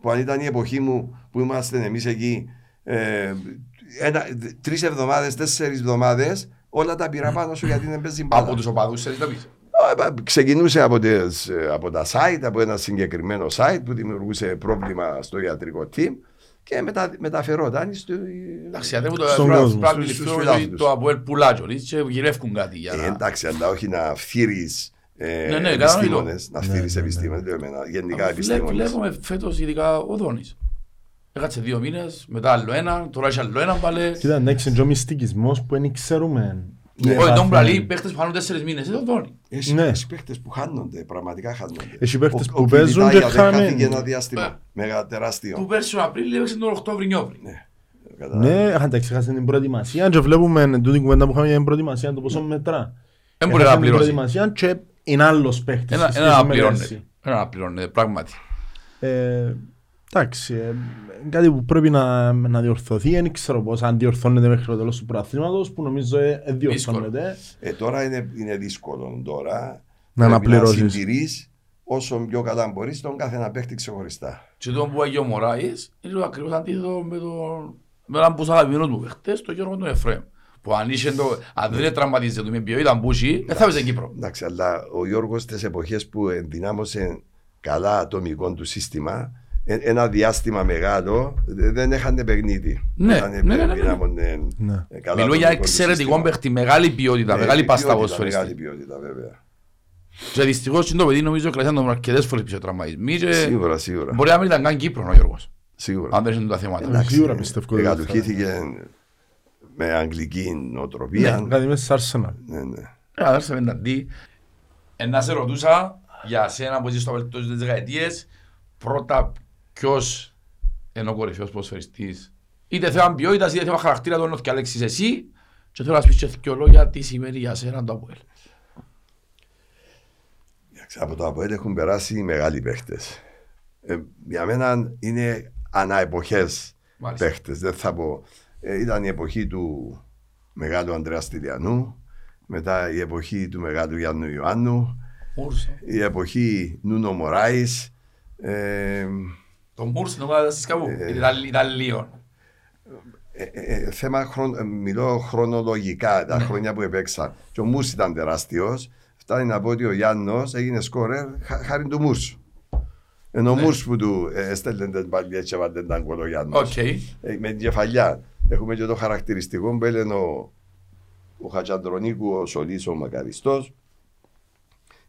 Που αν ήταν η εποχή μου που είμαστε εμείς εκεί ε, τρεις εβδομάδες, τέσσερις εβδομάδες, όλα τα πήρα πάνω σου γιατί δεν παίζεις μπάλα. Από τους οπαδούς θέλεις να πεις. Α, Ξεκινούσε από, τις, ε, από τα site, από ένα συγκεκριμένο site που δημιουργούσε πρόβλημα στο ιατρικό team και μετα, μεταφερόταν στο. Εντάξει, γιατί μου το Στον πρέπει κόσμο, να στους- αντιληφθώ στους ότι φιλάθλους. το Αποέλ πουλά κιόλας και γυρεύκουν κάτι για Ε, να... εντάξει, αλλά όχι να φθείρεις ε, Ναι, ναι, κατανοητό. επιστήμονες, να στείλεις ναι, ναι. επιστήμονες, λέω εμένα, γενικά Βλέ- επιστήμονες. Βλέπουμε φέτος ειδικά ο Δόνης. Έκατσε δύο μήνες, μετά άλλο ένα, τώρα έχει άλλο ένα πάλι. Κοίτα, εντάξει, είναι και ο μυστικισμός που δεν ξέρουμε. Ναι, Όχι, τον Πάθαμε. πραλεί παίχτες που χάνουν τέσσερις μήνες, είναι ο Δόνη. Έχει Ναι. έχει παίχτες που χάνονται, πραγματικά χάνονται. Έχει παίχτες Ο- που ο παίζουν Κιλιτάγια και δεν χάνουν. χάθηκε ένα Ε. διάστημα, μεγα Που τεράστιο. πέρσι τον Απρίλιο έπαιξε τον Οκτώβρη-Νιόβρη. Καταλάβες. Ναι, εντάξει, έχασε την προετοιμασία και βλέπουμε τούτη κουβέντα που είχαμε για την προετοιμασία το πόσο μετρά. Δεν μπορεί να Έχασε την πληρώσει. προετοιμασία και είναι άλλος παίχτης. Ένα σε ένα σχέση να με πληρώνεται. πέρσι. Ένα να πληρώνεται, πράγματι. Ε, Εντάξει, ε, κάτι που πρέπει να, να διορθωθεί, δεν ξέρω πώς αν διορθώνεται μέχρι το τέλος του προαθλήματος που νομίζω ε, ε, διορθώνεται. Ε, τώρα είναι, είναι δύσκολο τώρα. Να Πρέπει αναπληρώσεις. Να συντηρείς όσο πιο καλά μπορείς τον κάθε ένα παίχτη ξεχωριστά. Και το που έγινε ο Μωράης είναι το ακριβώς αντίθετο με τον με έναν που σ' αγαπημένος μου παίχτες, τον Γιώργο τον Εφραίμ. Που αν, είχε το, αν δεν τραυματίζεται με ποιότητα που είχε, δεν θα έπαιζε Κύπρο. Εντάξει, αλλά ο Γιώργος στις εποχές που ενδυνάμωσε καλά ατομικό του σύστημα, ε- ένα διάστημα μεγάλο, δε- δεν έχανε παιχνίδι. Ναι, Όταν ναι, ναι, ναι, ναι. ενδυνάμωνε, Ναι. ε, καλά Μιλώ για ατομικό του εξαιρετικό σύστημα. παίχτη, μεγάλη ποιότητα, Ναι, μεγάλη πάστα ποιότητα, ποδοσφαιριστή. Μεγάλη ποιότητα, βέβαια. Και δυστυχώς είναι το παιδί νομίζω κρατάνε τον αρκετές φορές πίσω τραυματισμοί και Σίγουρα, σίγουρα. μπορεί να μην ήταν καν Κύπρο ο Γιώργος, Σίγουρα. αν δεν είναι τα θέματα. Εντάξει. Σίγουρα πιστεύω ότι θα Εγκατοχήθηκε με αγγλική νοοτροπία. Ναι, Κάτι μέσα σε Arsenal. Ναι, ναι. Ε, αδέρφε με αντί. Ε, να σε ρωτούσα για σένα που είσαι στο βελτιώσει της δεκαετίες, πρώτα ποιος είναι ο κορυφαίος ποδοσφαιριστής. Είτε θέμα ποιότητας, είτε θέμα χαρακτήρα τον και Αλέξης εσύ και θέλω να σου πεις και δυο λόγια τι σημαίνει για σένα το Αποέλ. Εντάξει, Από το ΑΠΟΕΛ έχουν περάσει μεγάλοι παίχτες. Ε, για μένα είναι αναεποχές Μάλιστα. παίχτες. Δεν θα πω. Ε, ήταν η εποχή του μεγάλου Ανδρέα Τηλιανού, μετά η εποχή του μεγάλου Γιάννου Ιωάννου, Μούρς. η εποχή Νούνο Μωράης. Ε, Το Μούρς είναι ο στις κάπου. Ήταν ήταν λίγο. ε, ε, θέμα χρον, ε, μιλώ χρονολογικά τα χρόνια που έπαιξα. Και ο Μούρς ήταν τεράστιος. Φτάνει να πω ότι ο Γιάννος έγινε σκόρερ χα- χάρη του Μούρς. Ενώ ο Μούρς που του ε, έστελνε τις μπαλιές και έβαλλε τα γκολ ο Γιάννος. Οκ. Ε, με την κεφαλιά. Έχουμε και το χαρακτηριστικό που έλεγε ο, ο Χατζαντρονίκου, ο Σολής, ο Μακαριστός.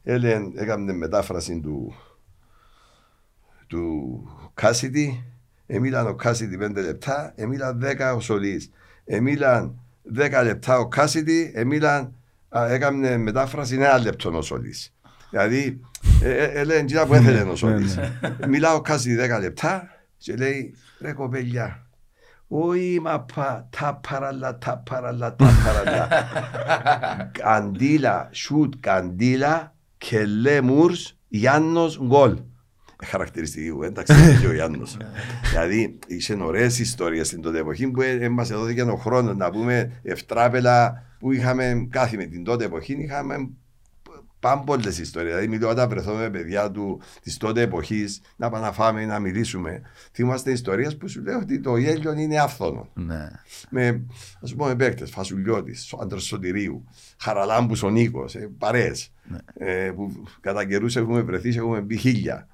Έλεγε, έκανε μετάφραση του, του Κάσιτι. Εμίλαν ο Κάσιτι 5 λεπτά, εμίλαν 10 ο Σολής. Εμίλαν 10 λεπτά ο Κάσιτι, εμίλαν, α, έκανε μετάφραση ένα λεπτό ο Σολής. Δηλαδή, ε, ε, έλεγε εκείνα που έθελε ο Σολής. Μιλάω ο Κάσιτι 10 λεπτά και λέει, ρε κοπέλια, όχι μα πα, τα παραλά, τα παραλά, τα παραλά. Καντήλα, σουτ καντήλα και λέμουρς, Γιάννος γκολ. Ε, Χαρακτηριστική μου, εντάξει, είναι και ο Γιάννος. δηλαδή, είχε ωραίες ιστορίες στην τότε εποχή που ε, ε, μας έδωθηκε ο χρόνος να πούμε ευτράπελα που είχαμε κάθιμε την τότε εποχή, είχαμε πάμπολες ιστορίες. Δηλαδή, μιλώ όταν βρεθούμε με παιδιά του της τότε εποχής να πάμε να φάμε, να μιλήσουμε. Θυμάστε ιστορίες που σου λέω ότι το γέλιο είναι άφθονο. Ναι. Με ας πούμε παίκτες, Φασουλιώτης, ο άντρα Σωτηρίου, Χαραλάμπους ο Νίκος, ε, παρέες. Ε, που κατά καιρούς έχουμε βρεθεί και έχουμε μπει χίλια.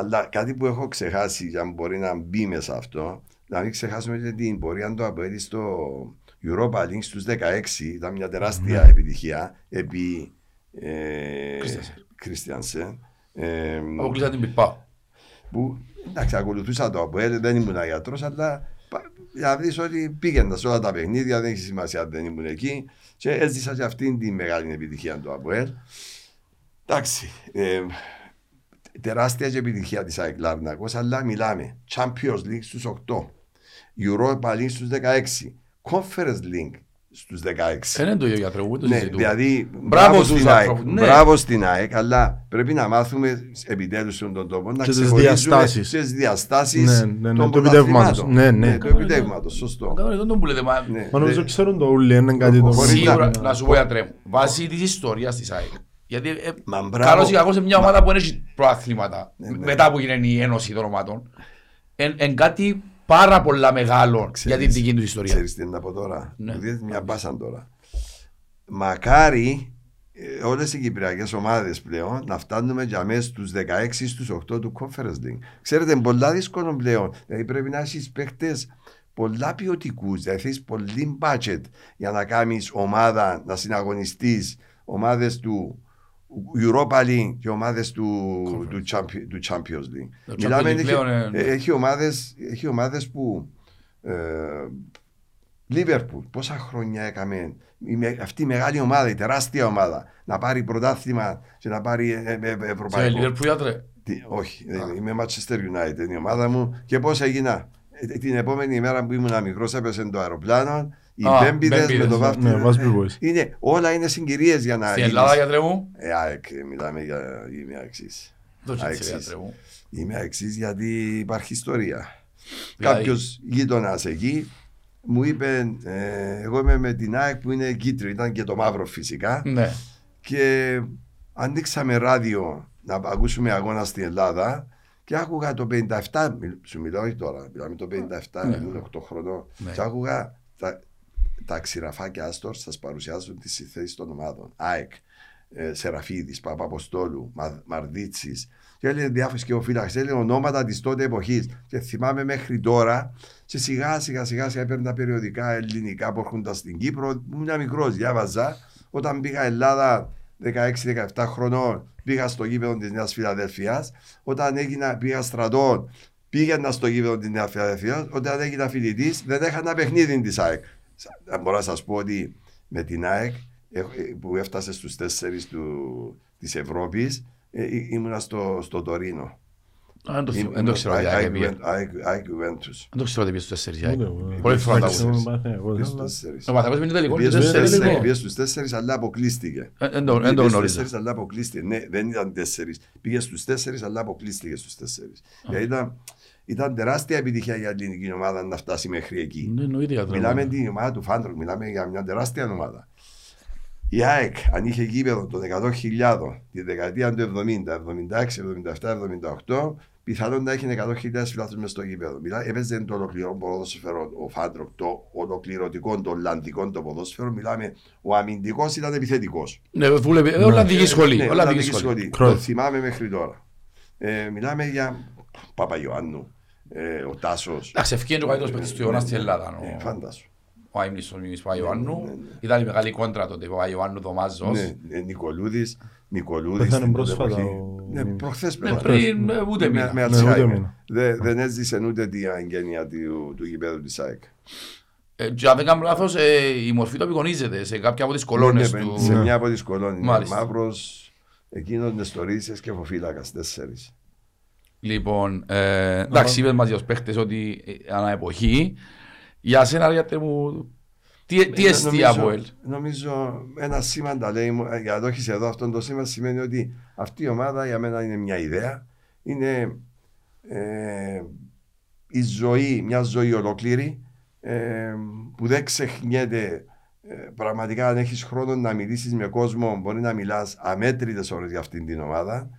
Αλλά κάτι που έχω ξεχάσει, για να μπορεί να μπει μέσα αυτό, να μην ξεχάσουμε και την πορεία του Αποέλη στο Europa League στους 16. Ήταν μια τεράστια επιτυχία επί ε, Κρίστιανσεν. Κρίστιανσεν. Ε, Αποκλείσαν την Πιλπάο. που εντάξει, ακολουθούσα το Αποέλ, δεν ήμουν γιατρό, αλλά πα- για να δεις ότι πήγαινα σε όλα τα παιχνίδια, δεν έχει σημασία αν δεν ήμουν εκεί. Και έζησα και αυτήν την μεγάλη επιτυχία του Αποέλ. Εντάξει, ε, τεράστια και επιτυχία της ΑΕΚ Λάρνακος, αλλά μιλάμε Champions League στους 8, Europa League στους 16, Conference League στους 16. Δεν είναι το ίδιο γιατρό, ούτε το Ναι, συζητούμε. δηλαδή Μπράβο μπράβο στους στην ΑΕΚ. ανθρώπους, ναι. Μπράβο στην ΑΕΚ, αλλά πρέπει να μάθουμε επιτέλους στον τον τόπο να Και τις ξεχωρίζουμε διαστάσεις. τις διαστάσεις Ναι, ναι, ναι, των του επιτεύγματος. πρωταθλημάτων. Ναι, ναι. του επιτεύγματος, σωστό. Κάνω εδώ τον που λέτε, μα Ναι, Μα νομίζω ναι. ξέρουν το ούλοι, είναι κάτι το... Χωρίς Σίγουρα, να- να σου πω γιατρέ μου, βάσει της ιστορίας της ΑΕΚ. Γιατί ε, Μα μπράβο. καλώς ή κακώς σε μια ομάδα που δεν έχει προαθλήματα, Ναι, ναι. μετά που γίνει η Ένωση των Ομάδων, είναι κάτι πάρα πολλά μεγάλο για την δική τους ιστορία. Ξέρεις τι είναι να πω τώρα. Ναι. Μου δίνεις μια μπάσα τώρα. Μακάρι ε, όλες οι κυπριακές ομάδες πλέον να φτάνουμε για μέσα στους 16 στους 8 του Conference League. Ξέρετε, είναι πολλά δύσκολο πλέον. Δηλαδή πρέπει να έχεις παίχτες πολλά ποιοτικούς, δηλαδή έχεις πολύ budget για να κάνεις ομάδα, να συναγωνιστείς ομάδες του Europa League και ομάδες του, του, Champi- του Champions League. Το Μιλάμε, Champions League έχει, πλέον, ε, ε, έχει, ομάδες, έχει ομάδες που ε, Λίβερπουλ, πόσα χρόνια έκαμε η με- αυτή η μεγάλη ομάδα, η τεράστια ομάδα να πάρει πρωτάθλημα και να πάρει ε, ε, ε, Σε ευρωπαϊκό. Liverpool, γιατρέ. Τι- όχι, δεν είναι. είμαι Manchester United, είναι η ομάδα μου. Και πώς έγινα; Ε, την επόμενη ημέρα που ήμουν μικρός, έπεσε το αεροπλάνο. Οι Α, πέμπιδε με Μπέμπιδες, το ναι, βάφτι. ναι, Vazby Boys. Είναι, όλα είναι συγκυρίες για να. Στην γίνεις. Ελλάδα, γιατρέ μου. Ε, ΑΕΚ, μιλάμε για. Είμαι αξί. Το Α, έτσι, εξής. γιατρέ μου. Είμαι αξί γιατί υπάρχει ιστορία. Δηλαδή- Κάποιος γείτονας εκεί μου είπε, ε, εγώ είμαι με την ΑΕΚ που είναι κίτρινο, ήταν και το μαύρο φυσικά. Ναι. Και ανοίξαμε ράδιο να ακούσουμε αγώνα στην Ελλάδα και άκουγα το 57, μιλ- σου μιλάω όχι τώρα, μιλάμε το 57, Ναι. ήμουν 8 χρονών Ναι. και άκουγα τα, τα ξηραφάκια Άστορ σας παρουσιάζουν τις θέσεις των ομάδων. ΑΕΚ, ε, Σεραφίδης, Παπαποστόλου, Μα, Μαρδίτσης και έλεγε διάφορες και ο φύλαξ, έλεγε ονόματα της τότε εποχής και θυμάμαι μέχρι τώρα και σιγά σιγά σιγά σιγά παίρνουν τα περιοδικά ελληνικά που έρχονταν στην Κύπρο. Ήμουν μικρός, διάβαζα. Όταν πήγα Ελλάδα 16-17 χρονών, πήγα στο γήπεδο της Νέας Φιλαδέλφιας. Όταν έγινα, πήγα στρατό, πήγαινα στο γήπεδο της Νέας Φιλαδέλφιας. Όταν έγινα φοιτητής, δεν έχανα παιχνίδι της ΑΕΚ. Σα- Μπορώ να σας πω ότι με την ΑΕΚ έχω- ε, που έφτασε στους 4 της Ευρώπης, ήμουνα στο, στο Τωρίνο. Α, Δεν το θυμ- Ήμουν- δεν το ξέρω ότι ΑΕΚ ΑΕΚ πήγε. Juventus- ΑΕΚ Juventus. Δεν το ξέρω ότι πήγε στους τέσσερις. ΑΕΚ. Ούτε εγώ. Πολλή φορά τα Τέσσερις. ακούω. Παναθηναϊκός, Πήγε αλλά- στους τέσσερις. Το Παναθηναϊκός είναι τελικό. Πήγε είναι στους τέσσερις, τέσσερις, ναι. πήγε στους τέσσερις, αλλά αποκλείστηκε. Ε, Δεν το- δεν το Πήγε στους γνώριζα. τέσσερις, αλλά αποκλείστηκε. Ναι, δεν ήταν τέσσερις. Πήγε στους τέσσερις, αλλά αποκλείστηκε στους τέσσερις. Γιατί ήταν, ήταν τεράστια επιτυχία για την ελληνική ομάδα να φτάσει μέχρι εκεί. Ναι, εννοείται γιατρέ μου. Μιλάμε την ομάδα του Φάντρονκ, μιλάμε για μια τεράστια ομάδα. Η ΑΕΚ, αν είχε γήπεδο των 100.000 τη δεκαετία του 70, 76, 77, 78, πιθανόν να έχει 100.000 φιλάθλους μες στο γήπεδο. Μιλά, έπαιζε το ολοκληρό ποδόσφαιρο, ο Φάντρονκ, το ολοκληρωτικό, το ολλανδικό το ποδόσφαιρο. Μιλάμε, ο αμυντικός ήταν επιθετικός. Ναι, δούλευε. ε, Ολλανδική σχολή. Ναι, Ολλανδική Ολλανδική σχολή. σχολή. Κρόιφ. Το θυμάμαι μέχρι τώρα. Ε, μιλάμε για Παπαγιωάννου, ε, ο Τάσος. Εντάξει, ευκαιρία ο καλύτερος παίκτης του αιώνα στην Ελλάδα. ο- Ε, φάντασου. Ο Αίμνης ο Μίμης Παπαϊωάννου. ναι, ναι. Ήταν η μεγάλη κόντρα τότε. Ο Παπαϊωάννου Δωμάζος. Ναι, ε, Νικολούδης, Νικολούδης. Πέθανε στην πρόσφατα εποχή. ο- Ναι, προχθές Ναι, πέθανε. πριν ε, ούτε Με- μήνα. με Ναι, Alzheimer. ούτε μήνα. Δεν- Δεν έζησε ούτε την αγγένεια του, του γηπέδου της ΑΕΚ. Ε, και αν δεν κάνω λάθος, ε, η μορφή του απεικονίζεται σε κάποια από τις κολόνες Ναι, ναι, του. Σε Ναι. μια από τις κολόνες. Μάλιστα. Μαύρος, εκείνος νεστορίσες και φοφύλακας, τέσσερις. Λοιπόν, ε, εντάξει, είπες μας για τους παίχτες ότι ε, ανά εποχή. Για σένα, γιατί μου, τι, τι Ε, εστί νομίζω- από ελ. Νομίζω ένα σήμα τα λέει μου, ε, για να το έχεις εδώ αυτό το σήμα σημαίνει ότι αυτή η ομάδα για μένα είναι μια ιδέα. Είναι ε, η ζωή, μια ζωή ολόκληρη ε, που δεν ξεχνιέται ε, πραγματικά αν έχεις χρόνο να μιλήσεις με κόσμο μπορεί να μιλάς αμέτρητες ώρες για αυτήν την ομάδα.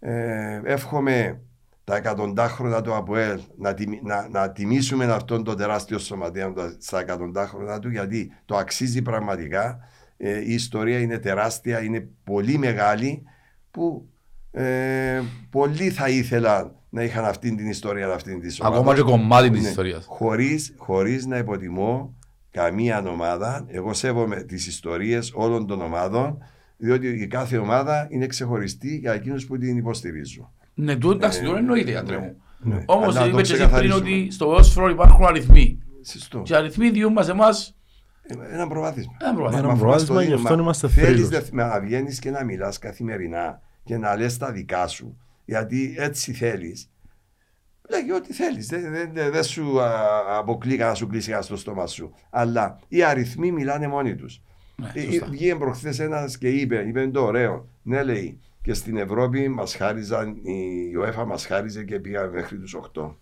Ε, εύχομαι τα εκατοντάχρονα του ΑΠΟΕΛ να, τιμη- να, να τιμήσουμε αυτόν τον τεράστιο σωματείο τα- στα εκατοντάχρονα του γιατί το αξίζει πραγματικά. Ε, η ιστορία είναι τεράστια, είναι πολύ μεγάλη που ε, πολλοί θα ήθελαν να είχαν αυτήν την ιστορία αυτήν τη ομάδα. Ακόμα και κομμάτι της Ναι. ιστορίας. Χωρίς, χωρίς να υποτιμώ καμία ομάδα, εγώ σέβομαι τις ιστορίες όλων των ομάδων, διότι η κάθε ομάδα είναι ξεχωριστή για εκείνους που την υποστηρίζουν. Ναι, τούτο εντάξει, Ε, τούτο εννοείται, γιατρέ μου. Ναι. Όμως Αλλά είπε το και εσύ πριν ξεκαθαρίζουμε. ότι στο ποδόσφαιρο υπάρχουν αριθμοί. Σωστό. Και οι αριθμοί διούν μας εμάς Ένα προβάδισμα. ένα πρόβλημα. Ένα Μα προβάδισμα, αυτό γι' είναι, αυτό μα είμαστε θέλεις θρύλος. δε- να βγαίνεις και να μιλάς καθημερινά και να λες τα δικά σου. Γιατί έτσι θέλεις. Λέγει ό,τι θέλεις. Δεν δεν- δεν- δεν σου α, αποκλεί να σου κλείσει κανένα στο στόμα σου. Αλλά οι αριθμοί μιλάνε μόνοι τους. Ναι, σωστά. Βγήκε προχθές ένας και είπε, είπε το ωραίο. Ναι, λέει, και στην Ευρώπη μας χάριζαν, η UEFA μας χάριζε και πήγαμε μέχρι τους 8.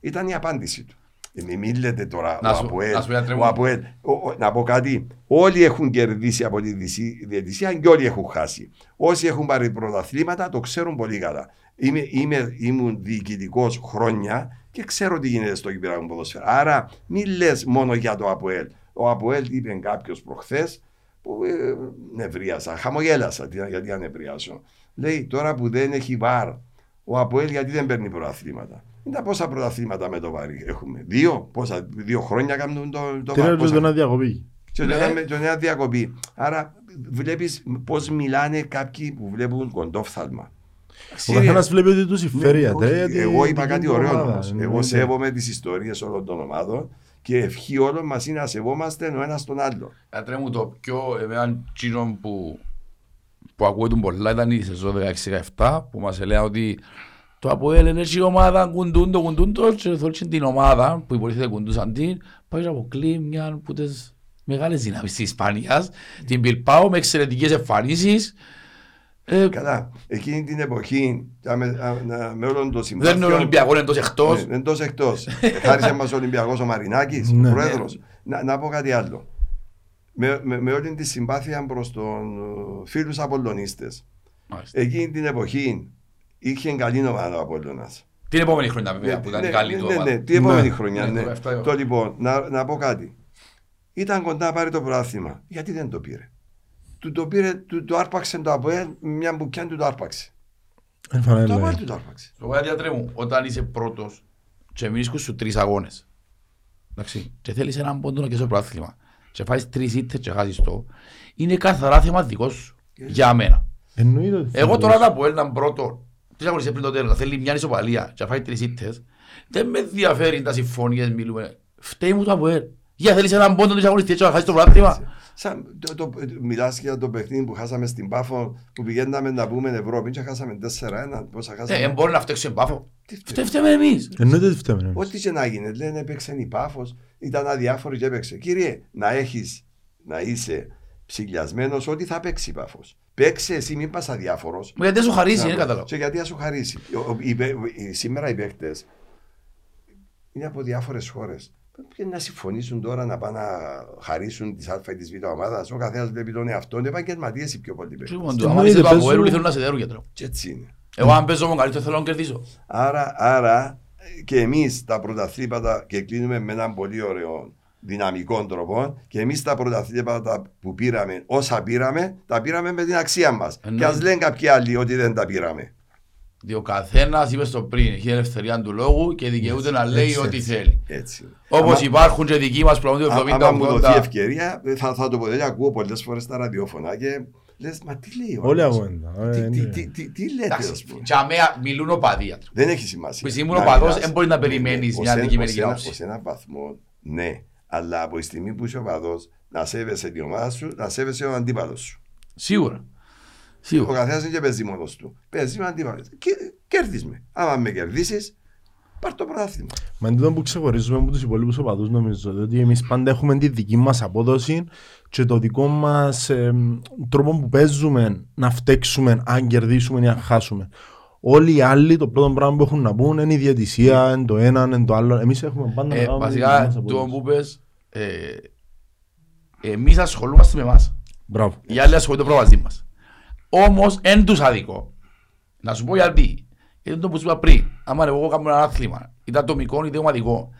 Ήταν η απάντηση του. Ε, Μην μη λέτε τώρα Να ο σου- Αποέλ, να σου γιατρέ ο μου. Αποέλ. Ο- ο- να πω κάτι. Όλοι έχουν κερδίσει από τη διση- διαιτησία και όλοι έχουν χάσει. Όσοι έχουν πάρει πρωταθλήματα το ξέρουν πολύ καλά. Είμαι, είμαι, ήμουν διοικητικός χρόνια και ξέρω τι γίνεται στο Κυπριακό ποδόσφαιρο. Άρα μην λες μόνο για το Αποέλ. Ο Αποέλ είπε κάποιος προχθές που ε, νευρίασα, χαμογέλασα. Τι- Γιατί να νευρίασω. Λέει τώρα που δεν έχει βαρ, ο Αποέλ γιατί δεν παίρνει πρωταθλήματα. Είναι πόσα πρωταθλήματα με το βάρη έχουμε. Δύο, πόσα, δύο χρόνια κάνουν το, το Τι βαρ; είναι πόσα- το να διακοπεί. και Ναι. ναι. και μια διακοπή. Άρα βλέπεις πώς μιλάνε κάποιοι που βλέπουν κοντόφθαλμα. Ο καθένας βλέπει ότι τους συμφέρει. Ναι, γιατί- όχι, γιατί Εγώ η είπα δική κάτι του ωραίο ομάδα, όμως. Εγώ εννοείται. σέβομαι τις ιστορίες όλων των ομάδων και ευχή όλων μας είναι να σεβόμαστε ο ένας τον άλλο. Άντρε μου το πιο εμένα τσίνο που, που ακούγεται πολλά ήταν η σεζόν 16-17 που μας έλεγαν ότι το Αποέλ είναι η ομάδα κουντούν το κουντούν το και θέλουν την ομάδα που υποτίθεται κουντούσαν την πάει να αποκλεί μια από τις μεγάλες δυνάμεις της Ισπανίας την Πιλπάο με εξαιρετικές εμφανίσεις ε, Καλά, εκείνη την εποχή και με, α, να- με όλον το δεν συμπάθειο... είναι ο Ολυμπιακός εντός εκτός Ναι, εντός εκτός. Χάρισε μας ο Ολυμπιακός ο Μαρινάκης, ο Ναι. πρόεδρος. Να, να πω κάτι άλλο. Με, με, με όλη τη συμπάθεια προς τον ε, φίλους Απολλωνίστες. Μάλιστα. Εκείνη την εποχή είχε καλή ομάδα ο Απόλλωνας. Την επόμενη χρονιά βέβαια που ήταν η καλή ναι, του ναι, ομάδα. ναι, την επόμενη Ναι. χρονιά, Ναι, ναι. το εφτά Το λοιπόν, να, να πω κάτι. Ήταν κοντά να πάρει το πρωτάθλημα. Γιατί δεν το πήρε; Του το πήρε, του το άρπαξε το ΑΠΟΕΛ, μια μπουκιά του το άρπαξε. Είναι Το φανέλα, ΑΠΟΕΛ ε. του το άρπαξε. Το κάτι άντρε μου, όταν είσαι πρώτος και μείνεις στους τρεις αγώνες εντάξει, και θέλεις έναν πόντο να και στο πρόθυμα και φάεις τρεις ήττες και χάσεις το είναι καθαρά θέμα δικό σου για μένα. Εννοείται ότι θα Εγώ το τώρα δώσει. να πω έναν πρώτο τρεις αγωνιστές πριν το τέλος, θέλει μια ισοπαλία και να φάει τρεις ήττες δεν με ενδιαφέρει τα συμφωνίες μιλούμε. Φταίει μου το ΑΠΟΕΛ. Για θέλεις έναν πόντο της αγωνιστής και να χάσεις το πρόθυμα. Σαν, το, το, μιλάς για το παιχνίδι που χάσαμε στην Πάφο που πηγαίναμε να πούμε Ευρώπη και χάσαμε 4-1. Πόσα Ε, χάσαμε. ε, μπορεί να φταίξει εμπάφο. Τι φταίει. Φταίει φταίμε εμείς. Εννοείται ότι φταίμε. εμείς. Ό,τι και να γίνει, λένε έπαιξε η Πάφος, ήταν αδιάφορη και έπαιξε. Κύριε, να έχεις, να είσαι ψηλιασμένος ότι θα παίξει η Πάφος. Παίξε εσύ, μην πας αδιάφορος. Μα Γιατί δεν σου χαρίσει, Να, δεν καταλαβαίνω. Και γιατί να σου χαρίσει. Ο- ο- οι παί- οι- σήμερα οι παίκτες είναι από διάφορες χώρες. Πρέπει να συμφωνήσουν τώρα να πάνε να χαρίσουν τη Α ή τη Β ομάδα. Ο καθένας βλέπει τον εαυτό του. Επαγγελματίες οι πιο πολλοί παίκτες. Λοιπόν, Στην άμα Εννοείται, είσαι το παίζουν- ΑΠΟΕΛ, όλοι θέλουν να σε δέρουν γιατρό. Και έτσι είναι. Εγώ αν παίζω μόνο καλύτερο θέλω να κερδίσω. Άρα, άρα και εμείς τα πρωταθλήματα και κλείνουμε με έναν πολύ ωραίο δυναμικό τρόπο και εμείς τα πρωταθλήματα που πήραμε, όσα πήραμε, τα πήραμε με την αξία μας. Και Εννοείται. ας λένε κάποιοι άλλοι ότι δεν τα πήραμε. Διότι ο καθένας, είπες το πριν, έχει ελευθερία του λόγου και δικαιούται να λέει έτσι, ό,τι έτσι. θέλει. Έτσι. είναι. Όπως Άμα- υπάρχουν και δικοί μας πραγματικά Α- Άμα μου δοθεί 70-80. ευκαιρία, θα, θα το πω. Δηλαδή, ακούω πολλές φορές τα ραδιόφωνα και λες, μα τι λέει ο Όλοι άλλος; αγώντα. Τι, ε, τι, ναι. τι, τι, τι λέτε, Εντάξει, ας πούμε. για μένα μιλούν ο παδίατρο. Δεν έχει σημασία. Που εσύ ήμουν ο Να παδός, μιλάς. δεν μπορεί να Ναι, ναι, περιμένεις ως μια ένα- αντικειμενική ως ένα- άποψη. ως έναν βαθμό, ναι. Αλλά από τη στιγμή που είσαι ο παδός, να σέβεσαι την ομάδα σου, να σέβεσαι τον αντίπαλο σου. Σίγουρα. Ο Σίγουρα. καθένας δεν και παίζει μόνο του. Παίζει με αντίπαλο. Και κέρδεις με. Άμα με κερδίσεις, πάρ το πρωτάθλημα. Μα είναι τούτο που ξεχωρίζουμε από τους υπόλοιπους οπαδούς νομίζω διότι εμείς πάντα έχουμε τη δική μας απόδοση και το δικό μας ε, τρόπο που παίζουμε να φταίξουμε αν κερδίσουμε ή αν χάσουμε. Όλοι οι άλλοι το πρώτο πράγμα που έχουν να πούν είναι η διαιτησία, είναι το ένα, είναι το άλλο. Εμείς έχουμε πάντα να Ε, κάνουμε τη δική Βασικά, μας το απόδοση. που πες, ε, εμείς ασχολούμαστε με εμάς. Μπράβο. Οι άλλοι ασχολούνται το προβαζί μας. Όμως, εν τους αδικό. Να σου πω γιατί. Είναι το που σου είπα πριν. Άμα εγώ κάνω ένα άθλημα, είτε ατομικό είτε ομαδικό,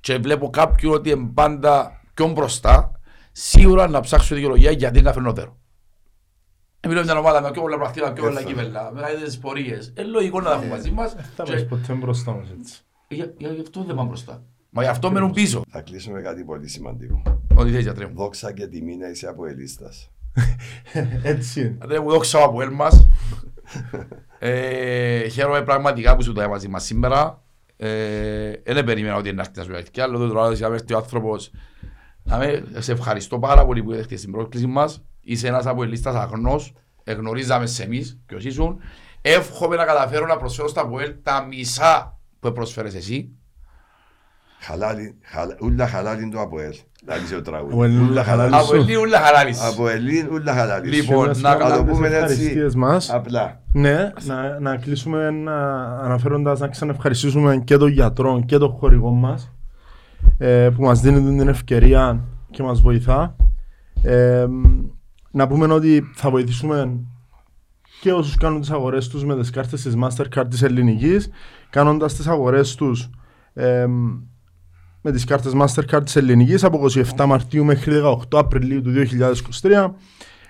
και βλέπω κάποιον ότι είναι πάντα πιο μπροστά, σίγουρα να ψάξω δικαιολογία γιατί είναι καφενότερο. Μιλώ μια ομάδα με πιο πολλά πρακτικά, πιο πολλά Έτσι. κύπελα, μεγαλύτερες πορείες. Είναι λογικό να τα έχουμε μαζί μας. Θα και- πας ποτέ μπροστά μας έτσι. Για για- γι' αυτό δεν πάμε μπροστά. Μα γι' αυτό μένουν πίσω. Θα κλείσω με κάτι πολύ σημαντικό. Ό,τι θες γιατρέ μου. Δόξα και τιμή να είσαι από ελίστας. Έτσι είναι. Αντρέ μου δόξα από ελ μας. Ε, Χαίρομαι πραγματικά που σου το έμαζε μας σήμερα. Ε, Δεν περίμενα ότι είναι να έρθει να σου έρθει κι άλλο. Δεν τώρα να έρθει ο άνθρωπος. Να με, σε ευχαριστώ πάρα πολύ που δέχτηκες την πρόσκληση μας. Είσαι ένας από ελίστας αγνός. Εγνωρίζαμε σε εμείς ποιος ήσουν. Εύχομαι να καταφέρω να προσφέρω στα ΑΠΟΕΛ τα μισά που προσφέρεις εσύ. Χαλάλι, χαλα, ούλα χαλάλι το από ελ. Δηλαδή ο τραγούδι. Ο Ελ, ούλα χαλάλι. Από ελίγου χαλάλης. Από ελίν, ούλα χαλάλι. Λοιπόν, Και να να το κάνουμε πούμε τις έτσι. ευχαριστίες μας. Απλά. Ναι, να, να κλείσουμε να, αναφέροντας να ξαναευχαριστήσουμε και τον γιατρό και τον χορηγό μας ε, που μας δίνει την ευκαιρία και μας βοηθά. Ε, να πούμε ότι θα βοηθήσουμε και όσους κάνουν τις αγορές τους με τις κάρτες της Mastercard της ελληνικής κάνοντας τις αγορές τους ε, με τις κάρτες Mastercard της ελληνικής από 27 Μαρτίου μέχρι 18 Απριλίου του 2023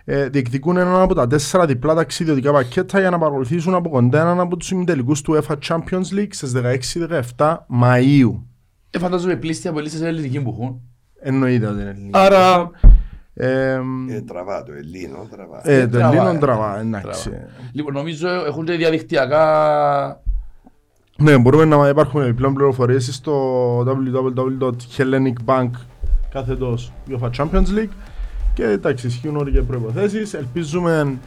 ε, διεκδικούν έναν από τα τέσσερα διπλά ταξιδιωτικά πακέτα για να παρακολουθήσουν από κοντά έναν από τους ημιτελικούς του UEFA Champions League στις 16-17 Μαΐου. Ε, φαντάζομαι πλήστη από λίστες ελληνική που έχουν. Εννοείται ότι είναι ελληνική. Άρα, Ε, Ε, τραβά το Ελλήνο, τραβά. ε, το τραβά, Ελλήνων ε. τραβά, εντάξει. Τραβά. Λοιπόν, νομίζω έχουν και διαδικτυακά Ναι, μπορούμε να υπάρχουν επιπλέον πληροφορίες στο www.hellenicbank κάθετος UEFA Champions League και εντάξει, ισχύουν όλοι και προϋποθέσεις. Ελπίζουμε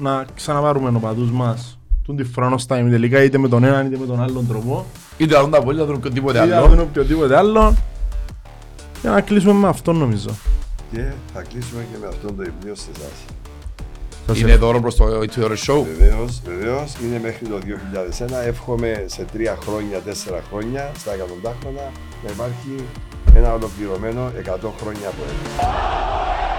να ξαναπάρουμε οπαδούς μας τον τη χρόνο στα ημιτελικά είτε με τον έναν είτε με τον άλλον τρόπο είτε να δουν τα πολύ, να δουν τίποτε ή να άλλο. δουν οποιοδήποτε άλλο για να κλείσουμε με αυτό νομίζω. Και θα κλείσουμε και με αυτόν το υπνίο σε εσάς. Σας Είναι δώρο προς το It's Your Show. Βεβαίως, βεβαίως, είναι μέχρι το 2001. Εύχομαι σε τρία χρόνια, τέσσερα χρόνια, στα εκατοντάχρονα, να υπάρχει ένα ολοκληρωμένο 100 χρόνια από εδώ.